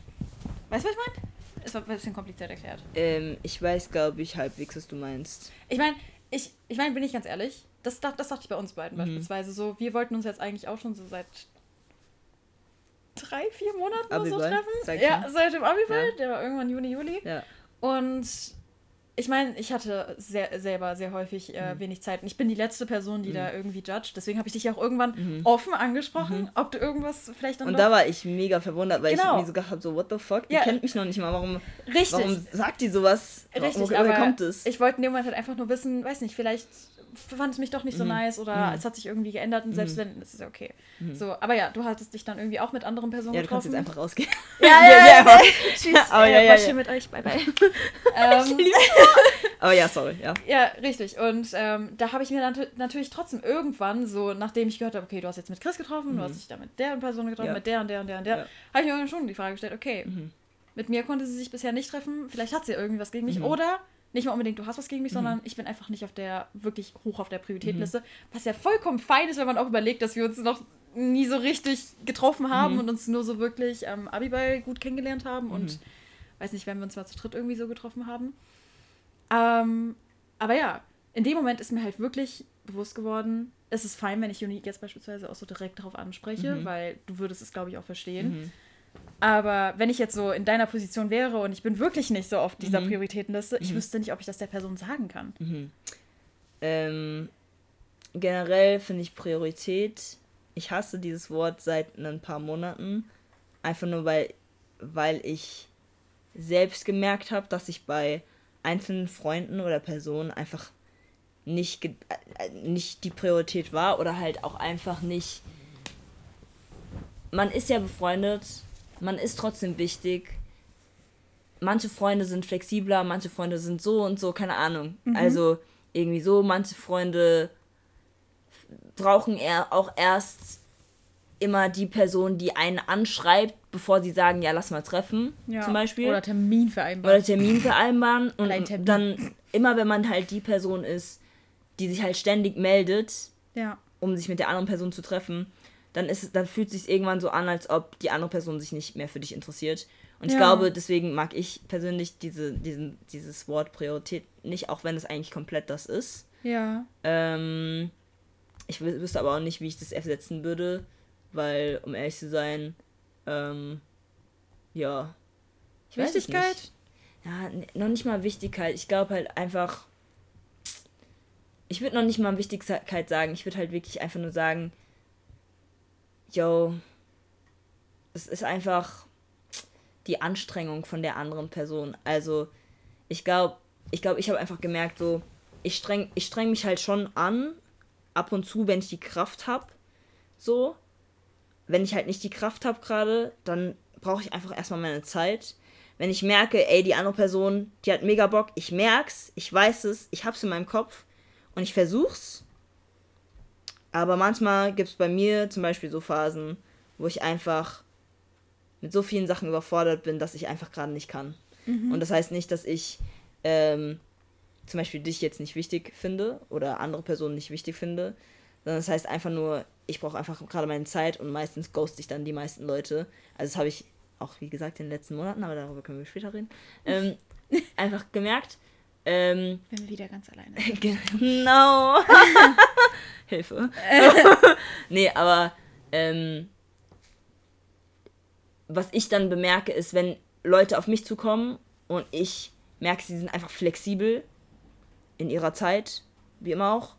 Weißt du, was ich meine? Es war ein bisschen kompliziert erklärt. Ähm, ich weiß, glaube ich, halbwegs, was du meinst. Ich meine, ich, ich meine, bin ich ganz ehrlich, das, dach- das dachte ich bei uns beiden Mhm. beispielsweise so. Wir wollten uns jetzt eigentlich auch schon so seit drei, vier Monaten oder so treffen. Ja, seit dem Abiball, Ja. der war irgendwann Juni, Juli. Ja. Und ich meine, ich hatte sehr, selber sehr häufig äh, Mhm. wenig Zeit. Und ich bin die letzte Person, die da irgendwie judgt. Deswegen habe ich dich auch irgendwann offen angesprochen, ob du irgendwas vielleicht dann Mhm. Und da war ich mega verwundert, weil Genau. ich mir so gedacht habe, so, what the fuck? Die Ja. kennt mich noch nicht mal. Warum, Richtig. warum sagt die sowas? Richtig, Wo, woher aber kommt es? ich wollte in dem Moment halt einfach nur wissen, weiß nicht, vielleicht fand es mich doch nicht Mhm. so nice oder es hat sich irgendwie geändert und selbst wenn, das ist ja okay. So, aber ja, du hattest dich dann irgendwie auch mit anderen Personen Mhm. ja, du kannst getroffen. jetzt einfach rausgehen. <laughs> Ja, ja, ja, Ja, ja. <laughs> Tschüss, Aber ja, ja, war ja. schön mit euch, bye bye. <laughs> ähm, <laughs> Aber ja, sorry, ja. ja, richtig. Und ähm, da habe ich mir dann natürlich trotzdem irgendwann, so nachdem ich gehört habe, okay, du hast jetzt mit Chris getroffen, du hast dich da mit der Person getroffen, Mhm. Ja. mit der und der und der und der, Ja. Mhm. habe ich mir schon die Frage gestellt, okay, mit mir konnte sie sich bisher nicht treffen, vielleicht hat sie irgendwas gegen Mhm. mich oder nicht mal unbedingt, du hast was gegen mich, sondern ich bin einfach nicht auf der, wirklich hoch auf der Prioritätenliste, Mhm. was ja vollkommen fein ist, wenn man auch überlegt, dass wir uns noch nie so richtig getroffen haben Mhm. und uns nur so wirklich am Abiball gut kennengelernt haben und weiß nicht, wenn wir uns mal zu dritt irgendwie so getroffen haben. Ähm, aber ja, in dem Moment ist mir halt wirklich bewusst geworden, es ist fein, wenn ich Unique jetzt beispielsweise auch so direkt darauf anspreche, weil du würdest es, glaube ich, auch verstehen. Aber wenn ich jetzt so in deiner Position wäre und ich bin wirklich nicht so auf dieser Prioritätenliste, ich wüsste nicht, ob ich das der Person sagen kann. Ähm, generell finde ich Priorität, ich hasse dieses Wort seit ein paar Monaten, einfach nur weil, weil ich selbst gemerkt habe, dass ich bei einzelnen Freunden oder Personen einfach nicht, äh, nicht die Priorität war oder halt auch einfach nicht. Man ist ja befreundet, man ist trotzdem wichtig. Manche Freunde sind flexibler, manche Freunde sind so und so, keine Ahnung. Also irgendwie so, manche Freunde brauchen eher auch erst immer die Person, die einen anschreibt, bevor sie sagen, ja, lass mal treffen, zum Beispiel. Oder Termin vereinbaren. Oder Termin vereinbaren. Und Termin. dann, immer wenn man halt die Person ist, die sich halt ständig meldet, ja. um sich mit der anderen Person zu treffen, dann ist es, dann fühlt es sich irgendwann so an, als ob die andere Person sich nicht mehr für dich interessiert. Und ich Ja. glaube, deswegen mag ich persönlich diese, diesen, dieses Wort Priorität nicht, auch wenn es eigentlich komplett das ist. Ja. Ähm, ich wü- wüsste aber auch nicht, wie ich das ersetzen würde, weil, um ehrlich zu sein, ähm, ja. Ich Wichtigkeit? nicht. Ja, noch nicht mal Wichtigkeit. Ich glaube halt einfach. Ich würde noch nicht mal Wichtigkeit sagen. Ich würde halt wirklich einfach nur sagen, yo, es ist einfach die Anstrengung von der anderen Person. Also, ich glaube, ich glaube, ich habe einfach gemerkt, so, ich streng, ich streng mich halt schon an, ab und zu, wenn ich die Kraft habe. So. Wenn ich halt nicht die Kraft habe gerade, dann brauche ich einfach erstmal meine Zeit. Wenn ich merke, ey, die andere Person, die hat mega Bock, ich merk's, ich weiß es, ich hab's in meinem Kopf und ich versuch's. Aber manchmal gibt's bei mir zum Beispiel so Phasen, wo ich einfach mit so vielen Sachen überfordert bin, dass ich einfach gerade nicht kann. Und das heißt nicht, dass ich ähm, zum Beispiel dich jetzt nicht wichtig finde oder andere Personen nicht wichtig finde, sondern das heißt einfach nur, ich brauche einfach gerade meine Zeit und meistens ghost ich dann die meisten Leute. Also das habe ich auch, wie gesagt, in den letzten Monaten, aber darüber können wir später reden, ähm, <laughs> einfach gemerkt. Ähm, Wenn wir wieder ganz alleine <laughs> genau. <laughs> Hilfe. nee, aber ähm, was ich dann bemerke, ist, wenn Leute auf mich zukommen und ich merke, sie sind einfach flexibel in ihrer Zeit, wie immer auch,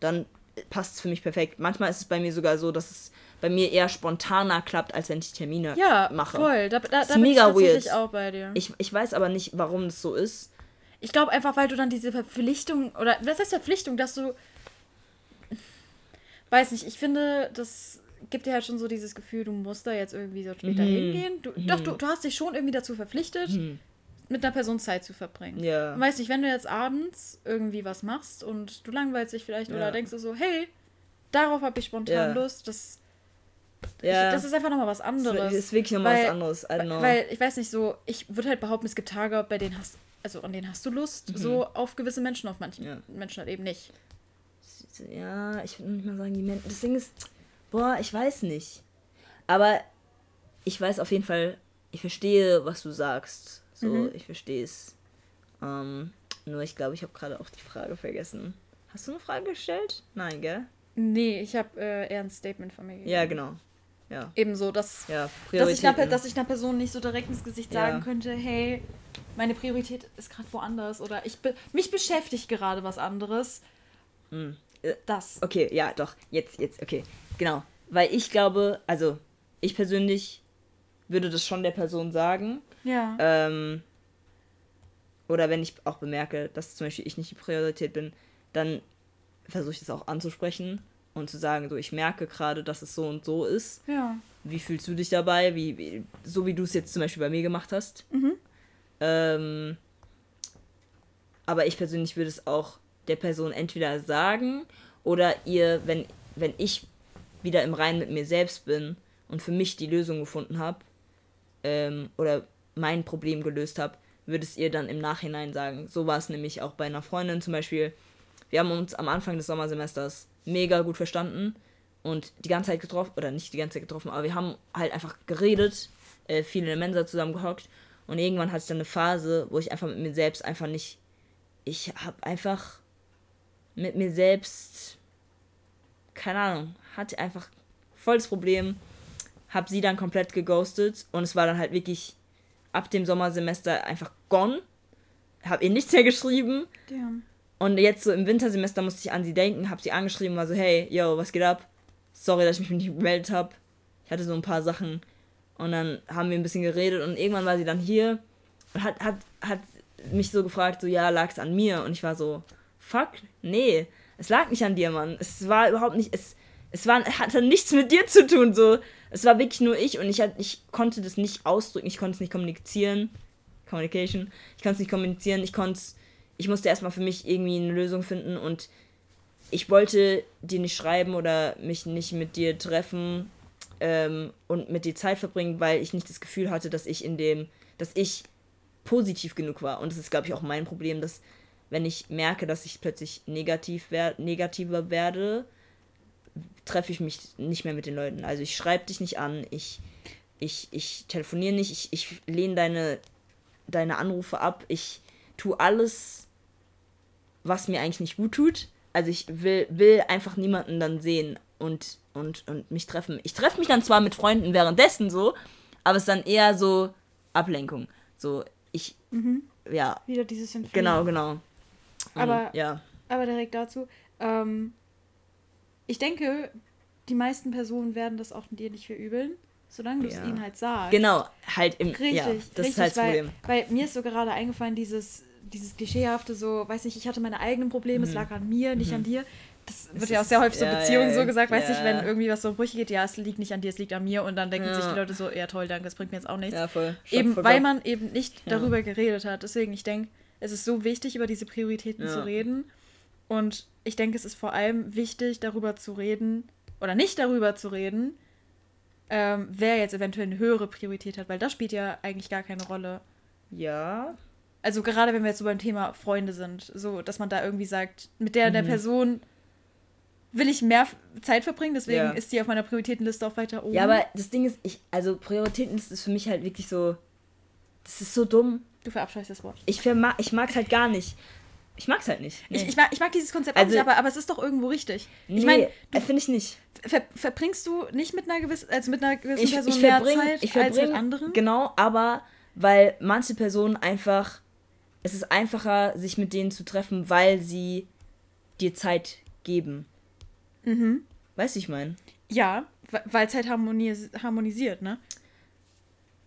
dann passt es für mich perfekt. Manchmal ist es bei mir sogar so, dass es bei mir eher spontaner klappt, als wenn ich Termine Ja, mache. voll. Da, da, da ist bin mega ich weird. auch bei dir. Ich, Ich, ich weiß aber nicht, warum das so ist. glaube einfach, weil du dann diese Verpflichtung, oder was heißt Verpflichtung, dass du. Weiß nicht, ich finde, das gibt dir halt schon so dieses Gefühl, du musst da jetzt irgendwie so später Mhm. hingehen. Du, Doch, du, du hast dich schon irgendwie dazu verpflichtet, mit einer Person Zeit zu verbringen. Ja. Und weiß nicht, wenn du jetzt abends irgendwie was machst und du langweilst dich vielleicht Ja. oder denkst du so, hey, darauf habe ich spontan Ja. Lust, das, Ja. ich, das ist einfach nochmal was Das anderes. ist wirklich nochmal was anderes. I know. Weil ich weiß nicht so, ich würde halt behaupten, es gibt Tage, bei denen hast also an denen hast du Lust, so auf gewisse Menschen, auf manchen Mhm. Ja. Menschen halt eben nicht. Ja, ich würde nicht mal sagen, die Menschen. Das Ding ist, boah, ich weiß nicht. Aber ich weiß auf jeden Fall, ich verstehe, was du sagst. So, Mhm. ich verstehe es. Ähm, nur ich glaube, ich habe gerade auch die Frage vergessen. Hast du eine Frage gestellt? Nein, gell? Nee, ich habe äh, eher ein Statement von mir gegeben. Ja, genau. Ja. Ebenso, dass, Ja, dass, ich einer, dass ich einer Person nicht so direkt ins Gesicht Ja. sagen könnte, hey, meine Priorität ist gerade woanders oder ich be mich beschäftigt gerade was anderes. Hm. Äh, Das. Okay, ja, doch. Jetzt, jetzt, okay. Genau. Weil ich glaube, also ich persönlich würde das schon der Person sagen. Ja. Ähm, oder wenn ich auch bemerke, dass zum Beispiel ich nicht die Priorität bin, dann versuche ich das auch anzusprechen und zu sagen, so ich merke gerade, dass es so und so ist. ja. Wie fühlst du dich dabei? Wie, wie so wie du es jetzt zum Beispiel bei mir gemacht hast. Mhm. Ähm, aber ich persönlich würde es auch der Person entweder sagen oder ihr, wenn, wenn ich wieder im Reinen mit mir selbst bin und für mich die Lösung gefunden habe ähm, oder mein Problem gelöst habe, würde es ihr dann im Nachhinein sagen. So war es nämlich auch bei einer Freundin zum Beispiel. Wir haben uns am Anfang des Sommersemesters mega gut verstanden und die ganze Zeit getroffen, oder nicht die ganze Zeit getroffen, aber wir haben halt einfach geredet, äh, viel in der Mensa zusammen gehockt und irgendwann hatte ich dann eine Phase, wo ich einfach mit mir selbst einfach nicht, ich habe einfach mit mir selbst, keine Ahnung, hatte einfach voll das Problem, habe sie dann komplett geghostet und es war dann halt wirklich ab dem Sommersemester einfach gone, habe ihr nichts mehr geschrieben Damn. und jetzt so im Wintersemester musste ich an sie denken, habe sie angeschrieben, war so, hey, yo, was geht ab? Sorry, dass ich mich nicht gemeldet habe. Ich hatte so ein paar Sachen. Und dann haben wir ein bisschen geredet und irgendwann war sie dann hier und hat, hat, hat mich so gefragt, so, ja, lag es an mir? Und ich war so, fuck, nee, es lag nicht an dir, Mann. Es war überhaupt nicht, es, es war, hatte nichts mit dir zu tun, so. Es war wirklich nur ich und ich, hat, ich konnte das nicht ausdrücken, ich konnte es nicht kommunizieren. Communication. Ich konnte es nicht kommunizieren, ich konnte ich musste erstmal für mich irgendwie eine Lösung finden und ich wollte dir nicht schreiben oder mich nicht mit dir treffen ähm, und mit dir Zeit verbringen, weil ich nicht das Gefühl hatte, dass ich in dem, dass ich positiv genug war. Und das ist, glaube ich, auch mein Problem, dass wenn ich merke, dass ich plötzlich negativ wer negativer werde, treffe ich mich nicht mehr mit den Leuten. Also ich schreibe dich nicht an, ich, ich, ich telefoniere nicht, ich, ich lehne deine, deine Anrufe ab, ich tue alles, was mir eigentlich nicht gut tut. Also ich will, will einfach niemanden dann sehen und, und, und mich treffen. Ich treffe mich dann zwar mit Freunden währenddessen so, aber es ist dann eher so Ablenkung. So, ich, ja, Wieder dieses Symptom. genau, genau. Und, Aber- ja, Aber direkt dazu. Ähm, ich denke, die meisten Personen werden das auch dir nicht verübeln, solange du es Ja. ihnen halt sagst. genau, halt im, Richtig, ja, das richtig, ist halt das weil, Problem. weil mir ist so gerade eingefallen, dieses, dieses klischeehafte, so, weiß nicht, ich hatte meine eigenen Probleme, es lag an mir, nicht an dir. Das wird ja auch sehr häufig so ja, Beziehungen ja, so gesagt, weiß ja. nicht, wenn irgendwie was so Brüche geht, ja, es liegt nicht an dir, es liegt an mir und dann denken sich die Leute so, ja toll, danke, das bringt mir jetzt auch nichts. Ja, voll. eben, Stopp, weil voll. man eben nicht darüber geredet hat. Deswegen, ich denke, es ist so wichtig, über diese Prioritäten zu reden. Und ich denke, es ist vor allem wichtig, darüber zu reden, oder nicht darüber zu reden, ähm, wer jetzt eventuell eine höhere Priorität hat, weil das spielt ja eigentlich gar keine Rolle. Ja, Also gerade wenn wir jetzt so beim Thema Freunde sind, so, dass man da irgendwie sagt, mit der, der Person will ich mehr Zeit verbringen, deswegen Ja. ist die auf meiner Prioritätenliste auch weiter oben. Ja, aber das Ding ist, ich, also Prioritätenliste ist für mich halt wirklich so, das ist so dumm. Du verabscheust das Wort. Ich, verma ich mag's halt gar nicht. Ich mag's halt nicht. Ich, Nee. ich, mag, ich mag dieses Konzept auch Also- nicht, aber, aber es ist doch irgendwo richtig. Ich nee, meine, äh, finde ich nicht. ver verbringst du nicht mit einer gewissen, also mit einer gewissen Ich, Person ich mehr verbringe, Zeit ich als mit anderen? genau, aber weil manche Personen einfach, es ist einfacher, sich mit denen zu treffen, weil sie dir Zeit geben. Mhm. Weißt du, ich meine? Ja, we- weil Zeit harmonis harmonisiert, ne?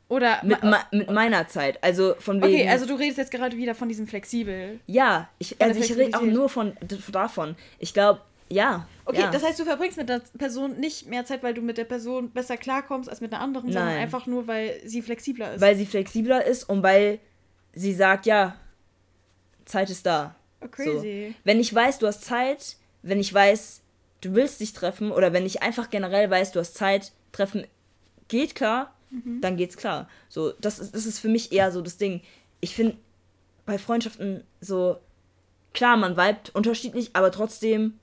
Oder Mit, ma- mit meiner Zeit. Also von wegen. Okay, also du redest jetzt gerade wieder von diesem flexibel. ja, ich, also ich rede auch nur von davon. Ich glaube, ja. Okay, ja. das heißt, du verbringst mit der Person nicht mehr Zeit, weil du mit der Person besser klarkommst als mit einer anderen, sondern Nein. einfach nur, weil sie flexibler ist. weil sie flexibler ist und weil sie sagt, ja, Zeit ist da. oh, crazy. So. Wenn ich weiß, du hast Zeit, wenn ich weiß, du willst dich treffen oder wenn ich einfach generell weiß, du hast Zeit, treffen geht klar, Mhm. dann geht's klar. So, das ist, das ist für mich eher so das Ding. Ich finde bei Freundschaften so, klar, man vibet unterschiedlich, aber trotzdem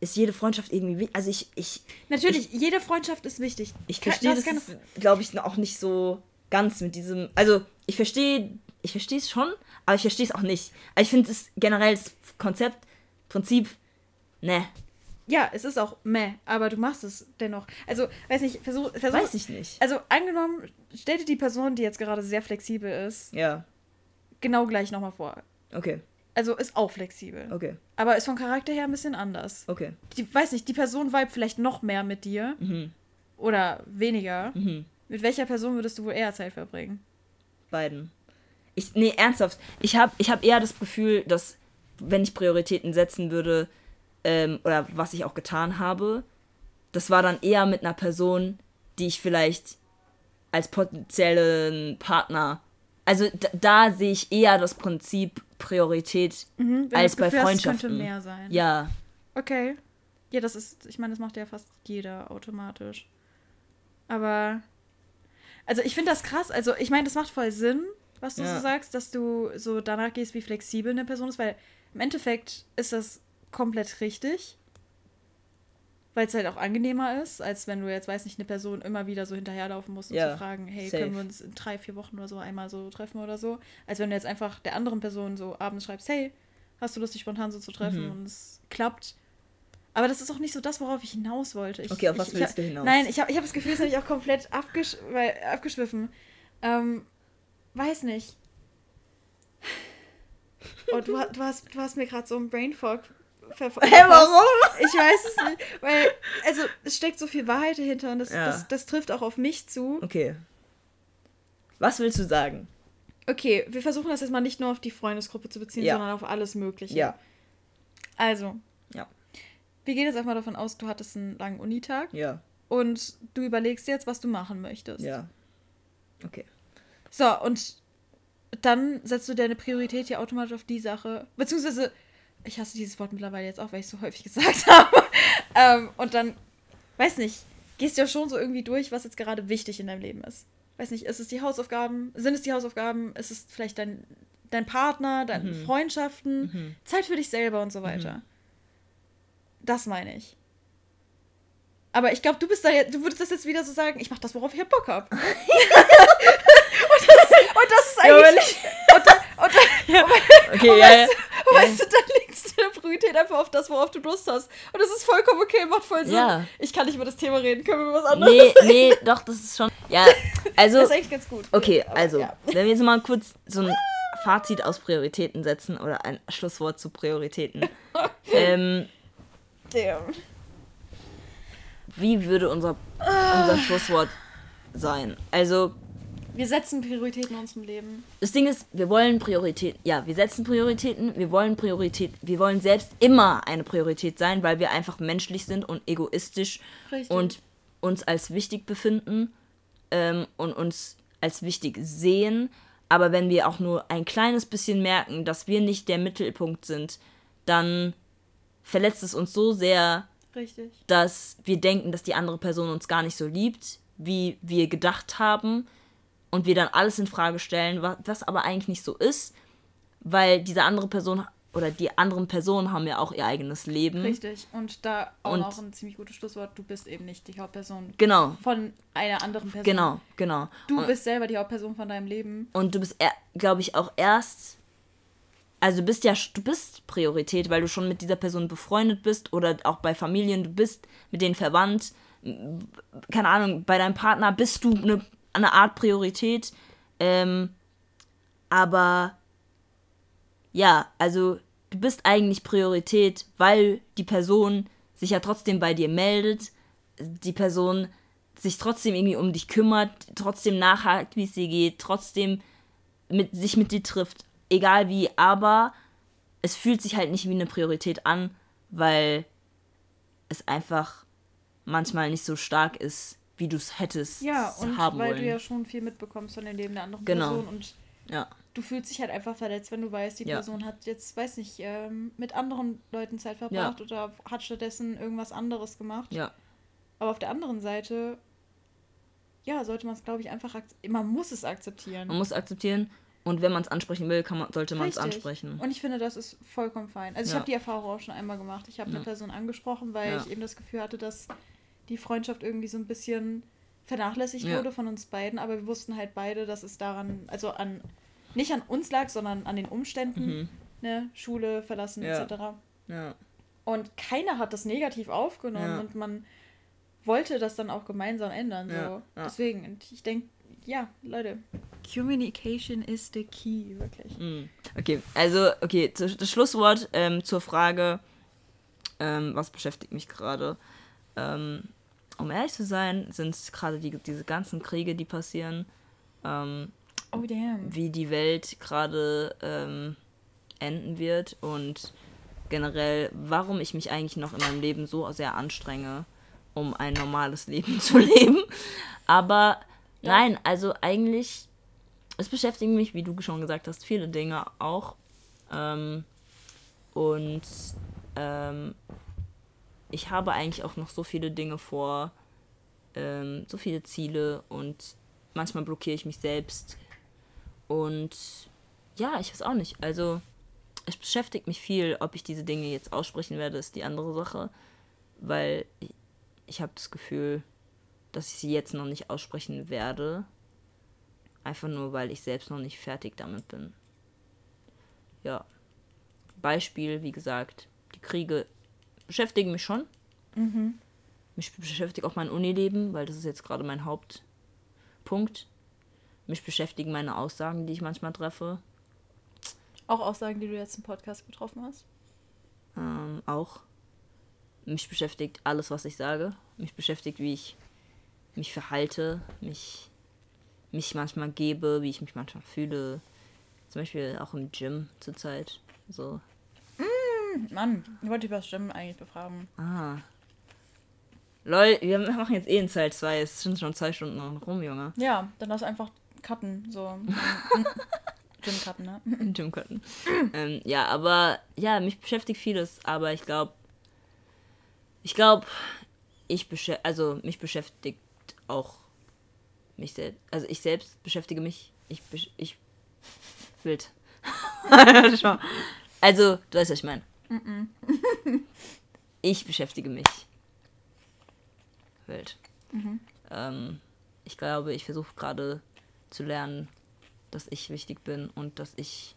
ist jede Freundschaft irgendwie, wi- also ich, ich, Natürlich, jede Freundschaft ist wichtig. ich verstehe das das, glaube ich, auch nicht so ganz mit diesem. Also, ich verstehe, ich verstehe es schon, aber ich verstehe es auch nicht. Also ich finde es generell das Konzept, Prinzip, ne, Ja, es ist auch meh, aber du machst es dennoch. Also, weiß nicht, versuch, versuch weiß ich nicht. Also, angenommen, stell dir die Person, die jetzt gerade sehr flexibel ist, Ja, genau gleich nochmal vor. okay, Also, ist auch flexibel. okay, Aber ist vom Charakter her ein bisschen anders. okay. Die, weiß nicht, die Person vibe vielleicht noch mehr mit dir Mhm. oder weniger. Mhm. Mit welcher Person würdest du wohl eher Zeit verbringen? Beiden. Ich, nee, ernsthaft. Ich habe ich hab eher das Gefühl, dass, wenn ich Prioritäten setzen würde, ähm, oder was ich auch getan habe, das war dann eher mit einer Person, die ich vielleicht als potenziellen Partner. Also da, da sehe ich eher das Prinzip Priorität Wenn als bei Gefühl Freundschaften. könnte mehr sein. Ja, Okay. Ja, das ist, ich meine, das macht ja fast jeder automatisch. Aber, also ich finde das krass. Also ich meine, das macht voll Sinn, was du Ja. so sagst, dass du so danach gehst, wie flexibel eine Person ist, weil im Endeffekt ist das komplett richtig. Weil es halt auch angenehmer ist, als wenn du jetzt, weiß nicht, eine Person immer wieder so hinterherlaufen musst und Ja, zu fragen, hey, safe. können wir uns in drei, vier Wochen oder so einmal so treffen oder so. Als wenn du jetzt einfach der anderen Person so abends schreibst, hey, hast du Lust, dich spontan so zu treffen Mhm. und es klappt. Aber das ist auch nicht so das, worauf ich hinaus wollte. Ich, Okay, auf was ich, willst ich, du hinaus? Nein, ich habe ich hab das Gefühl, es habe ich auch komplett abgesch weil, abgeschwiffen. Ähm, weiß nicht. Oh, du, du, hast, du hast mir gerade so einen Brain Fog verfolgt. Hä, warum? Ich weiß es nicht. Weil, also, es steckt so viel Wahrheit dahinter und das, Ja. das, das trifft auch auf mich zu. okay. Was willst du sagen? Okay, wir versuchen das jetzt mal nicht nur auf die Freundesgruppe zu beziehen, Ja. sondern auf alles Mögliche. Ja. Also. Ja. Wir gehen jetzt einfach davon aus, du hattest einen langen Unitag Ja, und du überlegst jetzt, was du machen möchtest. ja. Okay. So, und dann setzt du deine Priorität ja automatisch auf die Sache. Beziehungsweise, ich hasse dieses Wort mittlerweile jetzt auch, weil ich es so häufig <laughs> gesagt habe. ähm, und dann, weiß nicht, gehst du ja schon so irgendwie durch, was jetzt gerade wichtig in deinem Leben ist. Weiß nicht, ist es die Hausaufgaben? Sind es die Hausaufgaben? Ist es vielleicht dein, dein Partner, deine Mhm. Freundschaften? Zeit für dich selber und so weiter. Mhm. Das meine ich. Aber ich glaube, du bist da jetzt, du würdest das jetzt wieder so sagen, ich mach das, worauf ich halt Bock habe. <laughs> und, das, und das ist Ja, eigentlich. <laughs> und dann, und dann, Okay, und ja, ja. Weißt, du, dann legst du deine Priorität einfach auf das, worauf du Lust hast. Und das ist vollkommen okay, macht voll Sinn. Ja. Ich kann nicht über das Thema reden, können wir über was anderes Nee, nee, doch, das ist schon. Ja, <laughs> also. Das ist eigentlich ganz gut. Okay, Aber, also, ja. wenn wir jetzt mal kurz so ein <laughs> Fazit aus Prioritäten setzen oder ein Schlusswort zu Prioritäten. <laughs> ähm, Damn. wie würde unser, unser Schlusswort sein? Also, Wir setzen Prioritäten in unserem Leben. das Ding ist, wir wollen Prioritäten, ja, wir setzen Prioritäten, wir wollen Priorität, wir wollen selbst immer eine Priorität sein, weil wir einfach menschlich sind und egoistisch Richtig. und uns als wichtig befinden ähm, und uns als wichtig sehen. Aber wenn wir auch nur ein kleines bisschen merken, dass wir nicht der Mittelpunkt sind, dann verletzt es uns so sehr, Richtig. dass wir denken, dass die andere Person uns gar nicht so liebt, wie wir gedacht haben. Und wir dann alles in Frage stellen, was, aber eigentlich nicht so ist, weil diese andere Person oder die anderen Personen haben ja auch ihr eigenes Leben. Richtig. Und da auch Und- noch ein ziemlich gutes Schlusswort. Du bist eben nicht die Hauptperson Genau, von einer anderen Person. genau, genau. Du Und- bist selber die Hauptperson von deinem Leben. Und du bist, glaube ich, auch erst. Also du bist ja, du bist Priorität, weil du schon mit dieser Person befreundet bist oder auch bei Familien, du bist mit denen verwandt. Keine Ahnung, bei deinem Partner bist du eine, eine Art Priorität. Ähm, aber ja, also du bist eigentlich Priorität, weil die Person sich ja trotzdem bei dir meldet, die Person sich trotzdem irgendwie um dich kümmert, trotzdem nachhakt, wie es dir geht, trotzdem mit, sich mit dir trifft, egal wie, aber es fühlt sich halt nicht wie eine Priorität an, weil es einfach manchmal nicht so stark ist, wie du es hättest Ja, und haben weil wollen. du ja schon viel mitbekommst von dem Leben der anderen Genau. Person und ja, du fühlst dich halt einfach verletzt, wenn du weißt, die Ja. Person hat jetzt, weiß nicht, ähm, mit anderen Leuten Zeit verbracht oder hat stattdessen irgendwas anderes gemacht. ja, Aber auf der anderen Seite, ja, sollte man es, glaube ich, einfach akzeptieren. Man muss es akzeptieren. man muss akzeptieren und wenn man es ansprechen will, kann man, sollte man es ansprechen. Und ich finde, das ist vollkommen fein. Also ich Ja. habe die Erfahrung auch schon einmal gemacht. Ich habe Ja. eine Person angesprochen, weil Ja. ich eben das Gefühl hatte, dass die Freundschaft irgendwie so ein bisschen vernachlässigt Ja. wurde von uns beiden, aber wir wussten halt beide, dass es daran, also an, nicht an uns lag, sondern an den Umständen, ne, Schule verlassen Mhm. Ja. etc. Ja. Und keiner hat das negativ aufgenommen Ja. und man wollte das dann auch gemeinsam ändern. So. Ja, ja. Deswegen, und ich denke, ja, Leute, Communication is the key, wirklich. Mm. Okay, also, okay, das Schlusswort ähm, zur Frage, ähm, was beschäftigt mich gerade? Ähm, um ehrlich zu sein, sind es gerade die, diese ganzen Kriege, die passieren, ähm, Oh, damn. wie die Welt gerade ähm, enden wird und generell, warum ich mich eigentlich noch in meinem Leben so sehr anstrenge, um ein normales Leben <laughs> zu leben. Aber nein, also eigentlich, es beschäftigen mich, wie du schon gesagt hast, viele Dinge auch. Ähm, und ähm, ich habe eigentlich auch noch so viele Dinge vor, ähm, so viele Ziele und manchmal blockiere ich mich selbst. Und ja, ich weiß auch nicht. Also, es beschäftigt mich viel, ob ich diese Dinge jetzt aussprechen werde, ist die andere Sache. Weil ich, ich habe das Gefühl, dass ich sie jetzt noch nicht aussprechen werde. Einfach nur, weil ich selbst noch nicht fertig damit bin. Ja. Beispiel, wie gesagt, die Kriege beschäftigen mich schon. Mich beschäftigt auch mein Unileben, weil das ist jetzt gerade mein Hauptpunkt. Mich beschäftigen meine Aussagen, die ich manchmal treffe. Auch Aussagen, die du jetzt im Podcast getroffen hast. Ähm, auch. Mich beschäftigt alles, was ich sage. Mich beschäftigt, wie ich mich verhalte, mich, mich manchmal gebe, wie ich mich manchmal fühle. Zum Beispiel auch im Gym zurzeit. So. Mann, ich wollte über das Stimmen eigentlich befragen. Ah. Lol, wir machen jetzt eh in Teil 2. Es sind schon zwei Stunden rum, Junge. Ja, dann lass einfach cutten, so. <laughs> Gym cutten, ne? Im <laughs> Gym cutten. ähm, ja, aber ja, mich beschäftigt vieles, aber ich glaube, ich glaube, ich beschä also mich beschäftigt auch mich selbst. Also ich selbst beschäftige mich. Ich besch ich wild. <laughs> Also, du weißt, was ich meine. <laughs> ich beschäftige mich. Wild. Ähm, ich glaube, ich versuche gerade zu lernen, dass ich wichtig bin und dass ich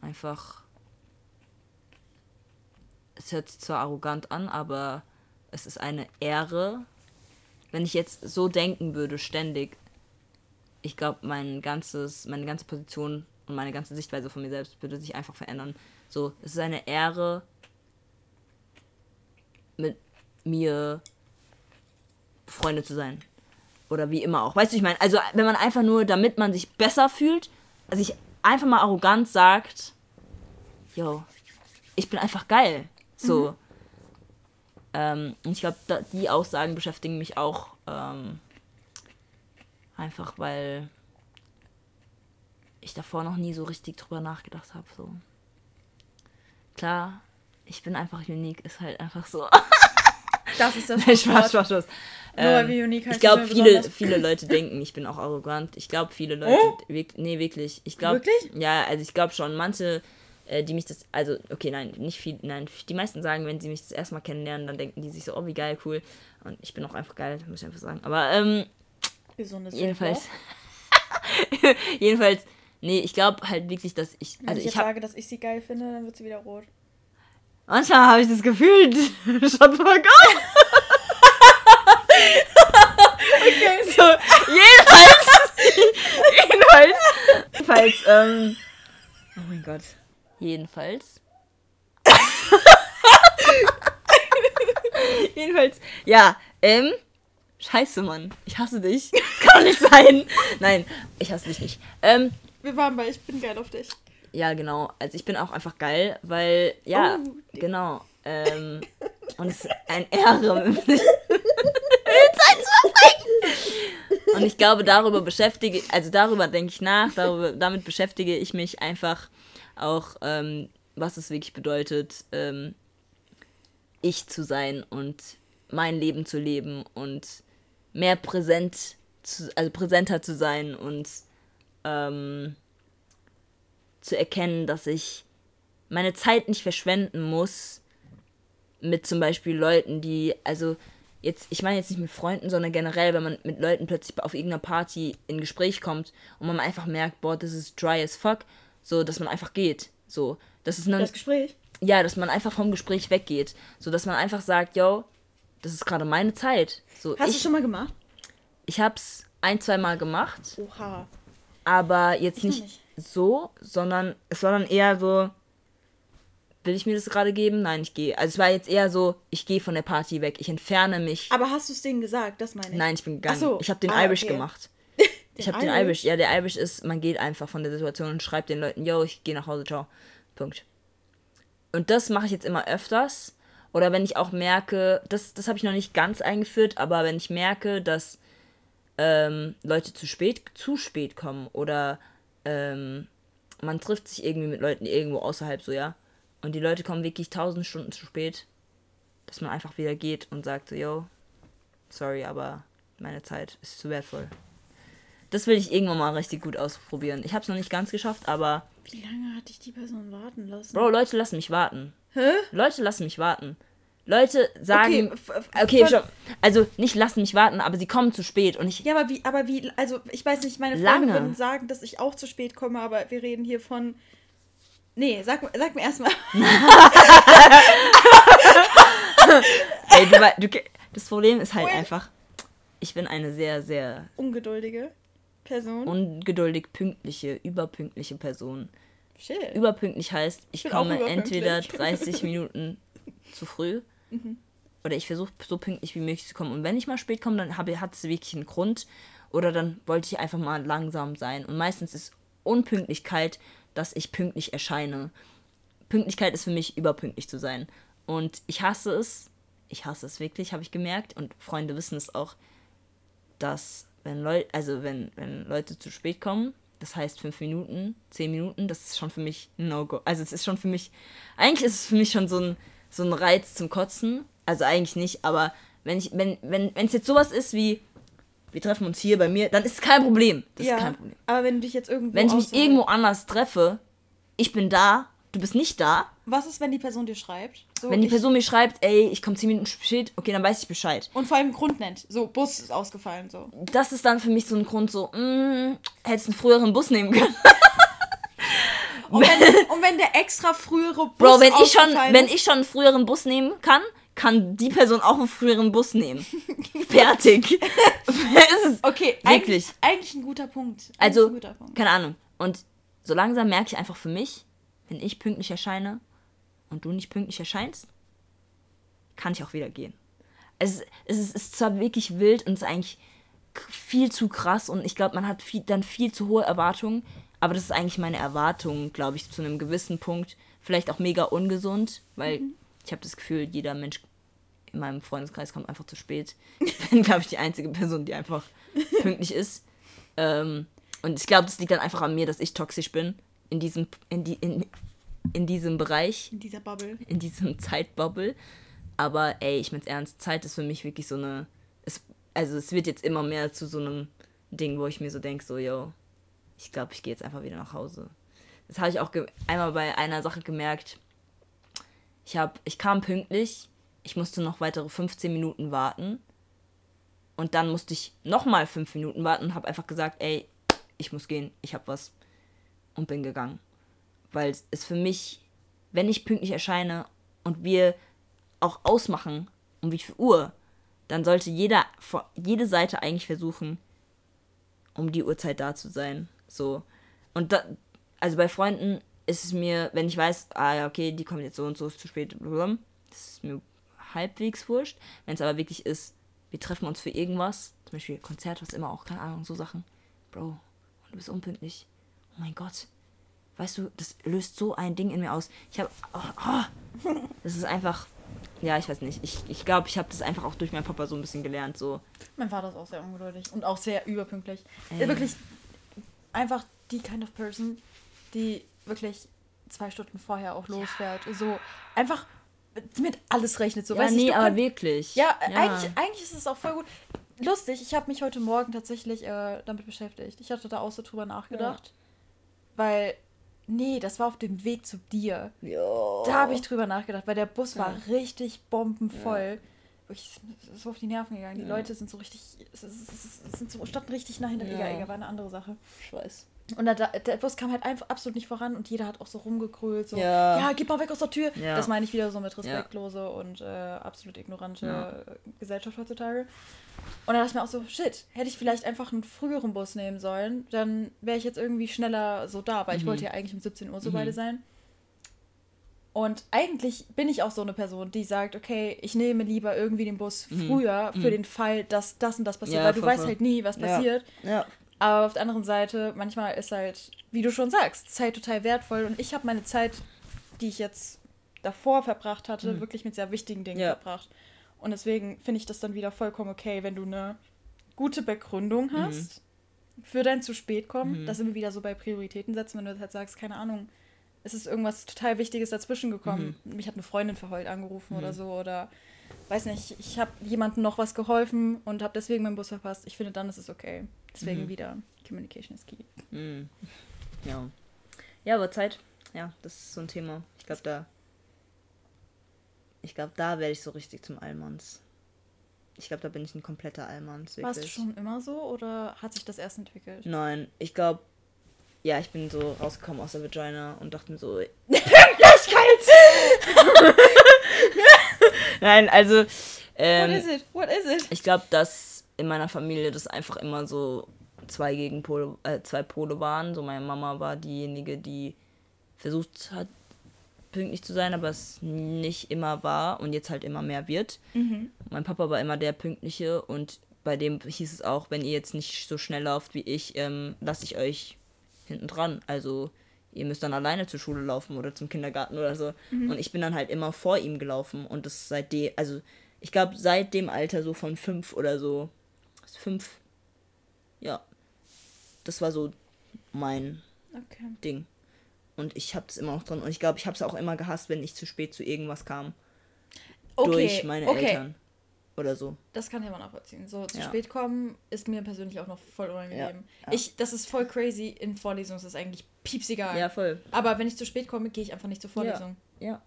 einfach. Es hört sich zwar arrogant an, aber es ist eine Ehre, wenn ich jetzt so denken würde, ständig. Ich glaube, mein ganzes, meine ganze Position und meine ganze Sichtweise von mir selbst würde sich einfach verändern. So, es ist eine Ehre, mit mir befreundet zu sein. Oder wie immer auch. Weißt du, ich meine, also wenn man einfach nur, damit man sich besser fühlt, also ich einfach mal arrogant sagt, yo, ich bin einfach geil. So. Ähm, und ich glaube, die Aussagen beschäftigen mich auch ähm, einfach, weil ich davor noch nie so richtig drüber nachgedacht habe. So. Klar, ich bin einfach unique, ist halt einfach so. Das ist das <laughs> Spaß, Schlusswort. Spaß, Spaß. Weil Ähm, ich glaube, viele, viele Leute denken, ich bin auch arrogant. Ich glaube, viele Leute. wirk- Nee, wirklich. Ich glaube. Wirklich? Ja, also ich glaube schon. Manche, äh, die mich das. Also, okay, nein, nicht viel. Nein, die meisten sagen, wenn sie mich das erste Mal kennenlernen, dann denken die sich so, oh, wie geil, cool. Und ich bin auch einfach geil, muss ich einfach sagen. Aber, ähm, Gesundes jedenfalls. <laughs> jedenfalls. Nee, ich glaube halt wirklich, dass ich. Wenn Also ich jetzt ich sage, dass ich sie geil finde, dann wird sie wieder rot. Manchmal habe ich das Gefühl, <laughs> fuck up. okay. So, jedenfalls, jedenfalls, jedenfalls, ähm, oh mein Gott, jedenfalls, <laughs> jedenfalls, ja, ähm, scheiße, Mann, ich hasse dich, das kann doch nicht sein, nein, ich hasse dich nicht, ähm, Wir waren bei Ich bin geil auf dich. ja, genau. Also ich bin auch einfach geil, weil, ja, Oh, genau. Ähm, und es ist ein Ehre. und ich glaube, darüber beschäftige, also darüber denke ich nach, darüber, damit beschäftige ich mich einfach auch, ähm, was es wirklich bedeutet, ähm, ich zu sein und mein Leben zu leben und mehr präsent, zu, also präsenter zu sein und ähm, zu erkennen, dass ich meine Zeit nicht verschwenden muss mit zum Beispiel Leuten, die, also jetzt, ich meine jetzt nicht mit Freunden, sondern generell, wenn man mit Leuten plötzlich auf irgendeiner Party in Gespräch kommt und man einfach merkt, boah, das ist dry as fuck, so, dass man einfach geht. So, das ist dann, Das Gespräch. ja, dass man einfach vom Gespräch weggeht. So, dass man einfach sagt, yo, das ist gerade meine Zeit. So, Hast du ich, schon mal gemacht? ich hab's ein, zwei Mal gemacht, Oha. Aber jetzt nicht, nicht. so, sondern es war dann eher so, will ich mir das gerade geben? Nein, ich gehe. Also es war jetzt eher so, ich gehe von der Party weg, ich entferne mich. Aber hast du es denen gesagt? Das meine ich. Nein, ich bin gegangen. Ach so. Ich habe den Ah, Irish okay. gemacht. <laughs> ich habe den Irish? Irish. Ja, der Irish ist, man geht einfach von der Situation und schreibt den Leuten, yo, ich gehe nach Hause, ciao. Punkt. Und das mache ich jetzt immer öfters. Oder wenn ich auch merke, das, das habe ich noch nicht ganz eingeführt, aber wenn ich merke, dass ähm, Leute zu spät, zu spät kommen oder ähm, man trifft sich irgendwie mit Leuten irgendwo außerhalb so, ja. Und die Leute kommen wirklich tausend Stunden zu spät, dass man einfach wieder geht und sagt so, yo, sorry, aber meine Zeit ist zu wertvoll. Das will ich irgendwann mal richtig gut ausprobieren. Ich habe es noch nicht ganz geschafft, aber Wie lange hat dich die Person warten lassen? Bro, Leute lassen mich warten. Hä? Leute lassen mich warten. Leute sagen, okay, von- schon, also nicht lassen mich warten, aber sie kommen zu spät und ich Ja, aber wie, aber wie, also ich weiß nicht, meine Freunde würden sagen, dass ich auch zu spät komme, aber wir reden hier von. Nee, sag, mir- sag mir erstmal. <laughs> <laughs> ey, du, du, das Problem ist halt einfach, ich bin eine sehr, sehr Ungeduldige Person. ungeduldig pünktliche, überpünktliche Person. Shit. Überpünktlich heißt, ich auch komme entweder <laughs> 30 Minuten zu früh Mhm. oder ich versuche so pünktlich wie möglich zu kommen. Und wenn ich mal spät komme, dann hat es wirklich einen Grund oder dann wollte ich einfach mal langsam sein. Und meistens ist Unpünktlichkeit, dass ich pünktlich erscheine. Pünktlichkeit ist für mich überpünktlich zu sein. Und ich hasse es, ich hasse es wirklich, habe ich gemerkt. Und Freunde wissen es auch, dass wenn Leute, also wenn, wenn Leute zu spät kommen, das heißt fünf Minuten, zehn Minuten, das ist schon für mich ein No-Go. Also es ist schon für mich, eigentlich ist es für mich schon so ein, so ein Reiz zum Kotzen. Also eigentlich nicht, aber wenn ich, wenn, wenn, wenn es jetzt sowas ist wie, wir treffen uns hier bei mir, dann ist es kein Problem. Das ja, ist kein Problem. aber wenn du dich jetzt irgendwo. Wenn ich mich irgendwo anders treffe, ich bin da, du bist nicht da. Was ist, wenn die Person dir schreibt? So, Wenn die Person mir schreibt, ey, ich komme zehn Minuten spät, okay, dann weiß ich Bescheid. Und vor allem einen Grund nennt. So, Bus ist ausgefallen, so. Das ist dann für mich so ein Grund, so, mm, hättest einen früheren Bus nehmen können. <laughs> Und wenn, <laughs> und wenn der extra frühere Bus Bro, wenn ich schon, wenn ich schon einen früheren Bus nehmen kann, kann die Person auch einen früheren Bus nehmen. <laughs> Fertig. <laughs> es ist Okay, Wirklich. Eigentlich, eigentlich ein guter Punkt. Eigentlich Also, ein guter Punkt. keine Ahnung. Und so langsam merke ich einfach für mich, wenn ich pünktlich erscheine und du nicht pünktlich erscheinst, kann ich auch wieder gehen. Es, ist- es ist, zwar wirklich wild und es ist eigentlich viel zu krass und ich glaube, man hat viel, dann viel zu hohe Erwartungen, aber das ist eigentlich meine Erwartung, glaube ich, zu einem gewissen Punkt. Vielleicht auch mega ungesund, weil ich habe das Gefühl, jeder Mensch in meinem Freundeskreis kommt einfach zu spät. Ich <laughs> bin, glaube ich, die einzige Person, die einfach pünktlich ist. Ähm, und ich glaube, das liegt dann einfach an mir, dass ich toxisch bin in diesem, in, die, in, in diesem Bereich, In dieser Bubble. in diesem Zeitbubble. Aber ey, ich mein's ernst, Zeit ist für mich wirklich so eine. Es, also es wird jetzt immer mehr zu so einem Ding, wo ich mir so denke, so, yo, ich glaube, ich gehe jetzt einfach wieder nach Hause. Das habe ich auch einmal bei einer Sache gemerkt. Ich, hab, ich kam pünktlich, ich musste noch weitere 15 Minuten warten. Und dann musste ich nochmal 5 Minuten warten und habe einfach gesagt, ey, ich muss gehen, ich habe was. Und bin gegangen. Weil es für mich, wenn ich pünktlich erscheine und wir auch ausmachen, um wie viel Uhr, dann sollte jeder, jede Seite eigentlich versuchen, um die Uhrzeit da zu sein. So. Und da, also bei Freunden ist es mir, wenn ich weiß, ah ja, okay, die kommen jetzt so und so, ist zu spät, blablabla, das ist mir halbwegs wurscht. Wenn es aber wirklich ist, wir treffen uns für irgendwas, zum Beispiel Konzert, was immer auch, keine Ahnung, so Sachen. Bro, du bist unpünktlich. Oh mein Gott. Weißt du, das löst so ein Ding in mir aus. Ich habe, oh, oh, das ist einfach, ja, ich weiß nicht. Ich glaube, ich, glaub, ich habe das einfach auch durch meinen Papa so ein bisschen gelernt. So, Mein Vater ist auch sehr ungeduldig und auch sehr überpünktlich. Ey. Wirklich einfach die kind of person, die wirklich zwei Stunden vorher auch losfährt. So einfach mit alles rechnet. So, ja, weißt du, nee, du aber wirklich. Ja, Eigentlich, eigentlich ist es auch voll gut. Lustig, ich habe mich heute Morgen tatsächlich äh, damit beschäftigt. Ich hatte da auch so drüber nachgedacht. Weil, nee, das war auf dem Weg zu dir. Ja. Da habe ich drüber nachgedacht, weil der Bus war richtig bombenvoll. Wirklich so auf die Nerven gegangen. Die Ja. Leute sind so richtig, sind so, standen richtig nach hinter. Ja. Egal, war eine andere Sache. Ich weiß. Und da, da, der Bus kam halt einfach absolut nicht voran und jeder hat auch so rumgegrölt, so, Ja. ja, gib mal weg aus der Tür. Ja. Das meine ich wieder so mit respektlose und äh, absolut ignorante Ja. Gesellschaft heutzutage. Und dann dachte ich mir auch so, shit, hätte ich vielleicht einfach einen früheren Bus nehmen sollen, dann wäre ich jetzt irgendwie schneller so da, weil ich Mhm. wollte ja eigentlich um 17 Uhr so Mhm. beide sein. Und eigentlich bin ich auch so eine Person, die sagt, okay, ich nehme lieber irgendwie den Bus Mhm. früher für Mhm. den Fall, dass das und das passiert, Ja, weil du voll, weißt voll. halt nie, was Ja. passiert. Ja. Aber auf der anderen Seite, manchmal ist halt, wie du schon sagst, Zeit total wertvoll. Und ich habe meine Zeit, die ich jetzt davor verbracht hatte, Mhm. wirklich mit sehr wichtigen Dingen Ja. verbracht. Und deswegen finde ich das dann wieder vollkommen okay, wenn du eine gute Begründung hast für dein zu spät kommen. Mhm. Da sind wir wieder so bei Prioritäten setzen, wenn du halt sagst, keine Ahnung, es ist irgendwas total Wichtiges dazwischen gekommen. Mich hat eine Freundin verheult angerufen Mhm. oder so oder weiß nicht, ich habe jemandem noch was geholfen und habe deswegen meinen Bus verpasst. Ich finde, dann ist es okay. Deswegen Mhm. wieder Communication is key. Hm. Ja. Ja, aber Zeit. Ja, das ist so ein Thema. Ich glaube, da. Ich glaube, da werde ich so richtig zum Allmanns. Ich glaube, da bin ich ein kompletter Allmanns. Warst du schon immer so oder hat sich das erst entwickelt? Nein, ich glaube. Ja, ich bin so rausgekommen aus der Vagina und dachte mir so. <laughs> <laughs> Nein, also. Ähm, What is it? What is it? Ich glaube, dass in meiner Familie das einfach immer so zwei Gegenpole, äh, zwei Pole waren. So meine Mama war diejenige, die versucht hat, pünktlich zu sein, aber es nicht immer war und jetzt halt immer mehr wird. Mhm. Mein Papa war immer der Pünktliche und bei dem hieß es auch, wenn ihr jetzt nicht so schnell lauft wie ich, ähm, lasse ich euch hinten dran. Also ihr müsst dann alleine zur Schule laufen oder zum Kindergarten oder so. Und ich bin dann halt immer vor ihm gelaufen und das seitdem, also ich glaube seit dem Alter so von fünf oder so, fünf, ja, das war so mein Okay. Ding. Und ich habe das immer noch drin und ich glaube, ich habe es auch immer gehasst, wenn ich zu spät zu irgendwas kam Okay. durch meine okay. Eltern oder so. Das kann ich aber nachvollziehen. So zu Ja. spät kommen ist mir persönlich auch noch voll unangenehm. Ja. Ja. Ich, das ist voll crazy. In Vorlesungen ist es eigentlich piepsegal. Ja, voll. Aber wenn ich zu spät komme, gehe ich einfach nicht zur Vorlesung. Ja.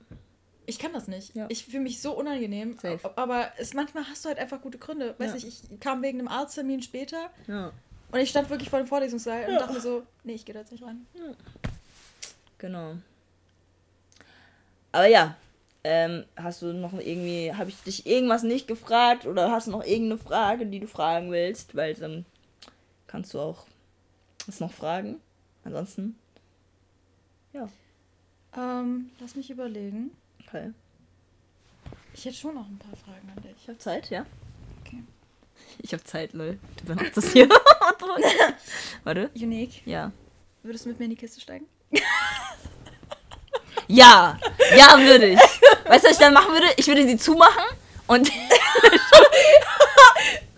Ich kann das nicht. Ja. Ich fühle mich so unangenehm. Safe. Aber es, manchmal hast du halt einfach gute Gründe. Weiß Ja. nicht, ich kam wegen einem Arzttermin später Ja. und ich stand wirklich vor dem Vorlesungssaal und dachte mir so, nee, ich gehe da jetzt nicht rein. Genau. Aber ja, ähm, hast du noch irgendwie, habe ich dich irgendwas nicht gefragt oder hast du noch irgendeine Frage, die du fragen willst? Weil dann kannst du auch es noch fragen. Ansonsten, ja, Ähm, lass mich überlegen. okay. Ich hätte schon noch ein paar Fragen an dich. Ich habe Zeit, ja? Okay. Ich habe Zeit, lol. Du benutzt das hier. <laughs> <laughs> Warte. Unique. Ja. Würdest du mit mir in die Kiste steigen? <laughs> Ja! Ja, würde ich. Weißt du, was ich dann machen würde? Ich würde sie zumachen und. <laughs>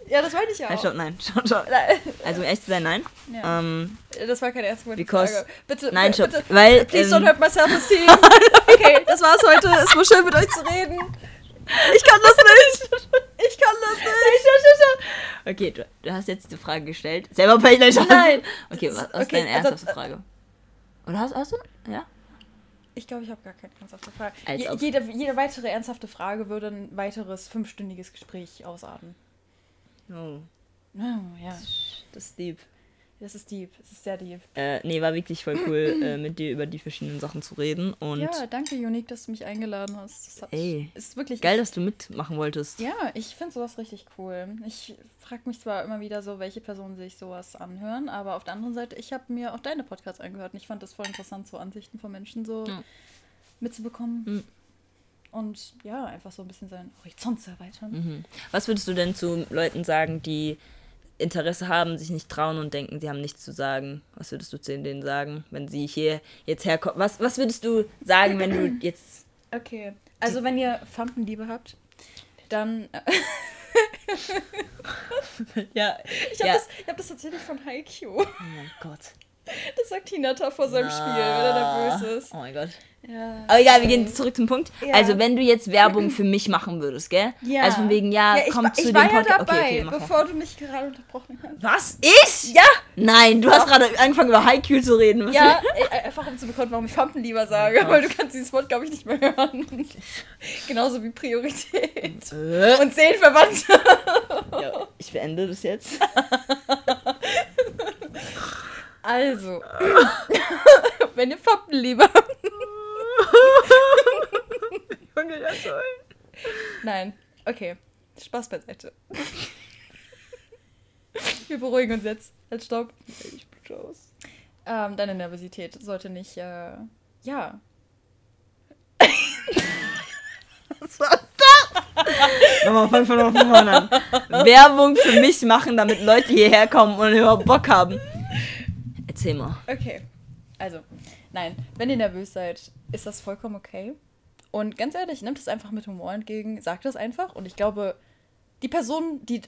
Ja, das wollte ich ja Nein, auch. stopp, nein, stopp, stopp. Also, um ehrlich zu sein, nein. Ja. Ähm, Das war keine ernste Because- Frage. Bitte, nein, stopp. bitte. Weil. Please ähm, don't hurt my self-esteem. <laughs> Okay, das war's heute. Es war schön mit euch zu reden. Ich kann das nicht. Ich kann das nicht. Okay, du, du hast jetzt die Frage gestellt. Selber gleich Nein. Okay, was, was okay, ist deine also- ernsthafte Frage? Oder hast, hast du? Ja? Ich glaube, ich habe gar keine ernsthafte Frage. Je, jede, jede weitere ernsthafte Frage würde ein weiteres fünfstündiges Gespräch ausarten. Oh, Oh, ja, das ist deep. Das ist deep. Das ist sehr deep. Äh, nee, war wirklich voll cool, äh, <clears throat> mit dir über die verschiedenen Sachen zu reden. Und ja, danke, Unique, dass du mich eingeladen hast. Das hat, Ey, ist wirklich geil, dass du mitmachen wolltest. Ja, ich finde sowas richtig cool. Ich frage mich zwar immer wieder so, welche Personen sich sowas anhören, aber auf der anderen Seite, ich habe mir auch deine Podcasts angehört und ich fand das voll interessant, so Ansichten von Menschen so Ja. mitzubekommen. Mhm. Und ja, einfach so ein bisschen seinen Horizont zu erweitern. Mhm. Was würdest du denn zu Leuten sagen, die Interesse haben, sich nicht trauen und denken, sie haben nichts zu sagen? Was würdest du zu denen sagen, wenn sie hier jetzt herkommen? Was, was würdest du sagen, wenn du <clears throat> jetzt. Okay, also wenn ihr Fampenliebe habt, dann. <laughs> Ja, Ich habe ja. das, ich hab das tatsächlich von Haikyuu. Oh mein Gott. Das sagt Hinata vor seinem Spiel, wenn er nervös ist. Oh mein Gott. Ja. Aber egal, wir gehen zurück zum Punkt. Ja. Also, wenn du jetzt Werbung für mich machen würdest, gell? Ja. Also von wegen, ja, ich, komm zu ich dem war ja Podcast. dabei, okay, okay, mach mal. bevor du mich gerade unterbrochen hast. Was? Ich? Ja! Nein, du hast gerade angefangen über Haikyuu zu reden. Was Ja, äh, einfach um zu bekommen, warum ich Fampen lieber sage, weil du kannst dieses Wort, glaube ich, nicht mehr hören. <laughs> Genauso wie Priorität. Äh, Und Seelenverwandte. <laughs> ja, ich beende das jetzt. <laughs> Also, wenn ihr Fampen lieber habt. <laughs> Nein, okay. Spaß beiseite. Wir beruhigen uns jetzt. Halt, stopp. Ich bin raus. Ähm, deine Nervosität sollte nicht, äh, ja. Nochmal fang von von vorne an. Werbung für mich machen, damit Leute hierher kommen und überhaupt Bock haben. Erzähl mal. Okay. Also, nein, wenn ihr nervös seid, ist das vollkommen okay. Und ganz ehrlich, nehmt es einfach mit Humor entgegen, sagt das einfach. Und ich glaube, die Person, die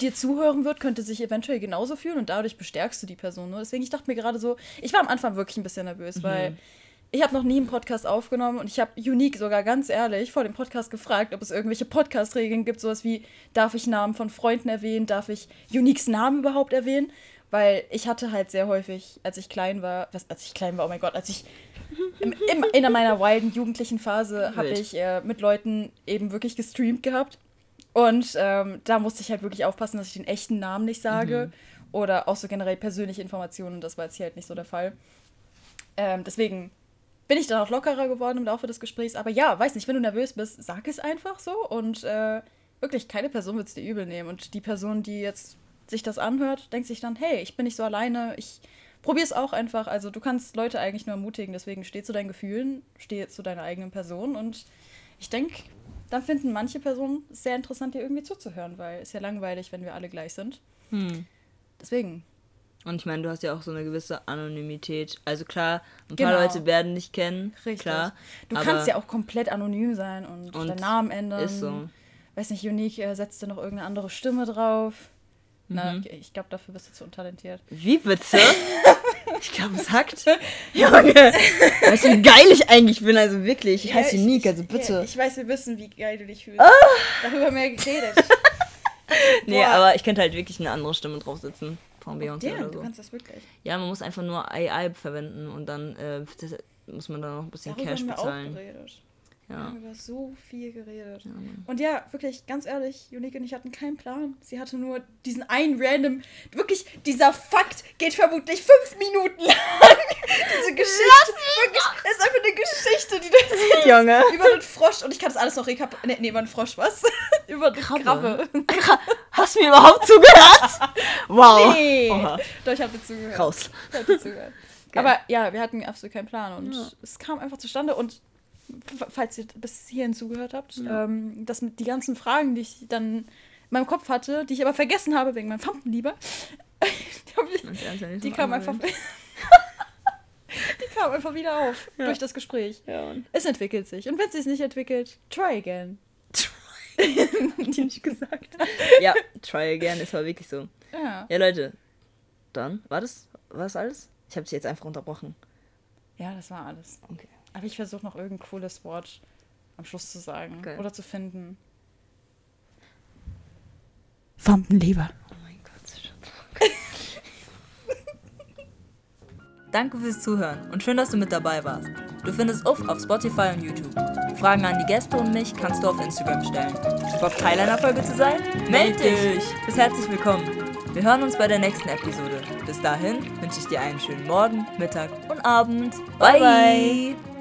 dir zuhören wird, könnte sich eventuell genauso fühlen und dadurch bestärkst du die Person nur. Deswegen, ich dachte mir gerade so, ich war am Anfang wirklich ein bisschen nervös, weil ich habe noch nie einen Podcast aufgenommen und ich habe Unique sogar ganz ehrlich vor dem Podcast gefragt, ob es irgendwelche Podcast-Regeln gibt, sowas wie, darf ich Namen von Freunden erwähnen, darf ich Uniques Namen überhaupt erwähnen? Weil ich hatte halt sehr häufig, als ich klein war, was, als ich klein war, oh mein Gott, als ich im, im, in meiner wilden jugendlichen Phase habe ich äh, mit Leuten eben wirklich gestreamt gehabt. Und ähm, da musste ich halt wirklich aufpassen, dass ich den echten Namen nicht sage. Oder auch so generell persönliche Informationen. Das war jetzt hier halt nicht so der Fall. Ähm, deswegen bin ich dann auch lockerer geworden im Laufe des Gesprächs. Aber ja, weiß nicht, wenn du nervös bist, sag es einfach so. Und äh, wirklich, keine Person wird es dir übel nehmen. Und die Person, die jetzt sich das anhört, denkt sich dann, hey, ich bin nicht so alleine. Ich probiere es auch einfach. Also du kannst Leute eigentlich nur ermutigen. Deswegen steh zu deinen Gefühlen, steh zu deiner eigenen Person. Und ich denke, dann finden manche Personen es sehr interessant, dir irgendwie zuzuhören. Weil es ist ja langweilig, wenn wir alle gleich sind. Hm. Deswegen, Und ich meine, du hast ja auch so eine gewisse Anonymität. Also klar, ein paar Genau. Leute werden dich kennen. Richtig. Klar. Du kannst ja auch komplett anonym sein und, Und deinen Namen ändern. Ist so. Weiß nicht, Unique äh, setzt dir noch irgendeine andere Stimme drauf. Na, Mhm. ich- glaube, dafür bist du zu untalentiert. Wie bitte? <laughs> ich glaube, es hackt. <laughs> Junge, weißt du, wie geil ich eigentlich bin? Also wirklich, ich heiße Ja, Unique, also bitte. Ich, ich weiß, wir wissen, wie geil du dich fühlst. Ah! Darüber mehr geredet. <laughs> nee, boah. aber ich könnte halt wirklich eine andere Stimme draufsetzen. Von Beyoncé Ja, oder du so. kannst das wirklich. Ja, man muss einfach nur AI verwenden und dann äh, muss man da noch ein bisschen Darüber Cash haben wir auch bezahlen. Geredet. Wir Ja. haben über so viel geredet. Ja. Und ja, wirklich, ganz ehrlich, Unique und ich hatten keinen Plan. Sie hatte nur diesen einen random, wirklich, dieser Fakt geht vermutlich fünf Minuten lang. <laughs> Diese Geschichte, wirklich, ist einfach eine Geschichte, die du <laughs> erzählst. Junge. Über den Frosch, und ich kann das alles noch rekap... Nee, nee, über den Frosch, was? <laughs> über den Krabbe. Hast du mir überhaupt zugehört? Wow. Nee. Oha. Doch, ich hab dir zugehört. Raus. Ich hab dir zugehört. Geil. Aber ja, wir hatten absolut keinen Plan und Ja. es kam einfach zustande und falls ihr bis hierhin zugehört habt, ähm, dass die ganzen Fragen, die ich dann in meinem Kopf hatte, die ich aber vergessen habe wegen meinem Fampenlieber, <laughs> die, die kamen einfach, <laughs> die kamen einfach wieder auf <laughs> durch das Gespräch. Ja. Es entwickelt sich und wenn es sich nicht entwickelt, try again. Die nicht gesagt. Ja, try again, ist aber wirklich so. Ja. Ja, Leute. Dann, war das, war das alles? Ich habe dich jetzt einfach unterbrochen. ja, das war alles. Okay. Aber ich versuche noch irgendein cooles Wort am Schluss zu sagen Geil. oder zu finden. Fampenleber. Oh mein Gott. <laughs> Danke fürs Zuhören und schön, dass du mit dabei warst. Du findest Uff auf Spotify und YouTube. Fragen an die Gäste und mich kannst du auf Instagram stellen. Bock Teil einer Folge zu sein? Meld dich! Bist herzlich willkommen. Wir hören uns bei der nächsten Episode. Bis dahin wünsche ich dir einen schönen Morgen, Mittag und Abend. Bye! Bye.